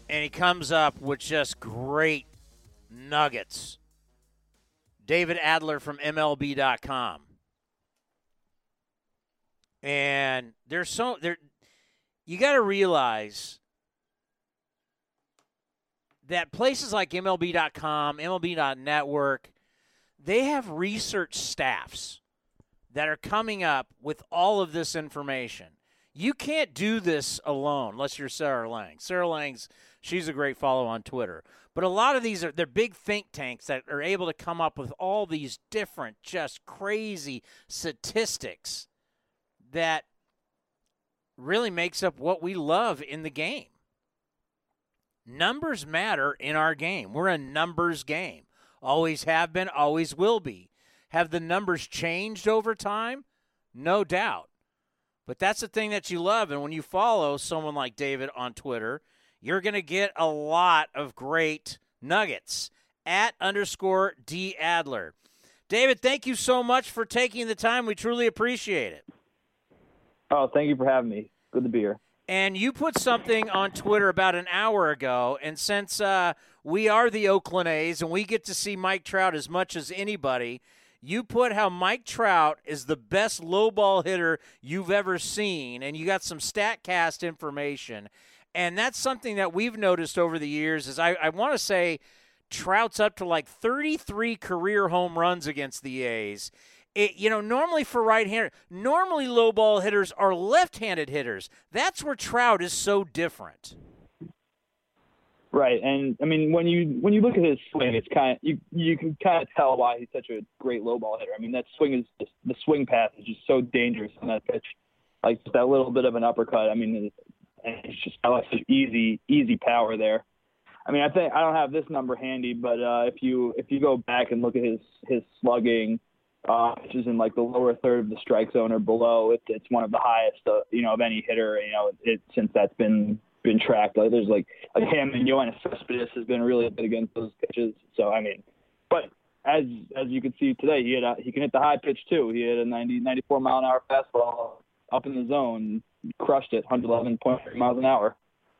And he comes up with just great nuggets. David Adler from MLB.com. And there's so there you got to realize that places like MLB.com, MLB.network, they have research staffs that are coming up with all of this information. You can't do this alone unless you're Sarah Langs. Sarah Langs she's a great follow on Twitter. But a lot of these are they're big think tanks that are able to come up with all these different just crazy statistics that really makes up what we love in the game. Numbers matter in our game. We're a numbers game. Always have been, always will be. Have the numbers changed over time? No doubt. But that's the thing that you love. And when you follow someone like David on Twitter, you're going to get a lot of great nuggets at underscore D Adler. David, thank you so much for taking the time. We truly appreciate it. Oh, thank you for having me. Good to be here. And you put something on Twitter about an hour ago, and since uh, we are the Oakland A's and we get to see Mike Trout as much as anybody, you put how Mike Trout is the best low ball hitter you've ever seen, and you got some StatCast information, and that's something that we've noticed over the years. Is I, I want to say Trout's up to like 33 career home runs against the A's it, you know, normally for right hander, normally low ball hitters are left handed hitters. That's where Trout is so different. Right, and I mean when you when you look at his swing, it's kind of you you can kind of tell why he's such a great low ball hitter. I mean that swing is just, the swing path is just so dangerous on that pitch, like that little bit of an uppercut. I mean, it's just like such easy easy power there. I mean I think I don't have this number handy, but uh, if you if you go back and look at his his slugging uh, which is in like the lower third of the strike zone or below. It's it's one of the highest, uh, you know, of any hitter. You know, it since that's been been tracked. Like there's like like him and Yoenis Cespedes has been really good against those pitches. So I mean, but as as you can see today, he had a, he can hit the high pitch too. He had a 90 94 mile an hour fastball up in the zone, crushed it, 111.3 miles an hour.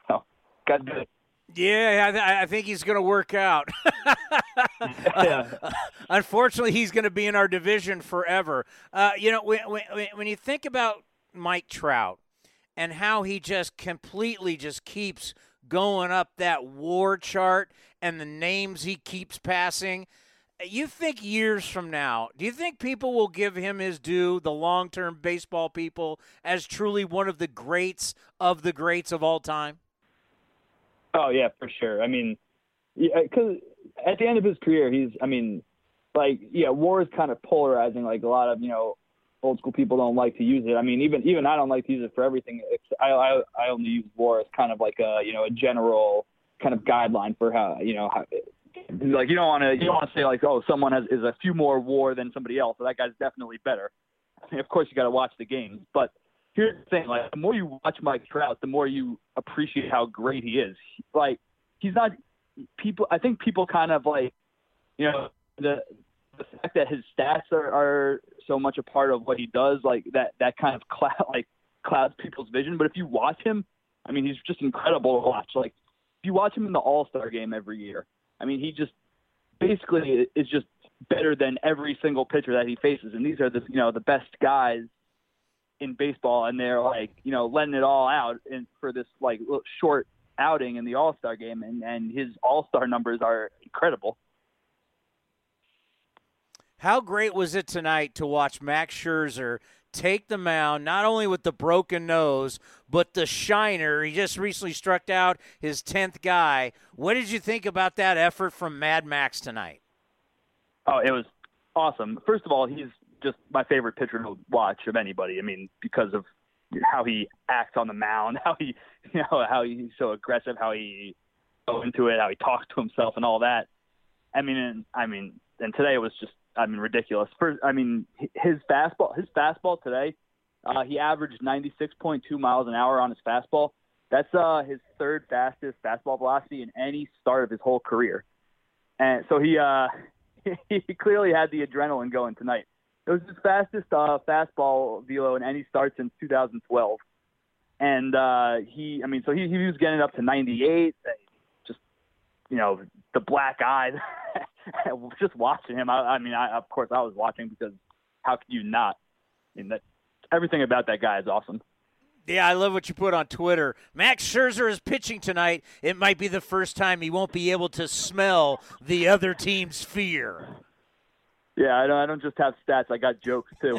So got good. Yeah, I, th- I think he's going to work out. yeah. unfortunately, he's going to be in our division forever. Uh, you know, when, when, when you think about Mike Trout and how he just completely just keeps going up that war chart and the names he keeps passing, you think years from now, do you think people will give him his due, the long term baseball people, as truly one of the greats of the greats of all time? Oh yeah, for sure. I mean, because at the end of his career, he's. I mean, like yeah, war is kind of polarizing. Like a lot of you know, old school people don't like to use it. I mean, even even I don't like to use it for everything. I I, I only use war as kind of like a you know a general kind of guideline for how you know how. Like you don't want to you don't want to say like oh someone has is a few more war than somebody else so that guy's definitely better. I mean, of course you got to watch the games, but here's the thing: like the more you watch Mike Trout, the more you appreciate how great he is. Like he's not people. I think people kind of like you know the the fact that his stats are, are so much a part of what he does, like that that kind of cloud like clouds people's vision. But if you watch him, I mean, he's just incredible to watch. Like if you watch him in the All Star game every year, I mean, he just basically is just better than every single pitcher that he faces. And these are the you know the best guys in baseball, and they're like you know letting it all out in, for this like short outing in the All Star game, and and his All Star numbers are incredible. How great was it tonight to watch Max Scherzer take the mound, not only with the broken nose, but the shiner? He just recently struck out his 10th guy. What did you think about that effort from Mad Max tonight? Oh, it was awesome. First of all, he's just my favorite pitcher to watch of anybody. I mean, because of how he acts on the mound, how he, you know, how he's so aggressive, how he go into it, how he talks to himself, and all that. I mean, and, I mean, and today was just, I mean, ridiculous. First, I mean, his fastball, his fastball today, uh, he averaged 96.2 miles an hour on his fastball. That's uh, his third fastest fastball velocity in any start of his whole career. And so he uh, he clearly had the adrenaline going tonight. It was his fastest uh, fastball velo in any start since 2012. And uh, he, I mean, so he, he was getting up to 98. Just, you know, the black eyes. just watching him. I, I mean, I, of course, I was watching because how could you not? I mean, that everything about that guy is awesome. Yeah, I love what you put on Twitter. Max Scherzer is pitching tonight. It might be the first time he won't be able to smell the other team's fear. Yeah, I don't. I don't just have stats. I got jokes too.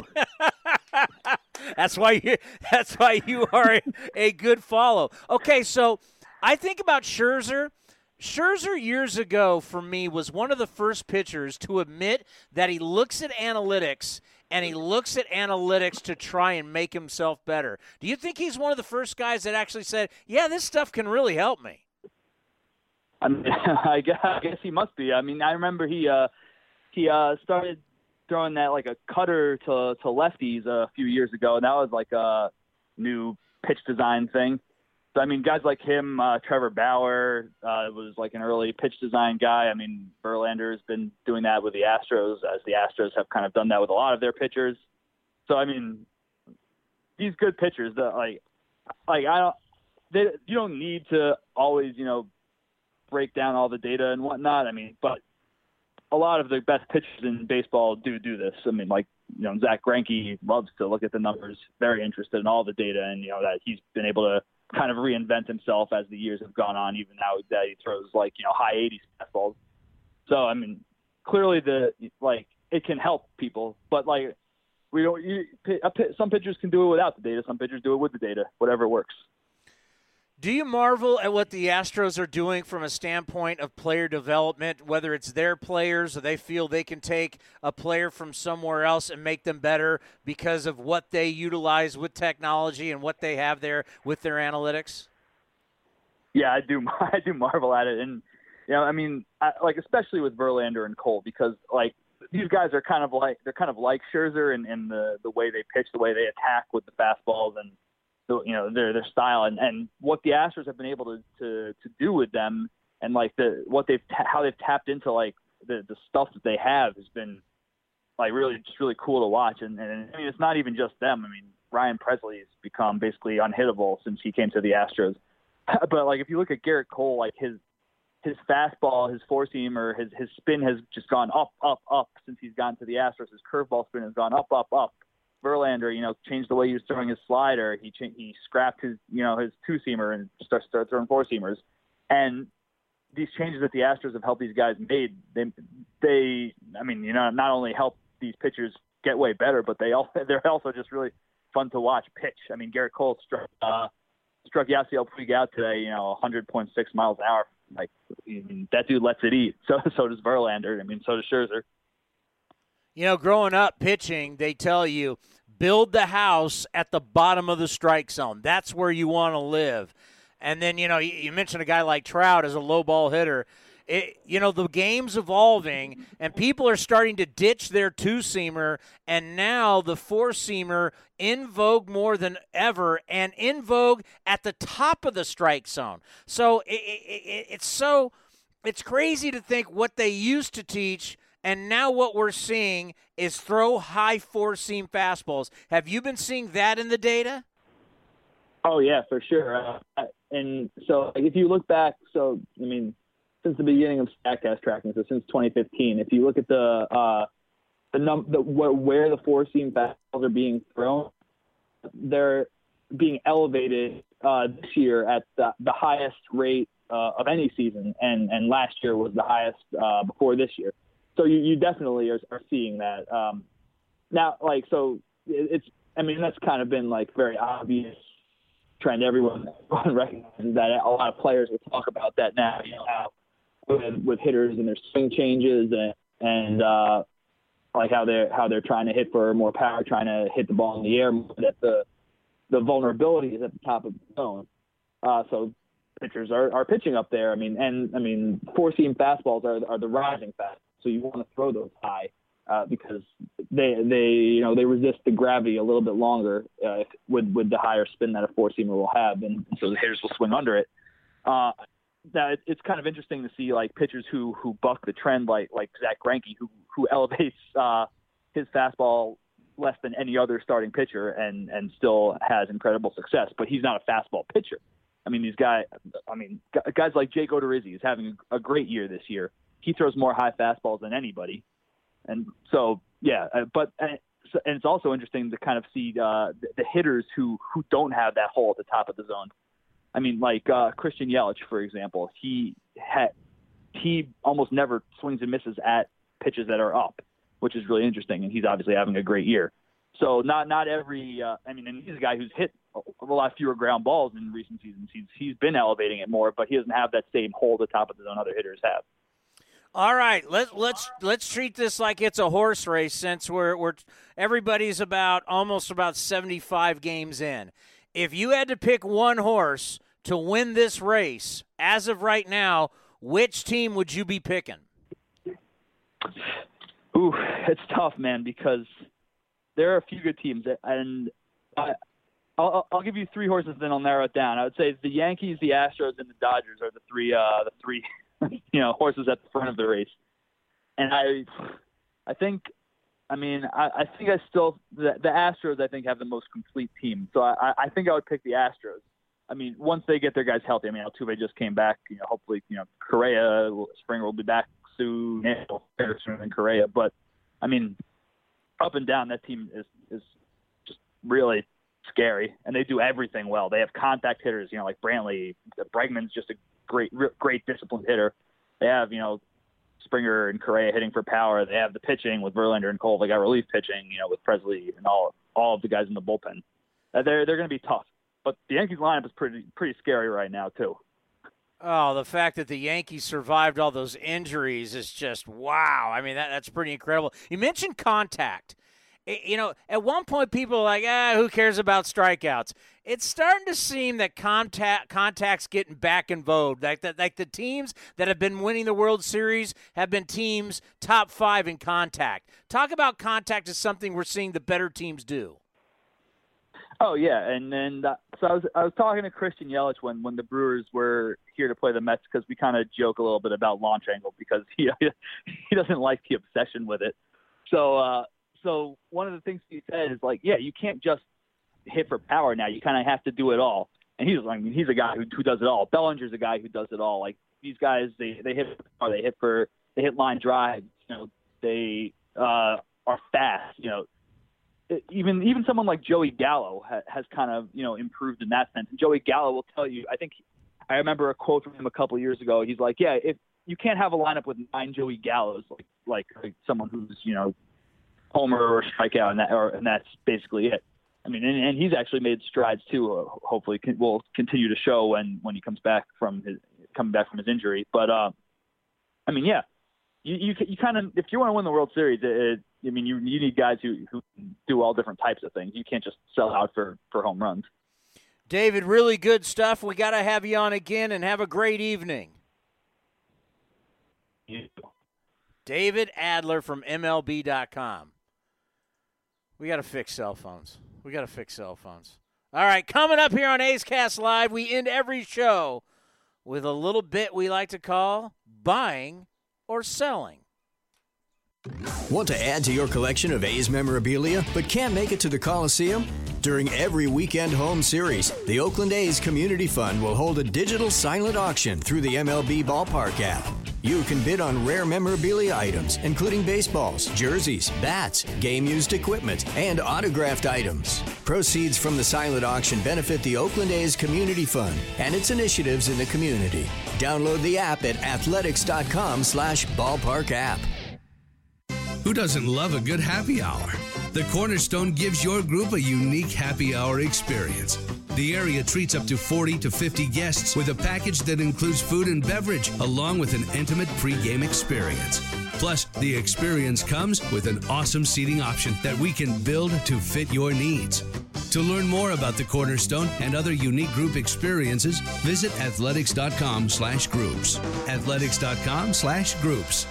that's why you. That's why you are a, good follow. Okay, so I think about Scherzer. Scherzer years ago for me was one of the first pitchers to admit that he looks at analytics and he looks at analytics to try and make himself better. Do you think he's one of the first guys that actually said, "Yeah, this stuff can really help me"? I mean, I guess he must be. I mean, I remember he uh, he uh, started throwing that like a cutter to to lefties a few years ago, and that was like a new pitch design thing. So I mean, guys like him, uh, Trevor Bauer uh, was like an early pitch design guy. I mean, Verlander has been doing that with the Astros, as the Astros have kind of done that with a lot of their pitchers. So I mean, these good pitchers, that like, like I don't, they, you don't need to always, you know, break down all the data and whatnot. I mean, but a lot of the best pitchers in baseball do do this. I mean, like you know, Zack Greinke loves to look at the numbers, very interested in all the data, and you know that he's been able to kind of reinvent himself as the years have gone on. Even now that he throws like you know high 80s fastballs. So I mean, clearly the like it can help people, but like we don't. You, some pitchers can do it without the data. Some pitchers do it with the data. Whatever works. Do you marvel at what the Astros are doing from a standpoint of player development, whether it's their players or they feel they can take a player from somewhere else and make them better because of what they utilize with technology and what they have there with their analytics? Yeah, I do. I do marvel at it, and you know, I mean, I, like especially with Verlander and Cole, because like these guys are kind of like they're kind of like Scherzer in, in the the way they pitch, the way they attack with the fastballs and you know their their style and and what the Astros have been able to to to do with them and like the what they've ta- how they've tapped into like the the stuff that they have has been like really just really cool to watch and and I mean it's not even just them I mean Ryan Pressly has become basically unhittable since he came to the Astros but like if you look at Gerrit Cole like his his fastball, his four seamer, his his spin has just gone up, up, up since he's gotten to the Astros. His curveball spin has gone up, up, up. Verlander, you know, changed the way he was throwing his slider. He cha- he scrapped his, you know, his two seamer and started start throwing four seamers. And these changes that the Astros have helped these guys made, they they, I mean, you know, not only help these pitchers get way better, but they also they're also just really fun to watch pitch. I mean, Gerrit Cole struck uh, struck Yasiel Puig out today, you know, 100.6 miles an hour. Like that dude lets it eat. So so does Verlander. I mean, so does Scherzer. You know, growing up pitching, they tell you build the house at the bottom of the strike zone. That's where you want to live. And then, you know, you mentioned a guy like Trout as a low ball hitter. It, you know, the game's evolving, and people are starting to ditch their two seamer, and now the four seamer in vogue more than ever, and in vogue at the top of the strike zone. So it, it, it's so it's crazy to think what they used to teach and now what we're seeing is throw high four seam fastballs. Have you been seeing that in the data? Oh yeah, for sure. Uh, and so if you look back, so I mean, since the beginning of Statcast tracking, so since 2015, if you look at the uh, the num the where, the four seam fastballs are being thrown, they're being elevated uh, this year at the, the highest rate uh, of any season, and and last year was the highest uh, before this year so you, you definitely are, are seeing that. Um, now, like, so it's, I mean, that's kind of been like very obvious trend. Everyone, everyone recognizes that. A lot of players will talk about that now, you know, with, with hitters and their swing changes and, and, uh, like how they're, how they're trying to hit for more power, trying to hit the ball in the air, that the, the vulnerability is at the top of the zone. Uh, so pitchers are, are pitching up there. I mean, and I mean, four seam fastballs are, are the rising fastballs so you want to throw those high. uh, because they they you know they resist the gravity a little bit longer uh, with with the higher spin that a four seamer will have, and so the hitters will swing under it. Uh, now it, it's kind of interesting to see like pitchers who who buck the trend, like like Zack Greinke, who who elevates uh, his fastball less than any other starting pitcher, and and still has incredible success. But he's not a fastball pitcher. I mean, these guys. I mean, guys like Jake Odorizzi is having a great year this year. He throws more high fastballs than anybody, and so yeah. Uh, but and it's also interesting to kind of see uh, the hitters who who don't have that hole at the top of the zone. I mean, like uh, Christian Yelich, for example, he had he almost never swings and misses at pitches that are up, which is really interesting, and he's obviously having a great year. So not not every uh, I mean, and he's a guy who's hit a lot fewer ground balls in recent seasons. He's he's been elevating it more, but he doesn't have that same hold at the top of the zone other hitters have. All right, let let's let's treat this like it's a horse race since we're we're everybody's about almost about 75 games in. If you had to pick one horse to win this race as of right now, which team would you be picking? Ooh, it's tough, man, because there are a few good teams, and I, I'll, I'll give you three horses, then I'll narrow it down. I would say the Yankees, the Astros, and the Dodgers are the three, uh, the three, you know, horses at the front of the race. And I, I think, I mean, I, I think I still the, the Astros. I think have the most complete team. So I, I think I would pick the Astros. I mean, once they get their guys healthy. I mean, Altuve just came back. You know, hopefully, you know, Correa, Springer will be back soon, sooner than Correa. But I mean, up and down, that team is is just really scary, and they do everything well. They have contact hitters, you know, like Brantley. Bregman's just a great, great disciplined hitter. They have, you know, Springer and Correa hitting for power. They have the pitching with Verlander and Cole. They got relief pitching, you know, with Pressly and all all of the guys in the bullpen. Uh, they're they're going to be tough, but the Yankees lineup is pretty pretty scary right now too. Oh, the fact that the Yankees survived all those injuries is just wow. I mean, that, that's pretty incredible. You mentioned contact you know, at one point people are like, ah, who cares about strikeouts? It's starting to seem that contact contacts getting back in vogue. Like that, like the teams that have been winning the World Series have been teams top five in contact. Talk about contact is something we're seeing the better teams do. Oh yeah, and then uh, so I was I was talking to Christian Yelich when when the Brewers were here to play the Mets because we kind of joke a little bit about launch angle because he he doesn't like the obsession with it. So uh, so one of the things he said is like, yeah, you can't just hit for power now. You kind of have to do it all. And he's, I mean, he's a guy who, who does it all. Bellinger's a guy who does it all. Like these guys, they they hit for power, they hit for they hit line drives. You know, they uh, are fast. You know, even even someone like Joey Gallo ha, has kind of you know improved in that sense. And Joey Gallo will tell you. I think I remember a quote from him a couple of years ago. He's like, yeah, if you can't have a lineup with nine Joey Gallos, like like, like someone who's you know homer or strikeout, and that, or, and that's basically it. I mean, and, and he's actually made strides too. Uh, hopefully, can, will continue to show when when he comes back from his coming back from his injury. But uh, I mean, yeah, you you, you kind of if you want to win the World Series, it, it, I mean, you you need guys who who do all different types of things. You can't just sell out for for home runs. David, really good stuff. We got to have you on again, and have a great evening. Yeah. David Adler from MLB.com. We got to fix cell phones. We got to fix cell phones. All right, coming up here on A's Cast Live, we end every show with a little bit we like to call buying or selling. Want to add to your collection of A's memorabilia but can't make it to the Coliseum? During every weekend home series, the Oakland A's Community Fund will hold a digital silent auction through the MLB Ballpark app. You can bid on rare memorabilia items, including baseballs, jerseys, bats, game used equipment, and autographed items. Proceeds from the silent auction benefit the Oakland A's Community Fund and its initiatives in the community. Download the app at athletics.com slash ballpark app. Who doesn't love a good happy hour? The Cornerstone gives your group a unique happy hour experience. The area treats up to 40 to 50 guests with a package that includes food and beverage, along with an intimate pre-game experience. Plus, the experience comes with an awesome seating option that we can build to fit your needs. To learn more about the Cornerstone and other unique group experiences, visit athletics.com slash groups. Athletics.com slash groups.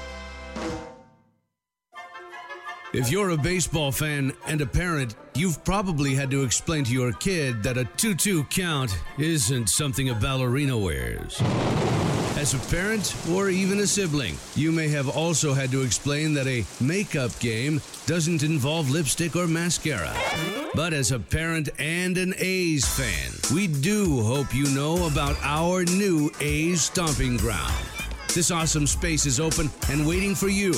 If you're a baseball fan and a parent, you've probably had to explain to your kid that a 2 2 count isn't something a ballerina wears. As a parent or even a sibling, you may have also had to explain that a makeup game doesn't involve lipstick or mascara. But as a parent and an A's fan, we do hope you know about our new A's Stomping Ground. This awesome space is open and waiting for you.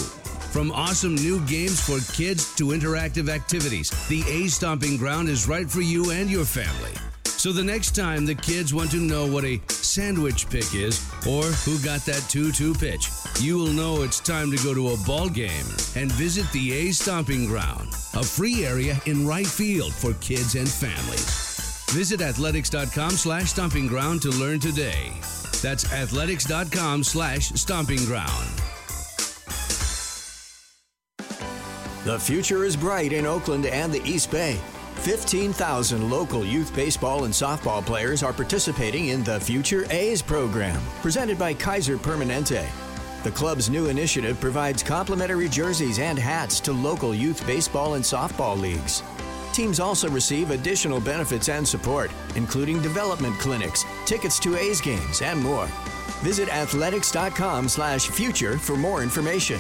From awesome new games for kids to interactive activities, the A Stomping Ground is right for you and your family. So the next time the kids want to know what a sandwich pick is or who got that 2-2 pitch, you will know it's time to go to a ball game and visit the A Stomping Ground, a free area in right field for kids and families. Visit athletics.com slash stomping ground to learn today. That's athletics.com slash stomping ground. The future is bright in Oakland and the East Bay. 15,000 local youth baseball and softball players are participating in the Future A's program, presented by Kaiser Permanente. The club's new initiative provides complimentary jerseys and hats to local youth baseball and softball leagues. Teams also receive additional benefits and support, including development clinics, tickets to A's games, and more. Visit athletics.com/future for more information.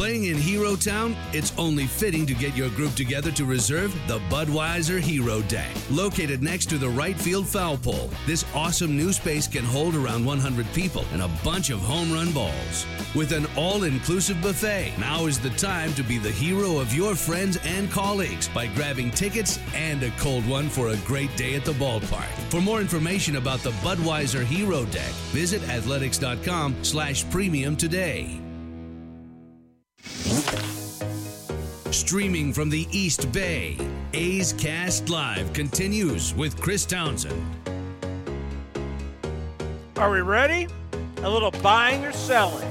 Playing in Hero Town, it's only fitting to get your group together to reserve the Budweiser Hero Deck. Located next to the right field foul pole, this awesome new space can hold around 100 people and a bunch of home run balls. With an all inclusive buffet, now is the time to be the hero of your friends and colleagues by grabbing tickets and a cold one for a great day at the ballpark. For more information about the Budweiser Hero Deck, visit athletics.com slash premium today. Streaming from the East Bay, A's Cast Live continues with Chris Townsend. Are we ready? A little buying or selling?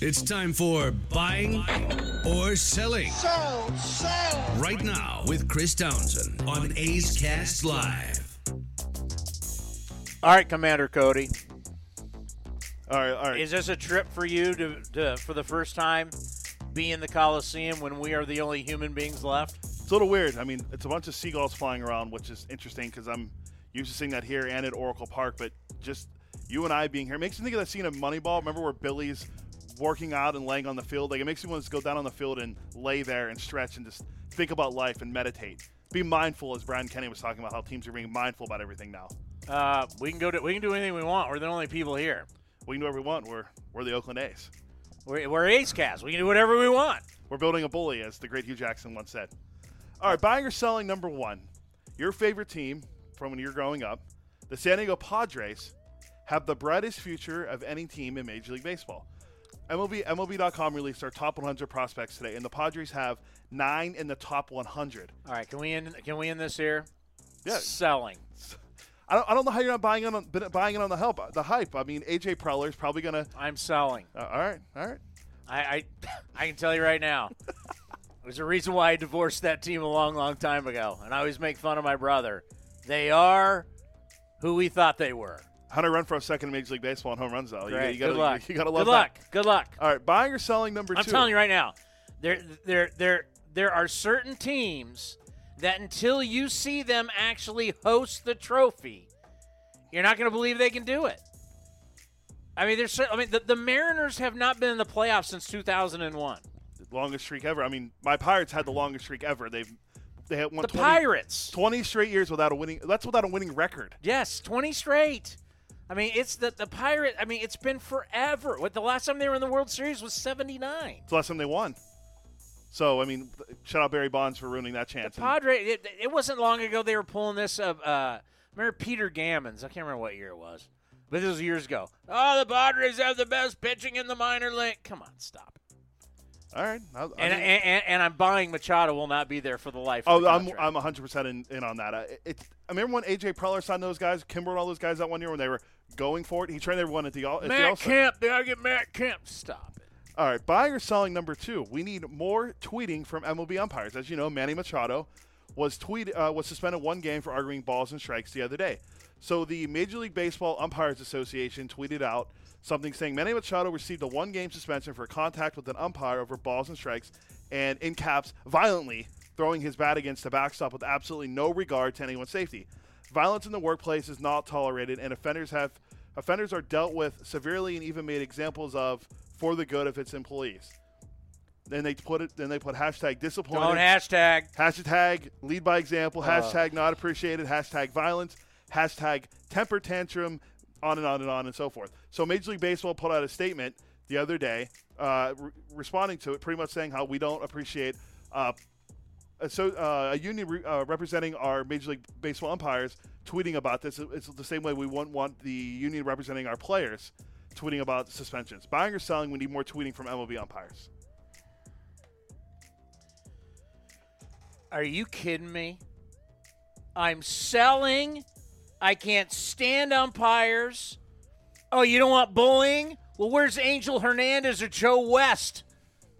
It's time for buying or selling. Sell, sell. Right now with Chris Townsend on A's Cast Live. All right, Commander Cody. All right, all right. Is this a trip for you to, to for the first time be in the Coliseum when we are the only human beings left? It's a little weird. I mean, it's a bunch of seagulls flying around, which is interesting because I'm used to seeing that here and at Oracle Park. But just you and I being here makes me think of that scene of Moneyball. Remember where Billy's working out and laying on the field? Like it makes me want to go down on the field and lay there and stretch and just think about life and meditate. Be mindful, as Brian Kenny was talking about, how teams are being mindful about everything now. Uh, we can go to we can do anything we want. We're the only people here. We can do whatever we want. We're we're the Oakland A's. We're, we're A's Cast. We can do whatever we want. We're building a bully, as the great Hue Jackson once said. All right, buying or selling number one. Your favorite team from when you're growing up, the San Diego Padres, have the brightest future of any team in Major League Baseball. MLB MLB.com released our top 100 prospects today, and the Padres have nine in the top 100. All right, can we end can we end this here? Yeah. Selling. I don't, I don't know how you're not buying it on buying it on the help the hype. I mean, AJ Preller is probably gonna. I'm selling. Uh, all right, all right. I, I I can tell you right now. There's a reason why I divorced that team a long, long time ago, and I always make fun of my brother. They are who we thought they were. Hunter Renfroe a second in Major League Baseball on home runs though. You, Great. you gotta, Good luck. You, gotta love that. Good luck. that. Good luck. All right, buying or selling number I'm two. telling you right now, there, there, there, there are certain teams that until you see them actually host the trophy, you're not going to believe they can do it. I mean, there's. I mean, the, the Mariners have not been in the playoffs since 2001. The longest streak ever. I mean, my Pirates had the longest streak ever. They've they had won The 20 Pirates. 20 straight years without a winning. That's without a winning record. Yes, 20 straight. I mean, it's the the Pirate. I mean, it's been forever. What the last time they were in the World Series was 79. It's the last time they won. So I mean, shout out Barry Bonds for ruining that chance. And Padre. It, it wasn't long ago they were pulling this of. Uh, remember Peter Gammons? I can't remember what year it was, but this was years ago. Oh, the Padres have the best pitching in the minor league. Come on, stop. All right, I, I And, mean- and, and, and I'm buying Machado will not be there for the life. Oh, of the I'm. I'm 100 percent in, in on that. It, it, I remember when AJ Preller signed those guys, Kimbrel and all those guys that one year when they were going for it. He trained everyone at the all. At the Matt All-Star- Kemp. They gotta get Matt Kemp. Stop it. All right, buying or selling number two. We need more tweeting from MLB umpires. As you know, Manny Machado was tweet uh, was suspended one game for arguing balls and strikes the other day. So the Major League Baseball Umpires Association tweeted out something saying Manny Machado received a one-game suspension for contact with an umpire over balls and strikes, and in caps, violently throwing his bat against the backstop with absolutely no regard to anyone's safety. Violence in the workplace is not tolerated, and offenders have offenders are dealt with severely and even made examples of for the good of its employees. Then they put it. Then they put hashtag disappointed. Don't hashtag. Hashtag lead by example. Uh. Hashtag not appreciated. Hashtag violence. Hashtag temper tantrum. On and on and on and so forth. So Major League Baseball put out a statement the other day, uh, re- responding to it, pretty much saying how we don't appreciate. Uh, uh, so uh, a union re- uh, representing our Major League Baseball umpires tweeting about this. It's the same way we wouldn't want the union representing our players tweeting about suspensions. Buying or selling, we need more tweeting from MLB umpires. Are you kidding me? I'm selling. I can't stand umpires. Oh, you don't want bullying? Well, where's Angel Hernandez or Joe West?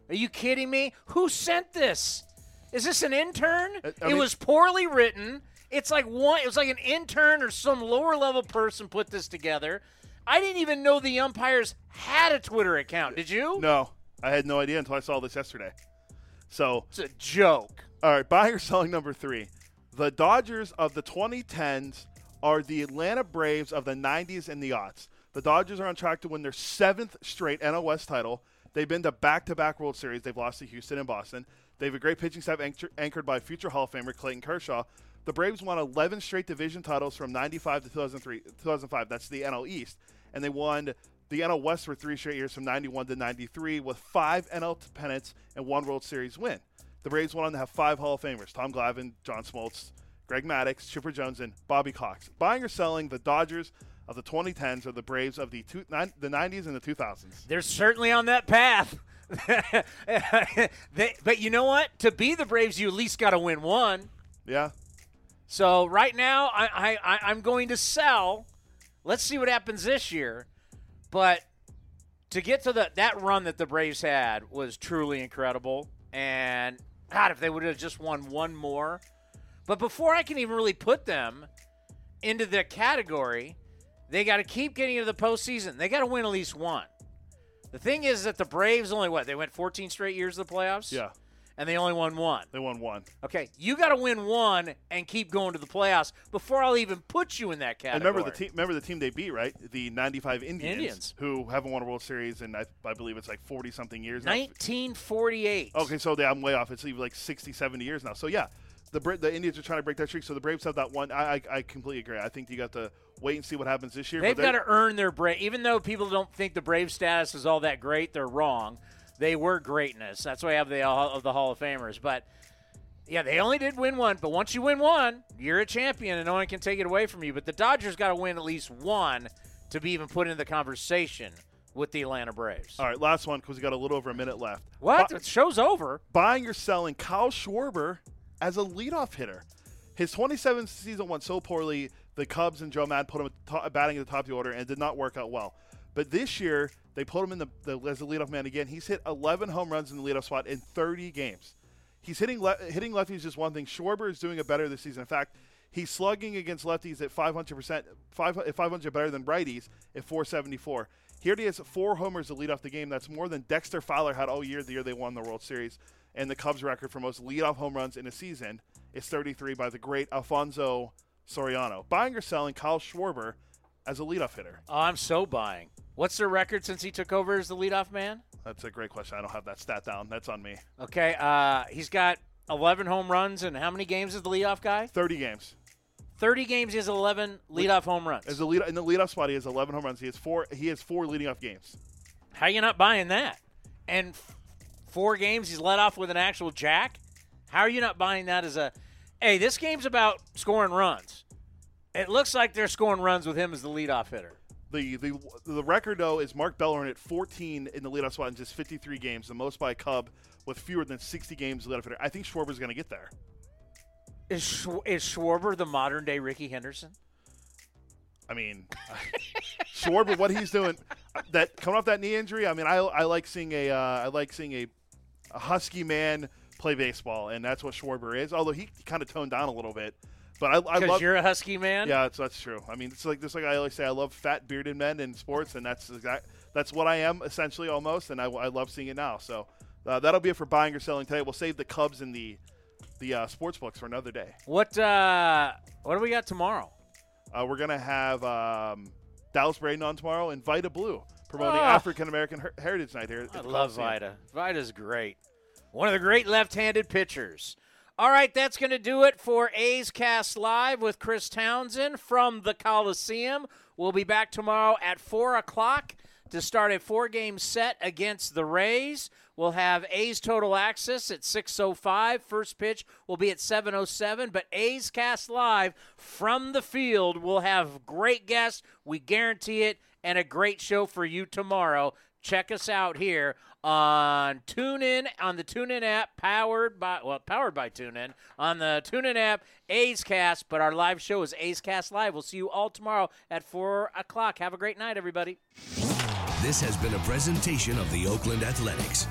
Are you kidding me? Who sent this? Is this an intern? I it was poorly written. It's like one. It was like an intern or some lower level person put this together. I didn't even know the umpires had a Twitter account. Did you? No, I had no idea until I saw this yesterday. So it's a joke. All right, buying or selling number three. The Dodgers of the 2010s are the Atlanta Braves of the 90s and the aughts. The Dodgers are on track to win their seventh straight NL West title. They've been to back-to-back World Series. They've lost to Houston and Boston. They have a great pitching staff anchor- anchored by future Hall of Famer Clayton Kershaw. The Braves won 11 straight division titles from 95 to 2003, 2005. That's the NL East. And they won the NL West for three straight years from 91 to 93 with five NL pennants and one World Series win. The Braves went on to have five Hall of Famers Tom Glavine, John Smoltz, Greg Maddux, Chipper Jones, and Bobby Cox. Buying or selling the Dodgers of the 2010s or the Braves of the, two, nine, the 90s and the 2000s? They're certainly on that path. they, but you know what? To be the Braves, you at least got to win one. Yeah. So right now, I, I, I I'm going to sell. Let's see what happens this year. But to get to the that run that the Braves had was truly incredible. And God, if they would have just won one more. But before I can even really put them into the category, they got to keep getting into the postseason. They got to win at least one. The thing is that the Braves only what they went 14 straight years of the playoffs. Yeah. And they only won one. They won one. Okay, you got to win one and keep going to the playoffs before I'll even put you in that And category. remember the team. Remember the team they beat, right? The '95 Indians, Indians. who haven't won a World Series in I, I believe it's like 40 something years. now. 1948. Okay, so they, I'm way off. It's even like 60, 70 years now. So yeah, the Bra- the Indians are trying to break that streak. So the Braves have that one. I I, I completely agree. I think you got to wait and see what happens this year. They've got to earn their Brave. Even though people don't think the Brave status is all that great, they're wrong. They were greatness. That's why I have the of the Hall of Famers. But yeah, they only did win one. But once you win one, you're a champion, and no one can take it away from you. But the Dodgers got to win at least one to be even put into the conversation with the Atlanta Braves. All right, last one because we got a little over a minute left. What? Bu- the show's over. Buying or selling Kyle Schwarber as a leadoff hitter. His 27th season went so poorly, the Cubs and Joe Mad put him at to- batting at the top of the order, and it did not work out well. But this year, they put him in the, the as the leadoff man again. He's hit 11 home runs in the leadoff spot in 30 games. He's hitting le- hitting lefties is just one thing. Schwarber is doing it better this season. In fact, he's slugging against lefties at 500 percent, 500 better than righties at 474. Here he has four homers to lead off the game. That's more than Dexter Fowler had all year the year they won the World Series. And the Cubs' record for most leadoff home runs in a season is 33 by the great Alfonso Soriano. Buying or selling Kyle Schwarber as a leadoff hitter? I'm so buying. What's their record since he took over as the leadoff man? That's a great question. I don't have that stat down. That's on me. Okay, uh, he's got 11 home runs, and how many games is the leadoff guy? 30 games. 30 games, he has 11 leadoff home runs. As a lead in the leadoff spot, he has 11 home runs. He has four. He has four leading off games. How you not buying that? And f- four games, he's let off with an actual jack. How are you not buying that as a? Hey, this game's about scoring runs. It looks like they're scoring runs with him as the leadoff hitter. The the the record though is Mark Bellhorn at 14 in the leadoff spot in just 53 games, the most by a Cub with fewer than 60 games leadoff hitter. I think Schwarber's going to get there. Is Schw- is Schwarber the modern day Rickey Henderson? I mean, Schwarber, what he's doing, that coming off that knee injury. I mean, I, I like seeing a uh, I like seeing a, a husky man play baseball, and that's what Schwarber is. Although he kind of toned down a little bit. But I, I love. you're a husky man. Yeah, that's, that's true. I mean, it's like just like I always say, I love fat bearded men in sports, and that's exact. That's what I am essentially almost, and I, I love seeing it now. So uh, that'll be it for buying or selling today. We'll save the Cubs and the the uh, sports books for another day. What uh, what do we got tomorrow? Uh, we're gonna have um, Dallas Braden on tomorrow and Vida Blue promoting Oh. African American Her- Heritage Night here. At I love. Vida. Vida's great. One of the great left-handed pitchers. All right, that's going to do it for A's Cast Live with Chris Townsend from the Coliseum. We'll be back tomorrow at 4 o'clock to start a four-game set against the Rays. We'll have A's Total Access at 6.05. First pitch will be at 7.07. But A's Cast Live from the field will have great guests. We guarantee it. And a great show for you tomorrow. Check us out here on TuneIn on the TuneIn app, powered by well, powered by TuneIn on the TuneIn app, A's Cast. But our live show is A's Cast Live. We'll see you all tomorrow at four o'clock. Have a great night, everybody. This has been a presentation of the Oakland Athletics.